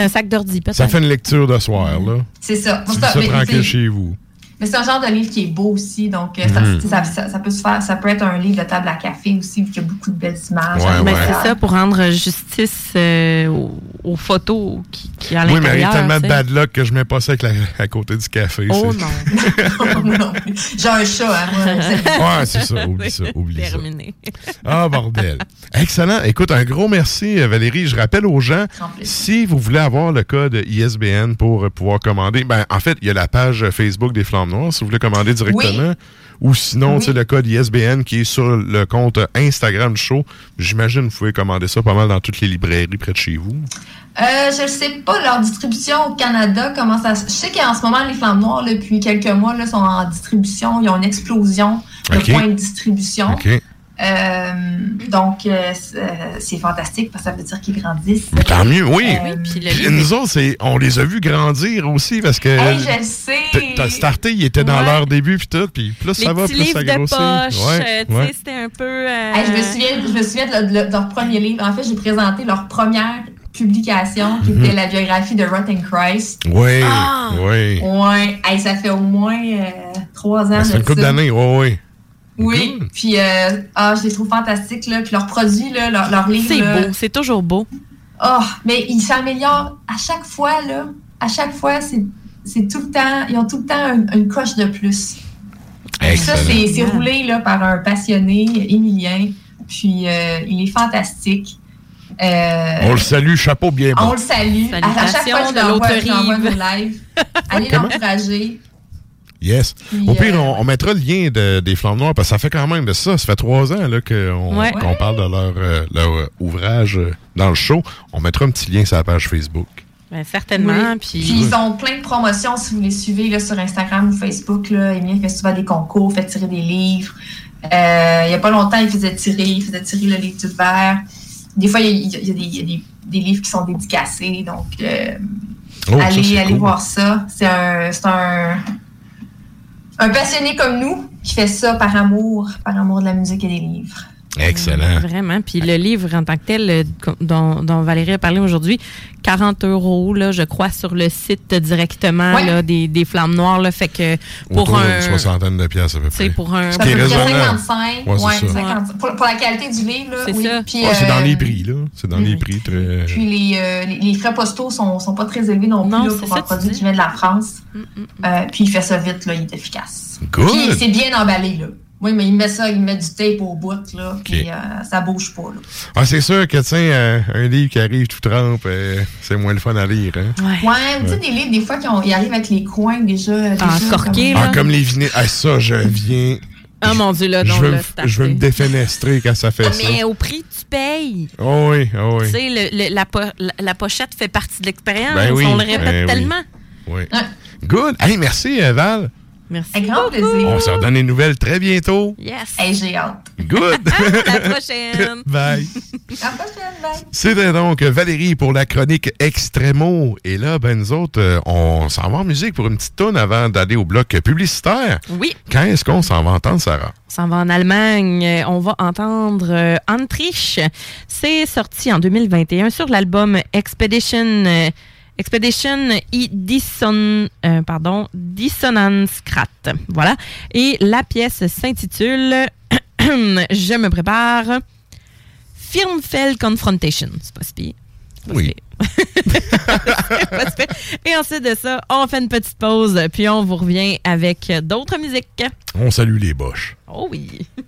un sac d'ordi, peut-être. Ça fait une lecture de soir, là. C'est ça. Tu ça, ça tranquille chez vous. Mais c'est un genre de livre qui est beau aussi, donc euh, ça, Mhm. ça, ça- ça peut se faire. Ça peut être un livre de table à café aussi, vu qu'il y a beaucoup de belles images. Ouais, Ben, ouais. C'est ça, pour rendre justice euh, aux, aux photos qui, qui à Oui, mais il y a l'intérieur. tellement de bad luck que je mets pas ça avec la- à côté du café. Oh c'est- non. Non, J'ai un chat, hein, moi. c'est- Ouais, c'est ça. Oublie ça. Oublie ça. Terminé. Ah, bordel. Excellent. Écoute, un gros merci, euh, Valérie. Je rappelle aux gens, si vous voulez avoir le code ISBN pour pouvoir commander, ben, en fait, il y a la page Facebook des Flammes Si vous voulez commander directement. Ou sinon, Oui. tu sais, le code ISBN qui est sur le compte Instagram du show. J'imagine que vous pouvez commander ça pas mal dans toutes les librairies près de chez vous. Euh, je ne sais pas leur distribution au Canada, comment ça se... Je sais qu'en ce moment, les Flammes Noires, là, depuis quelques mois, là, sont en distribution. Ils ont une explosion de points de distribution. Euh, donc, euh, c'est euh, c'est fantastique parce que ça veut dire qu'ils grandissent. Mais tant mieux, oui. Euh, Puis le Puis livre nous autres, on les a vus grandir aussi parce que Hey, je le sais! t'as starté, ils étaient dans Ouais. leur début, puis tout, puis plus Les ça va, plus ça livres de grossit. poche, Ouais, euh, tu ouais. sais, c'était un peu... euh, Hey, je, me souviens, je me souviens de, le- de leur premier livre. En fait, j'ai présenté leur première publication qui Mhm. était la biographie de Rotten Christ. Oui, Ah! oui. Ouais, hey, ça fait au moins euh, trois ans. Ben, C'est de une couple ça. d'années, oui, oui. Oui, puis euh, ah, je les trouve fantastiques, là. Puis leurs produits, là, leurs leur livres. C'est beau, c'est toujours beau. Oh, mais ils s'améliorent à chaque fois, là. À chaque fois, c'est c'est tout le temps, ils ont tout le temps une, une coche de plus. Ça, Excellent. c'est c'est roulé là, par un passionné, Émilien. Puis euh, il est fantastique. Euh, On le salue, chapeau bien on le salue. À, à chaque fois que je l'envoie, live. Allez l'encourager. Yes. Au pire, on, on mettra le lien de- des Flammes Noires, parce que ça fait quand même de ça. Ça fait trois ans là, qu'on Ouais. parle de leur, euh, leur euh, ouvrage euh, dans le show. On mettra un petit lien sur la page Facebook. Ben, certainement. Oui. Puis, Puis ils ont plein de promotions si vous les suivez là, sur Instagram ou Facebook. Là. Fait souvent des concours, fait tirer des livres. Euh, il n'y a pas longtemps, il faisait tirer, il faisait tirer le livre du verre. Des fois, il y a, il y a des, il y a des- des livres qui sont dédicacés. Donc, euh, Oh, allez, c'est allez cool. voir ça. C'est un, c'est un, un passionné comme nous qui fait ça par amour, par amour de la musique et des livres. Excellent. Vraiment. Puis le livre en tant que tel euh, dont, dont Valérie a parlé aujourd'hui, 40 euros, là, je crois, sur le site directement Ouais. là, des, des Flammes Noires. Là, fait que pour Autour un. d'une soixantaine de pièces à peu près. pour un. Ce Ça qui est peut coûter raisonnable. 55. Ouais, c'est ouais, ça. 55. Pour, pour la qualité du livre, là, C'est oui. ça. Puis, Ah, c'est dans euh, les prix, là. C'est dans les prix très. Puis les, euh, les, les frais postaux sont, sont pas très élevés non plus Non, là, c'est pour ça, un produit qui vient de la France. Mm, mm, mm. Euh, puis il fait ça vite, là, il est efficace. Good. Puis c'est bien emballé, là. Oui, mais il met ça, il met du tape au bout, là, puis Ok. euh, ça bouge pas, là. Ah, c'est sûr que, tiens, euh, un livre qui arrive tout trempe, euh, c'est moins le fun à lire, hein? Ouais. Ouais, tu sais, des livres, des fois, qui ont- ils arrivent avec les coins déjà. déjà Encorqués, comme- là. Ah, comme les vinyles. Ah, ça, je viens. Ah mon Dieu, là, je, non, veux là, je veux me défenestrer quand ça fait ça. Mais au prix, tu payes. Oh oui, oh oui. Tu sais, le- le- la, po- la, la pochette fait partie de l'expérience. Ben oui, On le répète ben oui. tellement. oui. Ouais. Good. Hey, merci, Val. Merci. Avec grand plaisir. On se redonne des nouvelles très bientôt. Yes. Hey, j'ai hâte. Good. À la prochaine. Bye. À la prochaine, bye. C'était donc Valérie pour la chronique Extremo. Et là, ben nous autres, euh, on s'en va en musique pour une petite tonne avant d'aller au bloc publicitaire. Oui. Quand est-ce qu'on s'en va entendre, Sarah? On s'en va en Allemagne. Euh, On va entendre euh, Antrich. C'est sorti en 2021 sur l'album Expedition. Expedition i Disson, euh, pardon, Dissonance Crat. Voilà. Et la pièce s'intitule Je me prépare. Firmfell Confrontation. C'est pas si Oui. Et ensuite de ça, on fait une petite pause, puis on vous revient avec d'autres musiques. On salue les boches. Oh oui.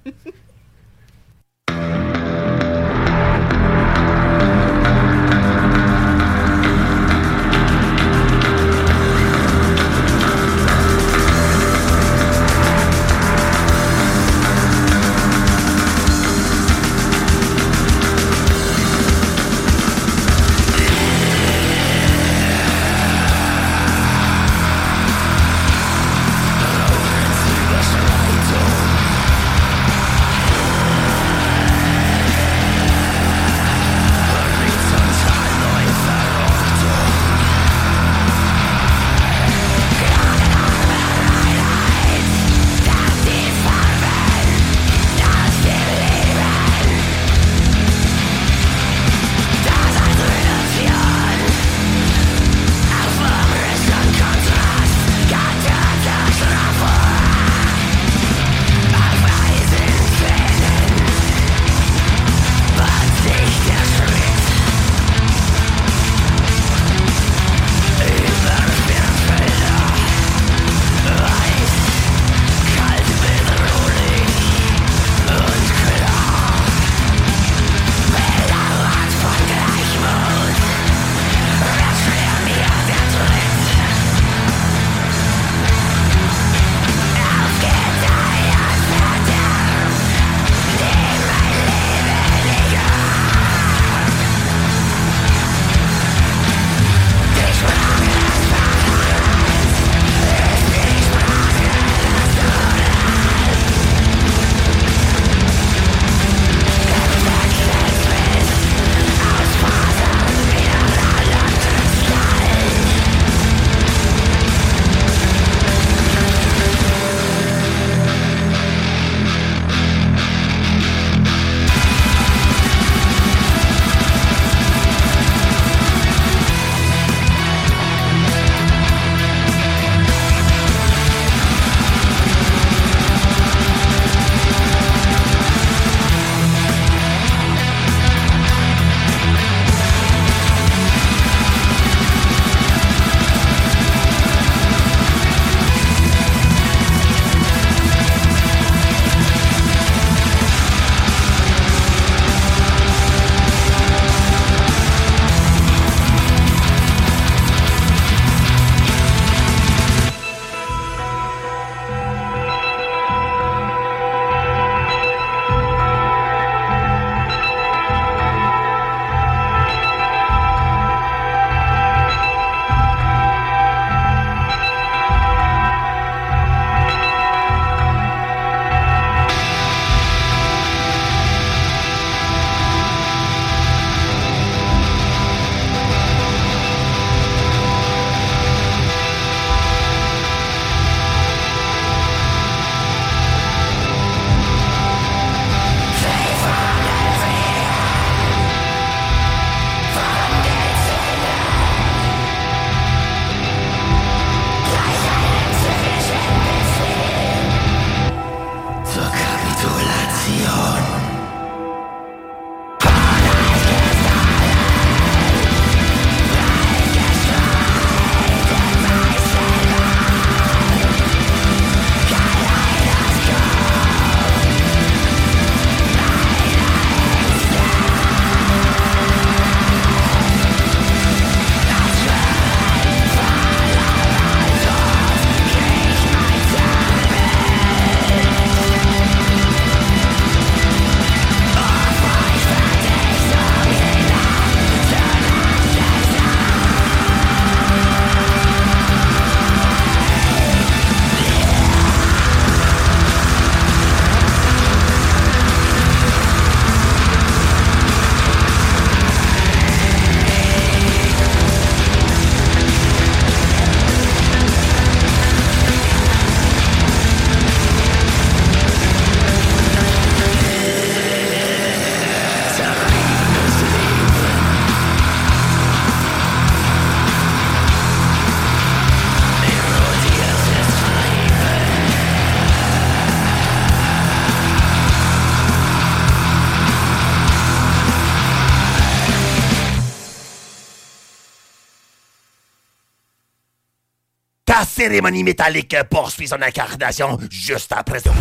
cérémonie métallique poursuit son incarnation juste après ça.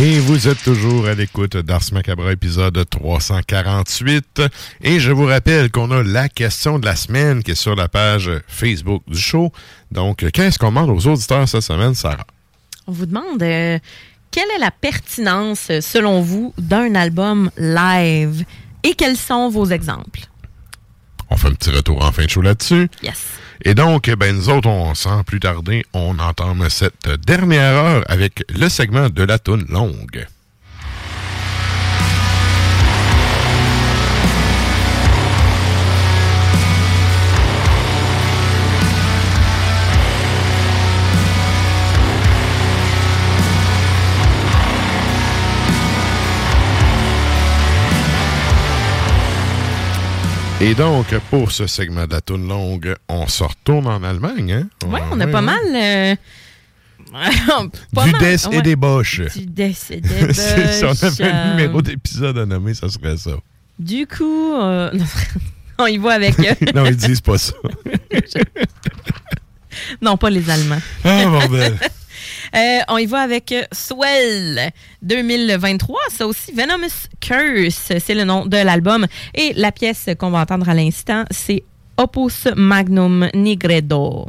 Et vous êtes toujours à l'écoute d'Ars Macabre épisode 348. Et je vous rappelle qu'on a la question de la semaine qui est sur la page Facebook du show. Donc, qu'est-ce qu'on demande aux auditeurs cette semaine, Sarah? On vous demande euh, quelle est la pertinence, selon vous, d'un album live? Et quels sont vos exemples? On fait un petit retour en fin de show là-dessus. Yes. Et donc, ben, nous autres, on, sans plus tarder, on entame cette dernière heure avec le segment de la toune longue. Et donc, pour ce segment de la toune longue, on se retourne en Allemagne. Hein? Ouais, on a pas mal. euh, pas du mal, Des et des Boches. Du Des et des C'est- si on avait un Boches, numéro euh, d'épisode à nommer, ça serait ça. Du coup, euh, on y va avec. euh, non, ils disent pas ça. non, pas les Allemands. Ah, bordel. Euh, on y va avec Swell 2023. Ça aussi, Venomous Curse, c'est le nom de l'album. Et la pièce qu'on va entendre à l'instant, c'est Opus Magnum Nigredo.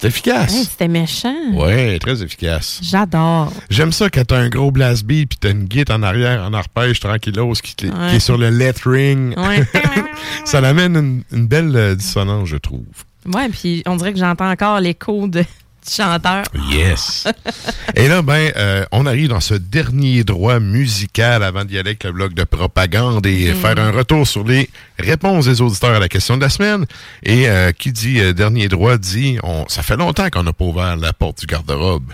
C'est efficace. Hey, C'était méchant. Ouais, très efficace. J'adore. J'aime ça quand t'as un gros blast beat puis t'as une guitare en arrière en arpège tranquillos qui, qui est sur le lettering. Ouais. ça l'amène une, une belle euh, dissonance, je trouve. ouais, puis on dirait que j'entends encore l'écho de, chanteur. Yes. Et là, ben, euh, on arrive dans ce dernier droit musical avant d'y aller avec le bloc de propagande et Mm. faire un retour sur les réponses des auditeurs à la question de la semaine. Et euh, qui dit euh, dernier droit dit, on, ça fait longtemps qu'on n'a pas ouvert la porte du garde-robe.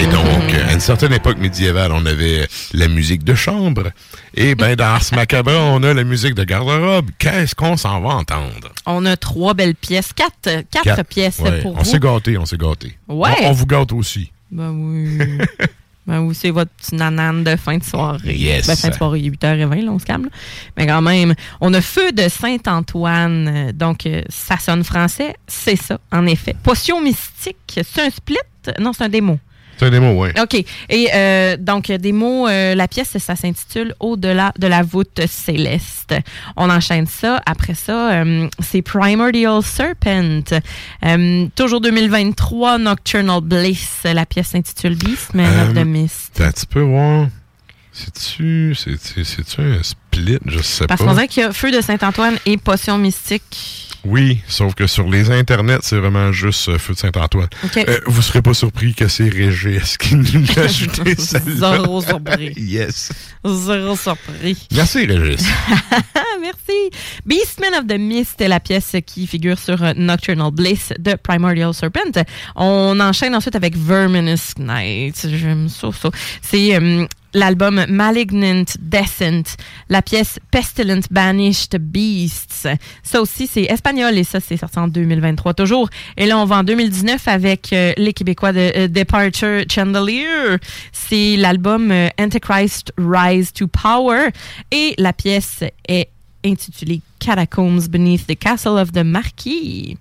Et donc, à une certaine époque médiévale, on avait la musique de chambre. Et ben, dans Ars Macabre, on a la musique de garde-robe. Qu'est-ce qu'on s'en va entendre? On a trois belles pièces, quatre, quatre, Quatre. pièces Ouais, pour On vous. s'est gâté, on s'est gâté. Ouais. On, on vous gâte aussi. Ben oui. ben oui, c'est votre petite nanane de fin de soirée. Yes. Ben, fin de soirée, il est 8h20, là, on se calme. là. Mais quand même, on a Feu de Saint-Antoine. Donc, euh, ça sonne français. C'est ça, en effet. Potion mystique, c'est un split? Non, c'est un démo. C'est un démo, oui. OK. Et euh, donc, des mots, euh, la pièce, ça s'intitule Au-delà de la voûte céleste. On enchaîne ça. Après ça, euh, c'est Primordial Serpent. Euh, toujours 2023, Nocturnal Bliss. La pièce s'intitule Beastman of the Euh, Mist. Un petit peu voir. C'est-tu c'est- c'est- c'est-tu un split? Je sais Parce pas. qu'on dirait qu'il y a Feu de Saint-Antoine et Potion mystique. Oui, sauf que sur les internets, c'est vraiment juste euh, Feu de Saint-Antoine. OK. Euh, vous serez pas surpris que c'est Régis qui nous a ajouté celle-là. Zéro surpris. Yes. Zéro surpris. Merci, Régis. Merci. Beastman of the Mist est la pièce qui figure sur euh, Nocturnal Bliss de Primordial Serpent. On enchaîne ensuite avec Verminous Night. J'aime ça, ça. C'est euh, l'album Malignant Descent, la pièce Pestilent Banished Beasts. Ça aussi, c'est espagnol et ça, c'est sorti en 2023 toujours. Et là, on va en 2019 avec euh, les Québécois de euh, Departure Chandelier. C'est l'album euh, Antichrist Rise to Power et la pièce est intitulée Catacombs Beneath the Castle of the Marquis.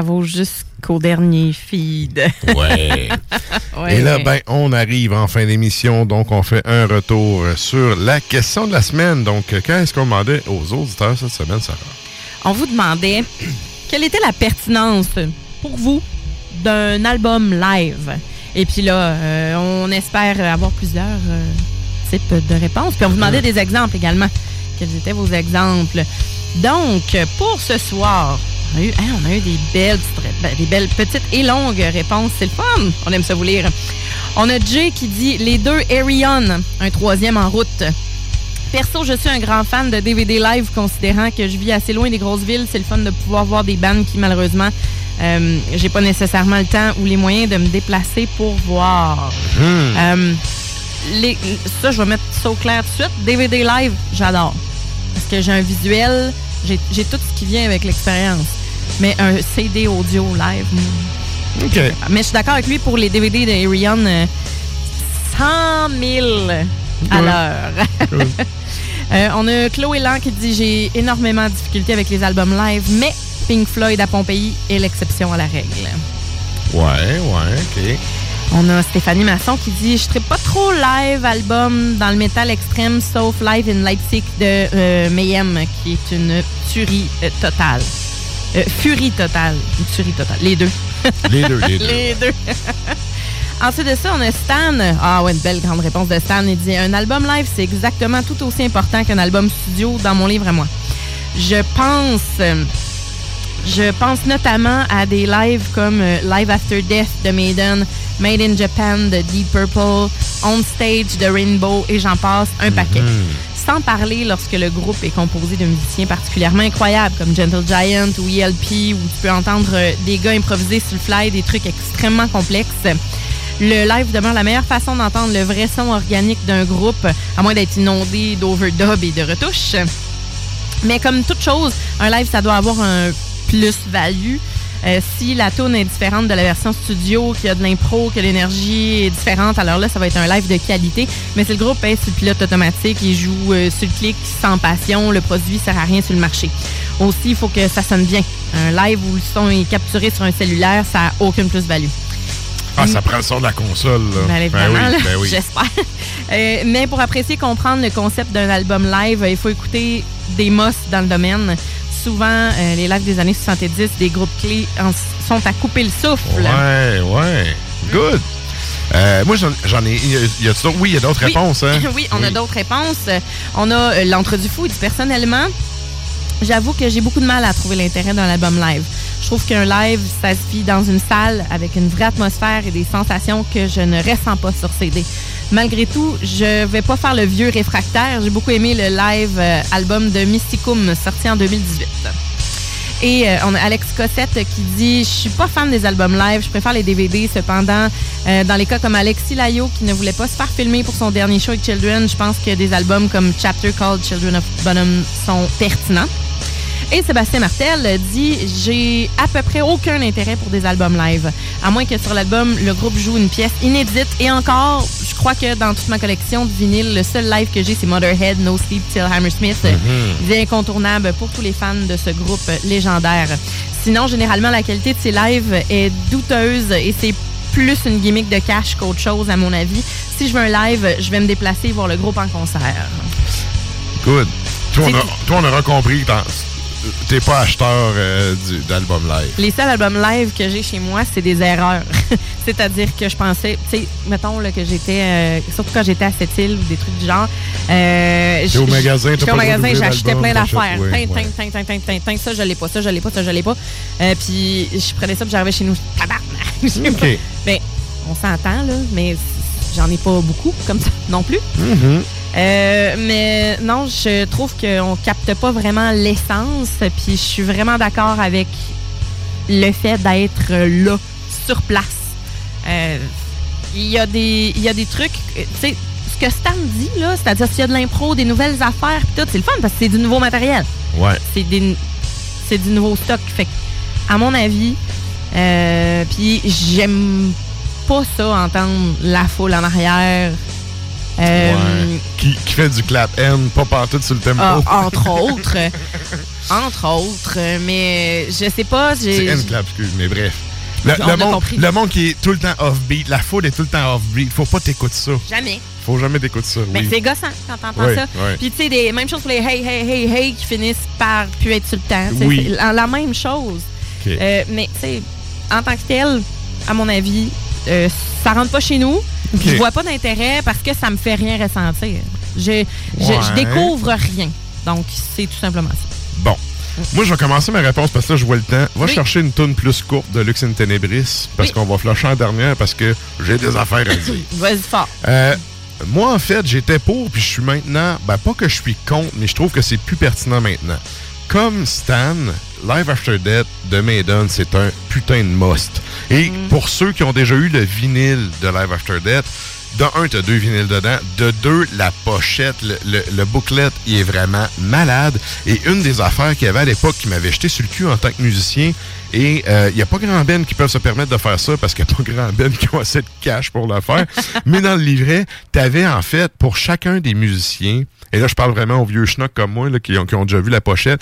Ça vaut jusqu'au dernier feed. Ouais. Ouais. Et là, ben, on arrive en fin d'émission, donc on fait un retour sur la question de la semaine. Donc, qu'est-ce qu'on demandait aux auditeurs cette semaine, Sarah? On vous demandait quelle était la pertinence pour vous d'un album live? Et puis là, euh, on espère avoir plusieurs euh, types de réponses. Puis on vous demandait des exemples également. Quels étaient vos exemples? Donc, pour ce soir, on a eu, hein, on a eu des, belles, petites- ben, des belles petites et longues réponses. C'est le fun. On aime ça vous lire. On a Jay qui dit les deux Arion, un troisième en route. Perso, je suis un grand fan de DVD live, considérant que je vis assez loin des grosses villes. C'est le fun de pouvoir voir des bandes qui, malheureusement, euh, j'ai pas nécessairement le temps ou les moyens de me déplacer pour voir. Euh, les- ça, je vais mettre ça au clair tout de suite. DVD live, j'adore. Parce que j'ai un visuel, j'ai tout ce qui vient avec l'expérience. Mais un CD audio live. OK. mais je suis d'accord avec lui pour les DVD de Arion, euh, 100 000 à Ouais. l'heure. Euh, on a Chloé Lan qui dit J'ai énormément de difficultés avec les albums live, mais Pink Floyd à Pompéi est l'exception à la règle. Ouais, ouais, OK. On a Stéphanie Masson qui dit Je ne pas trop live album dans le métal extrême, sauf Live in Leipzig de euh, Mayhem, qui est une tuerie euh, totale. Euh, furie totale. Tuerie totale. Les deux. Les deux, les deux. Les deux. Ensuite de ça, on a Stan. Ah ouais, une belle grande réponse de Stan. Il dit Un album live, c'est exactement tout aussi important qu'un album studio dans mon livre à moi. Je pense. euh, Je pense notamment à des lives comme euh, Live After Death de Maiden, Made in Japan de Deep Purple, On Stage de Rainbow et j'en passe un paquet. Sans parler lorsque le groupe est composé de musiciens particulièrement incroyables comme Gentle Giant ou ELP, où tu peux entendre euh, des gars improviser sur le fly des trucs extrêmement complexes. Le live demeure la meilleure façon d'entendre le vrai son organique d'un groupe, à moins d'être inondé d'overdub et de retouches. Mais comme toute chose, un live, ça doit avoir un plus-value. Euh, si la tune est différente de la version studio, qu'il y a de l'impro, que l'énergie est différente, alors là, ça va être un live de qualité. Mais si le groupe est sur le pilote automatique, il joue euh, sur le clic sans passion, le produit sert à rien sur le marché. Aussi, il faut que ça sonne bien. Un live où le son est capturé sur un cellulaire, ça n'a aucune plus-value. Ah, ça prend le son de la console, là. Ben, évidemment, oui, ben oui. j'espère. Euh, mais pour apprécier et comprendre le concept d'un album live, il faut écouter des mosses dans le domaine. Souvent, euh, les lives des années 70, des groupes clés en- sont à couper le souffle. Ouais, ouais. Good. Euh, moi, j'en ai. y a- y a-tu d'autres- oui, il y a d'autres Oui. réponses, hein? oui, on a d'autres réponses. On a euh, l'entre du fou. Il dit personnellement, j'avoue que j'ai beaucoup de mal à trouver l'intérêt d'un album live. Je trouve qu'un live, ça se vit dans une salle avec une vraie atmosphère et des sensations que je ne ressens pas sur CD. Malgré tout, je vais pas faire le vieux réfractaire. J'ai beaucoup aimé le live euh, album de Mysticum sorti en 2018. Et euh, on a Alex Cossette qui dit Je suis pas fan des albums live, je préfère les DVD. Cependant, euh, dans les cas comme Alexis Layo qui ne voulait pas se faire filmer pour son dernier show avec Children, je pense que des albums comme Chapter Called Children of Bonham sont pertinents. Et Sébastien Martel dit J'ai à peu près aucun intérêt pour des albums live. À moins que sur l'album, le groupe joue une pièce inédite. Et encore, je crois que dans toute ma collection de vinyles, le seul live que j'ai, c'est Motherhead, No Sleep Till Hammersmith. Il est incontournable pour tous les fans de ce groupe légendaire. Sinon, généralement, la qualité de ces lives est douteuse et c'est plus une gimmick de cash qu'autre chose, à mon avis. Si je veux un live, je vais me déplacer voir le groupe en concert. Good. Toi, on, C'est a, tout. toi, on aura compris que t'en- t'es pas acheteur euh, d'album live. Les seuls albums live que j'ai chez moi, c'est des erreurs. C'est-à-dire que je pensais, tu sais, mettons là, que j'étais, euh, surtout quand j'étais à cette île ou des trucs du genre. Euh, au magasin, J'étais au magasin, j'achetais plein d'affaires. ouais, ouais. tin, tin, ça, je l'ai pas, ça, je l'ai pas, ça, je l'ai pas. Euh, puis je prenais ça, puis j'arrivais chez nous. Tabarnak! OK. Ben, on s'entend, là, mais j'en ai pas beaucoup comme ça non plus. Mhm. Euh, mais non, je trouve qu'on capte pas vraiment l'essence. Puis je suis vraiment d'accord avec le fait d'être là, sur place. Euh, Il y, a des- il y a des trucs, euh, tu sais, ce que Stan dit, là, c'est-à-dire s'il y a de l'impro, des nouvelles affaires, puis tout, c'est le fun parce que c'est du nouveau matériel. Ouais. C'est des- c'est du nouveau stock. Fait à mon avis, euh, puis j'aime pas ça, entendre la foule en arrière Euh, Ouais. Qui, qui fait du clap hand, pas partout sur le tempo. ah, entre autres. entre autres. Mais je sais pas. j'ai- C'est hand clap, excuse, mais bref. Le, monde, le monde qui est tout le temps off-beat, la foule est tout le temps off-beat. Faut pas t'écouter ça. Jamais. Faut jamais t'écouter ça. Oui. c'est gossant quand t'entends ça. ouais. Puis, tu sais, des mêmes choses pour les hey, hey, hey, hey qui finissent par plus être sur le temps. Oui. C'est la, la même chose. Euh, mais, tu sais, en tant que tel, à mon avis, euh, ça rentre pas chez nous. Ok. Je vois pas d'intérêt parce que ça me fait rien ressentir. Je, je, je Ouais. découvre rien. Donc, c'est tout simplement ça. Bon. Moi, je vais commencer ma réponse parce que là, je vois le temps. Va Oui. chercher une toune plus courte de Lux in Tenebris parce Oui. qu'on va flasher en dernière parce que j'ai des affaires à dire. Vas-y fort. Euh, moi, en fait, j'étais pour, puis je suis maintenant. Ben, pas que je suis contre, mais je trouve que c'est plus pertinent maintenant. Comme Stan, Live After Death de Maiden, c'est un putain de must. Et pour ceux qui ont déjà eu le vinyle de Live After Death, de un, t'as deux vinyles dedans. De deux, la pochette, le, le, le booklet, il est vraiment malade. Et une des affaires qu'il y avait à l'époque qui m'avait jeté sur le cul en tant que musicien, et il n'y a pas grand ben qui peuvent se permettre de faire ça parce qu'il n'y a pas grand ben qui ont assez de cash pour le faire. Mais dans le livret, tu avais en fait pour chacun des musiciens, et là je parle vraiment aux vieux schnocks comme moi là, qui, ont, qui ont déjà vu la pochette,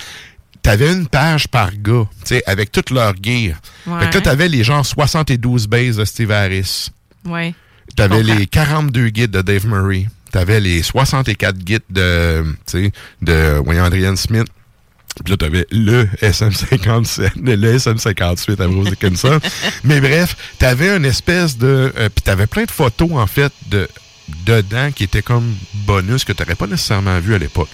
T'avais une page par gars, tu sais, avec toute leur gear. Ouais. Fait que là, t'avais les gens 72 basses de Steve Harris. Ouais. T'avais les 42 guides de Dave Murray. T'avais les 64 guides de, tu sais, de voyons, Adrian Smith. Puis là, t'avais le SM57, le SM58 à Bruce Dickinson. Mais bref, t'avais une espèce de... euh, puis t'avais plein de photos, en fait, de dedans qui étaient comme bonus que t'aurais pas nécessairement vu à l'époque.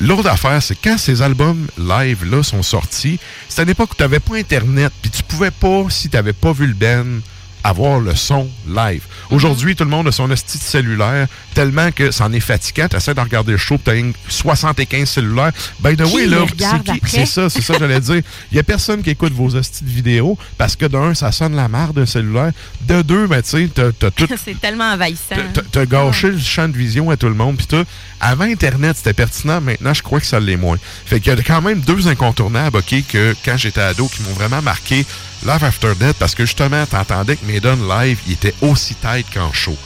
L'autre affaire, c'est quand ces albums live-là sont sortis, c'était à l'époque où t'avais pas Internet, puis tu pouvais pas, si t'avais pas vu le Ben, avoir le son live. Aujourd'hui, tout le monde a son esti de cellulaire, tellement que c'en est fatigant. Tu essaies de regarder le show, tu as 75 cellulaires. By the way, là, c'est qui? après? C'est ça, c'est ça que j'allais dire. Il y a personne qui écoute vos hosties de vidéos parce que d'un, ça sonne la marre d'un cellulaire. De deux, ben, tu sais, t'as t'as tout c'est tellement envahissant. T'as- T'as gâché le champ de vision à tout le monde. Puis tout. Avant Internet, c'était pertinent. Maintenant, je crois que ça l'est moins. Fait qu'il y a quand même deux incontournables, OK, que quand j'étais ado, qui m'ont vraiment marqué Live After Death, parce que justement, t'entendais que Maiden live, il était aussi tight qu'en show.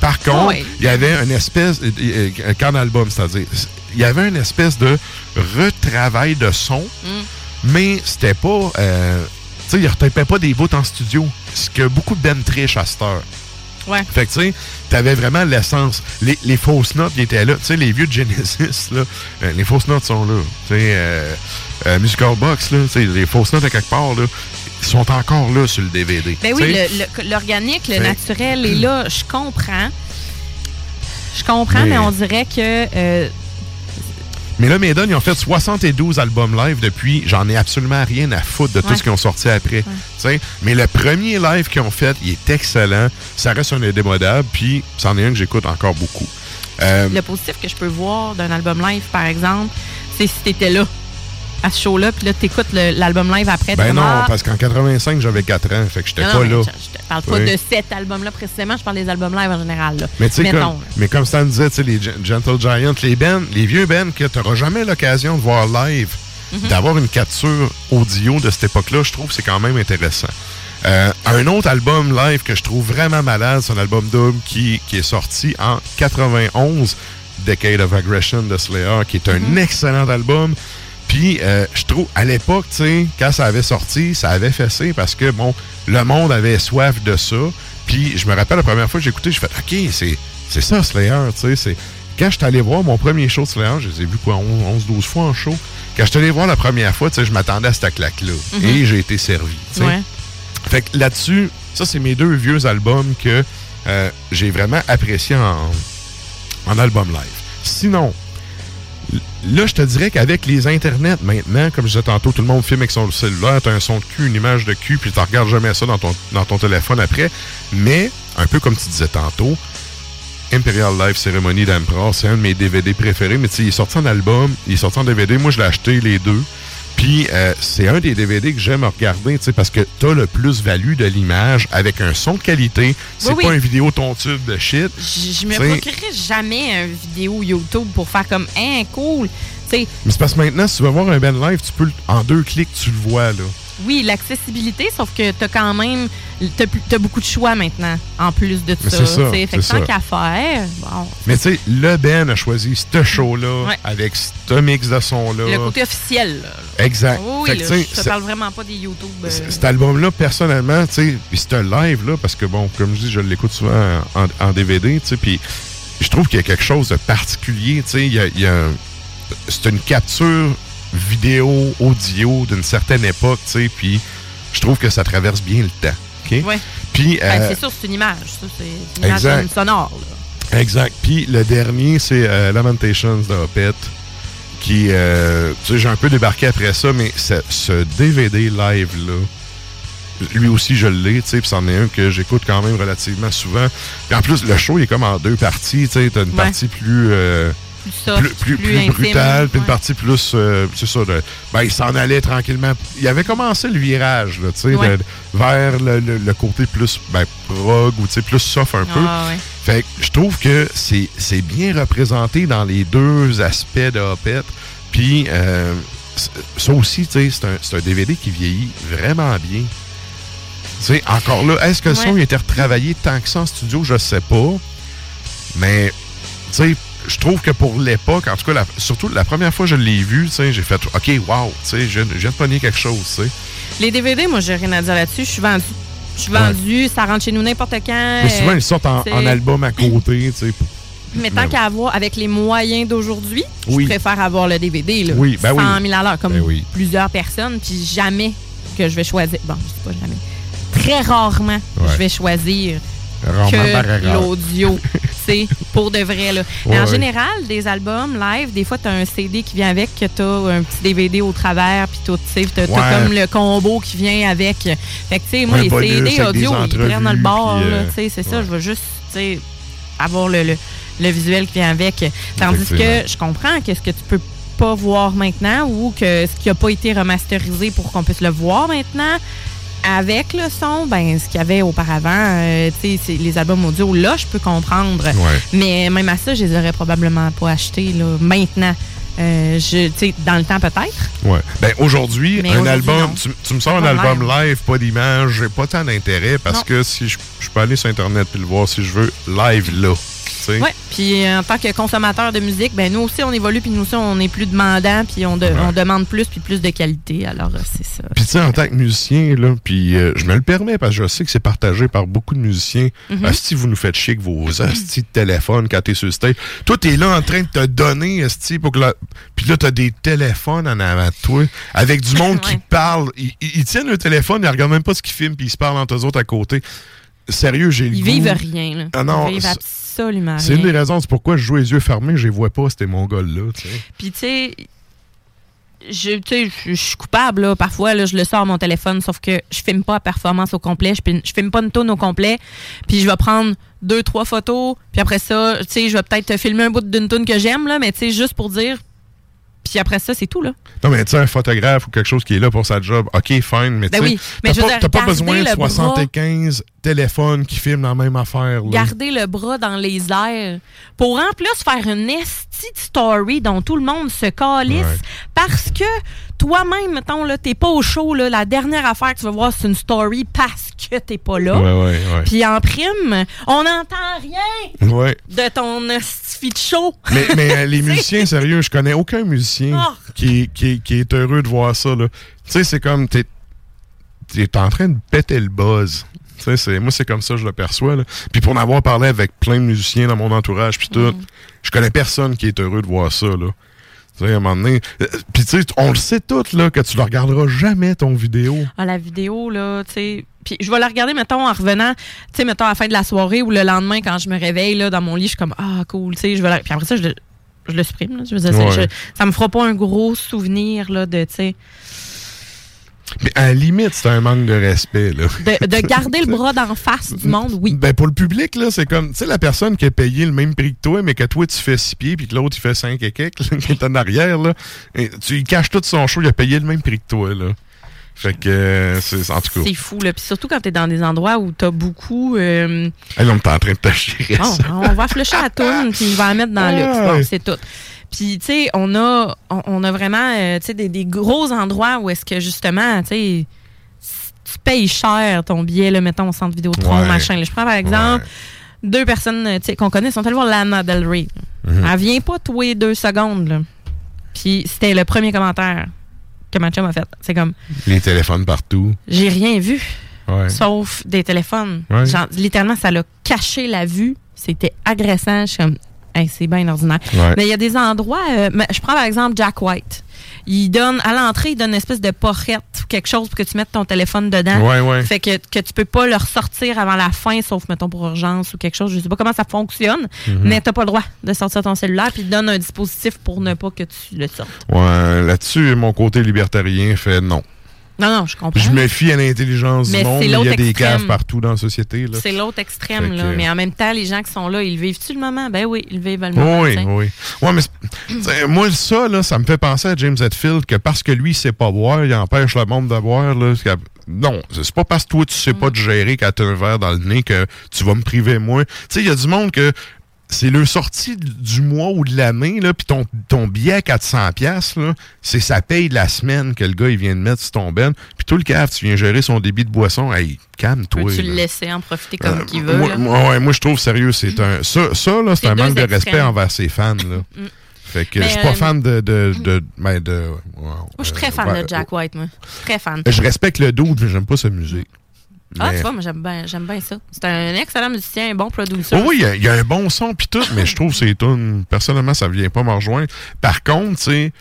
Par contre, Ouais. il y avait une espèce, euh, euh, qu'en album, c'est-à-dire, il y avait une espèce de retravail de son, mais c'était pas, euh, tu sais, il retapait pas des bouts en studio, ce que beaucoup de Ben trichent à cette heure. Ouais. Fait que, tu sais, t'avais vraiment l'essence. Les, les fausses notes, ils étaient là. Tu sais, les vieux de Genesis, là, euh, les fausses notes sont là. Tu sais, euh, euh, Musical Box, là, tu sais, les fausses notes à quelque part, là, sont encore là sur le DVD. Ben oui, le- le- l'organique, le, Fait- naturel est là. Je comprends. Je comprends, mais, Mais- on dirait que. euh, Mais là, Maiden, ils ont fait 72 albums live depuis. J'en ai absolument rien à foutre de tout ce qu'ils ont sorti après. Mais le premier live qu'ils ont fait, il est excellent. Ça reste un indémodable, puis c'en est un que j'écoute encore beaucoup. Euh, le positif que je peux voir d'un album live, par exemple, c'est si t'étais là à ce show-là, puis là, t'écoutes le- l'album live après. ben non, ah, parce qu'en 85, j'avais 4 ans, fait que j'étais pas mais là. Je, te parle pas Oui. de cet album-là précisément, je parle des albums live en général. Là. Mais tu sais, Mettons, comme, là. mais comme Stan disait, tu sais, les Gen- Gentle Giant, les bands, les vieux bands que tu n'auras jamais l'occasion de voir live, Mhm. d'avoir une capture audio de cette époque-là, je trouve que c'est quand même intéressant. Euh, un autre album live que je trouve vraiment malade, c'est un album Doom qui, qui est sorti en 91, Decade of Aggression de Slayer, qui est un Mhm. excellent album. Puis, euh, je trouve, à l'époque, tu sais, quand ça avait sorti, ça avait fessé parce que, bon, le monde avait soif de ça. Puis, je me rappelle la première fois que j'ai écouté, je fais, OK, c'est, c'est ça, Slayer, tu sais. c'est- Quand je suis allé voir mon premier show de Slayer, je les ai vus quoi, 11-12 fois en show. Quand je suis allé voir la première fois, tu sais, je m'attendais à cette claque-là. Mhm. Et j'ai été servi, tu sais. Ouais. Fait que là-dessus, ça, c'est mes deux vieux albums que euh, j'ai vraiment appréciés en, en album live. Sinon, là, je te dirais qu'avec les internets maintenant, comme je disais tantôt, tout le monde filme avec son cellulaire, t'as un son de cul, une image de cul, puis tu regardes jamais ça dans ton, dans ton téléphone après. Mais, un peu comme tu disais tantôt, Imperial Live Cérémonie d'Emperor, c'est un de mes DVD préférés, mais tu sais, il est sorti en album, il est sorti en DVD, moi je l'ai acheté les deux. Puis euh, c'est un des DVD que j'aime regarder, tu sais, parce que t'as le plus-value de l'image avec un son de qualité. C'est Oui, pas oui. une vidéo ton tube de shit. Je, me procurerai jamais une vidéo YouTube pour faire comme, hein, cool. Tu sais, Mais c'est parce que maintenant, si tu veux voir un band live, tu peux, le- en deux clics, tu le vois, là. Oui, l'accessibilité, sauf que t'as quand même. T'as, beaucoup de choix maintenant, en plus de Mais ça. c'est. Fait tant qu'à faire, bon. Mais tu sais, le Ben a choisi ce show-là Ouais. avec ce mix de son-là. Le côté officiel, là. Exact. Oui, Fait oui, que, là, tu je te parle vraiment pas des YouTube. euh, Cet album-là, personnellement, tu sais, puis c'est un live, là, parce que, bon, comme je dis, je l'écoute souvent en, en DVD, tu sais, puis je trouve qu'il y a quelque chose de particulier, tu sais, il y a, il y a un- c'est une capture vidéo, audio d'une certaine époque, tu sais, puis je trouve que ça traverse bien le temps, OK? Ouais. Puis, Ben, euh, c'est sûr, c'est une image. Ça, c'est une image sonore. là. Exact. Puis le dernier, c'est euh, Lamentations de Opeth, qui, euh, tu sais, j'ai un peu débarqué après ça, mais ce, ce DVD live-là, lui aussi, je l'ai, tu sais, puis c'en est un que j'écoute quand même relativement souvent. Puis en plus, le show, il est comme en deux parties, tu sais, t'as une Ouais. partie plus... euh, Plus soft, plus, plus, plus plus intime, brutale, puis une partie plus, euh, c'est ça, de, ben, il s'en allait tranquillement. Il avait commencé le virage, là, tu sais, Ouais. vers le, le- le côté plus, ben, prog, ou tu sais, plus soft un peu. Ah, ouais. Fait que je trouve que c'est bien représenté dans les deux aspects de Opeth. Puis, euh, ça aussi, tu sais, c'est un, un DVD qui vieillit vraiment bien. Tu sais, encore là, est-ce que le son Ouais. a été retravaillé tant que ça en studio? Je sais pas. Mais, tu sais, je trouve que pour l'époque, en tout cas, la- surtout la première fois que je l'ai vu, j'ai fait OK, wow, je viens- je viens de pogner quelque chose, tu sais. Les DVD, moi, j'ai rien à dire là-dessus. Je suis vendue. Je suis Ouais. vendue. Ça rentre chez nous n'importe quand. Mais souvent, ils sortent en, album à côté. Mais tant Mais- qu'à avoir, avec les moyens d'aujourd'hui, Oui. je préfère avoir le DVD. Là. Oui, ben oui. 100 000 à l'heure, comme Ben oui. plusieurs personnes. Puis jamais que je vais choisir. Bon, je sais pas jamais. Très rarement, Ouais. je vais choisir que l'audio. C'est pour de vrai. Là. Ouais, en général, des albums live, des fois, tu as un CD qui vient avec, que tu as un petit DVD au travers, puis tout, tu sais, Ouais. comme le combo qui vient avec. Fait que, tu sais, moi, Un les CD audio, ils prennent dans le bord, euh, tu sais, c'est ça. Je veux juste, tu sais, avoir le, le, le visuel qui vient avec. Tandis que je comprends que ce que tu peux pas voir maintenant ou que ce qui a pas été remasterisé pour qu'on puisse le voir maintenant, avec le son, ben ce qu'il y avait auparavant, euh, tu sais, les albums audio, là, je peux comprendre. Ouais. Mais même à ça, je les aurais probablement pas achetés là, maintenant. Euh, je, tu sais, dans le temps peut-être. Ouais. Ben aujourd'hui, un album, tu, tu me sors un album live. live, pas d'image, j'ai pas tant d'intérêt parce Non. que si je, je peux aller sur internet puis le voir si je veux live là. Ouais. Puis euh, en tant que consommateur de musique, ben nous aussi on évolue puis nous aussi on est plus demandant puis on, de- Ouais. on demande plus puis plus de qualité. Alors euh, c'est ça. Puis tu sais, en tant que musicien, là, puis euh, je me le permets parce que je sais que c'est partagé par beaucoup de musiciens. Mhm. Asti, vous nous faites chier avec vos astis de téléphone quand t'es sur stage. Toi, t'es là en train de te donner, Asti, pour que la... Puis là, t'as des téléphones en avant de toi, avec du monde qui parle. Ils tiennent le téléphone, ils regardent même pas ce qu'ils filment, puis ils se parlent entre eux autres à côté. Sérieux, j'ai le Ils goût- vivent rien. Là. Ah non, Ils vivent absolument C'est une rien. des raisons c'est pourquoi je joue les yeux fermés, je les vois pas, c'était mon là tu sais. Puis tu sais, je, tu sais, suis coupable là. Parfois là, je le sors mon téléphone, sauf que je filme pas à performance au complet. Je, je filme pas une tonne au complet. Puis je vais prendre deux trois photos. Puis après ça, tu sais, je vais peut-être filmer un bout d'une tune que j'aime là, mais tu sais, juste pour dire. Puis après ça, c'est tout là. Non, mais tu sais, un photographe ou quelque chose qui est là pour sa job, OK, fine, mais tu Ben sais, oui, mais t'as pas, pas besoin de le bras- 75 téléphones qui filment la même affaire. Là. Garder le bras dans les airs pour en plus faire une esti story dont tout le monde se calisse Ouais. parce que toi-même, mettons, là, t'es pas au show, là, la dernière affaire que tu vas voir, c'est une story parce que t'es pas là. Puis en prime, on n'entend rien Ouais. de ton esti de show. Mais, mais euh, les musiciens, sérieux, je connais aucun musicien Oh. qui, qui, qui est heureux de voir ça. Tu sais, c'est comme, t'es es en train de péter le buzz. C'est- moi, c'est comme ça que je le perçois. Là. Puis pour en avoir parlé avec plein de musiciens dans mon entourage, puis tout, je connais personne qui est heureux de voir ça. Là. Tu sais, à un moment donné. euh, Puis tu sais, on le sait tout, là, que tu ne regarderas jamais ton vidéo. Ah, la vidéo, là, tu sais. Puis je vais la regarder, mettons, en revenant, tu sais, mettons, à la fin de la soirée ou le lendemain, quand je me réveille, là, dans mon lit, je suis comme, ah, cool, tu sais, je vais la... Puis après ça, je le, je le supprime, là. Je veux dire, c'est- Ouais. je- ça me fera pas un gros souvenir, là, de, tu sais, Mais à la limite, c'est un manque de respect. Là. de, de garder le bras d'en face du monde, oui. Ben pour le public, là, c'est comme, tu sais, la personne qui a payé le même prix que toi, mais que toi, tu fais 6 pieds, puis que l'autre, il fait 5 et quelques, là, qui est en arrière, là. Et tu il cache tout son show, il a payé le même prix que toi, là. Fait que, euh, c'est, en tout cas. C'est fou, là. Puis surtout quand t'es dans des endroits où t'as beaucoup... euh, Hey, là, on est en train de t'acheter Bon, on va flusher à tourne, puis il va la mettre dans le. Ah, Bon, ouais. c'est tout. Puis, tu sais, on a, on, on a vraiment, euh, des, des gros endroits où est-ce que, justement, tu sais, tu payes cher ton billet, là, mettons, au centre Vidéotron, Ouais. machin. là. Je prends par exemple deux personnes qu'on connaît sont allées voir Lana Del Rey. Mhm. Elle vient pas tous les deux secondes. là. Puis c'était le premier commentaire que ma chum a fait. C'est comme, Les téléphones partout. j'ai rien vu, Ouais. sauf des téléphones. Genre, littéralement, ça l'a caché la vue. C'était agressant. Je suis comme, Hey, c'est bien ordinaire. Ouais. Mais il y a des endroits, euh, mais je prends par exemple Jack White. Il donne, à l'entrée, il donne une espèce de porrette ou quelque chose pour que tu mettes ton téléphone dedans. Ouais, ouais. Fait que, que tu peux pas le ressortir avant la fin, sauf, mettons, pour urgence ou quelque chose. Je sais pas comment ça fonctionne, Mhm. mais t'as pas le droit de sortir ton cellulaire puis il donne un dispositif pour ne pas que tu le sortes. Ouais, là-dessus, mon côté libertarien fait non. Non, non, je comprends. Je me fie à l'intelligence du monde, mais il y a des caves partout dans la société. C'est l'autre extrême, là. Mais en même temps, les gens qui sont là, ils vivent-tu le moment? Ben oui, ils vivent le moment. Oui, oui. Ouais, mais moi, ça, là, ça me fait penser à James Hetfield que parce que lui, il sait pas boire, il empêche le monde de boire. Là, non, c'est pas parce que toi, tu sais pas te gérer quand t'as un verre dans le nez que tu vas me priver, moi. Tu sais, il y a du monde que c'est le sortie du mois ou de l'année, là, puis ton, ton billet à 400$, piastres, là, c'est sa paye de la semaine que le gars, il vient de mettre sur ton ben. Puis tout le cave, tu viens gérer son débit de boisson. Hey, calme-toi. Peux-tu là. le laisser en profiter comme Euh, qu'il veut? Moi, moi, ouais, moi, je trouve sérieux, c'est un. Ça, ça là, c'est un manque de respect envers ses fans, là. Mm. Fait que je suis pas euh, fan de. de, de, ben, de- Moi, je suis très fan de Jack White, moi. Très fan. Je respecte le dude, mais j'aime pas sa musique. Ah, Mais- tu vois, moi, j'aime bien, j'aime bien ça. C'est un excellent musicien, un bon producer. Oh oui, il y a- il y, a un bon son pis tout, mais je trouve que c'est tunes, personnellement, ça vient pas me rejoindre. Par contre, tu sais,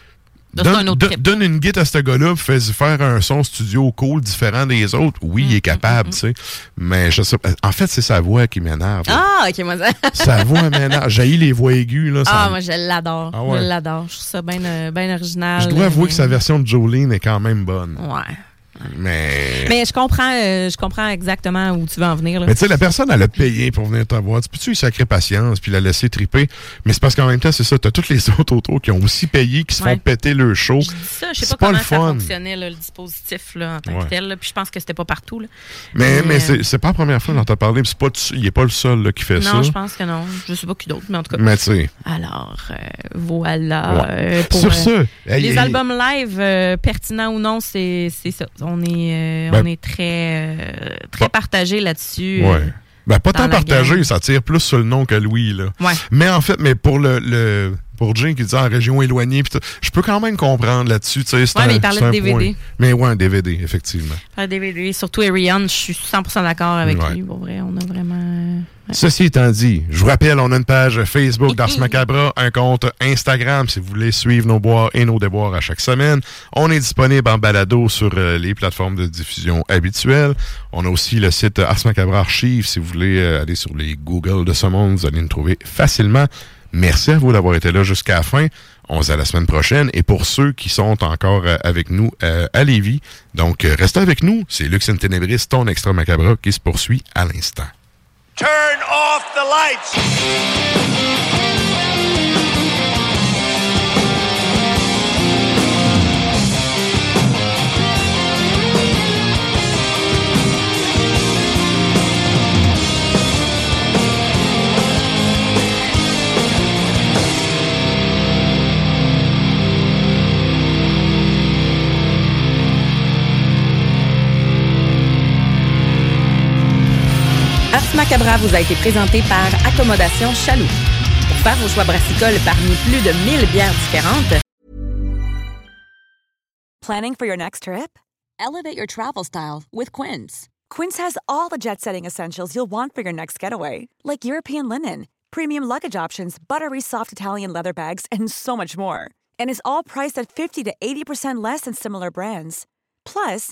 Ça, c'est donne, donne une guide à ce gars-là, puis fais-y faire un son studio cool, différent des autres. Oui, Mm, il est capable, tu sais. Mais je sais pas. En fait, c'est sa voix qui m'énerve. Ah, ok, moi, ça. Sa voix m'énerve. J'ai les voix aiguës, là. Ah, moi, je l'adore. Ah ouais. Je l'adore. Je trouve ça bien euh, bien original. Je dois avouer que sa version de Jolene est quand même bonne. Ouais. Mais. Mais je comprends, euh, je comprends exactement où tu veux en venir. Là. Mais tu sais, la personne, elle a payé pour venir te voir. Tu peux-tu lui sacrer patience puis la laisser triper? Mais c'est parce qu'en même temps, c'est ça. T'as toutes les autres autour qui ont aussi payé, qui se Ouais. font péter le show. Je dis ça, je sais C'est pas, pas comment ça fonctionnait, là, le dispositif là, en tant Ouais. que tel. là. Puis je pense que c'était pas partout. Là. Mais, mais euh, c'est c'est pas la première fois que j'entends parler. puis c'est pas il est pas le seul là, qui fait ça. Non, je pense que non. Je sais pas qui d'autre, mais en tout cas. Mais tu sais. Alors, euh, voilà. Ouais. euh, pour, Sur ce, les hey, albums live, pertinents ou non, c'est c'est ça. On est, euh, Ben- on est très, euh, très partagé là-dessus. Ouais. euh, Ben, pas tant partagé, gang. ça tire plus sur le nom que Louis, là. Ouais. Mais en fait, mais pour le, le pour qui dit en région éloignée, pis je peux quand même comprendre là-dessus, un- mais il parlait de DVD. point. Mais ouais, un DVD, effectivement. Un DVD, surtout Ariane, je suis 100% d'accord avec Ouais. lui. Pour vrai, on a vraiment. Ceci étant dit, je vous rappelle, on a une page Facebook d'Ars Macabra, un compte Instagram si vous voulez suivre nos boires et nos déboires à chaque semaine. On est disponible en balado sur euh, les plateformes de diffusion habituelles. On a aussi le site Ars Macabra Archive si vous voulez euh, aller sur les Google de ce monde, vous allez nous trouver facilement. Merci à vous d'avoir été là jusqu'à la fin. On se dit à la semaine prochaine. Et pour ceux qui sont encore euh, avec nous euh, à Lévis, donc euh, restez avec nous. C'est Lux in Tenebris, ton extra macabra qui se poursuit à l'instant. Turn off the lights. Ars Macabra vous a été présenté par Accommodation Chaloux. Pour faire vos choix brassicoles parmi plus de 1000 bières différentes, Planning for your next trip? Elevate your travel style with Quince. Quince has all the jet setting essentials you'll want for your next getaway, like European linen, premium luggage options, buttery soft Italian leather bags, and so much more. And is all priced at 50 to 80% less than similar brands. Plus,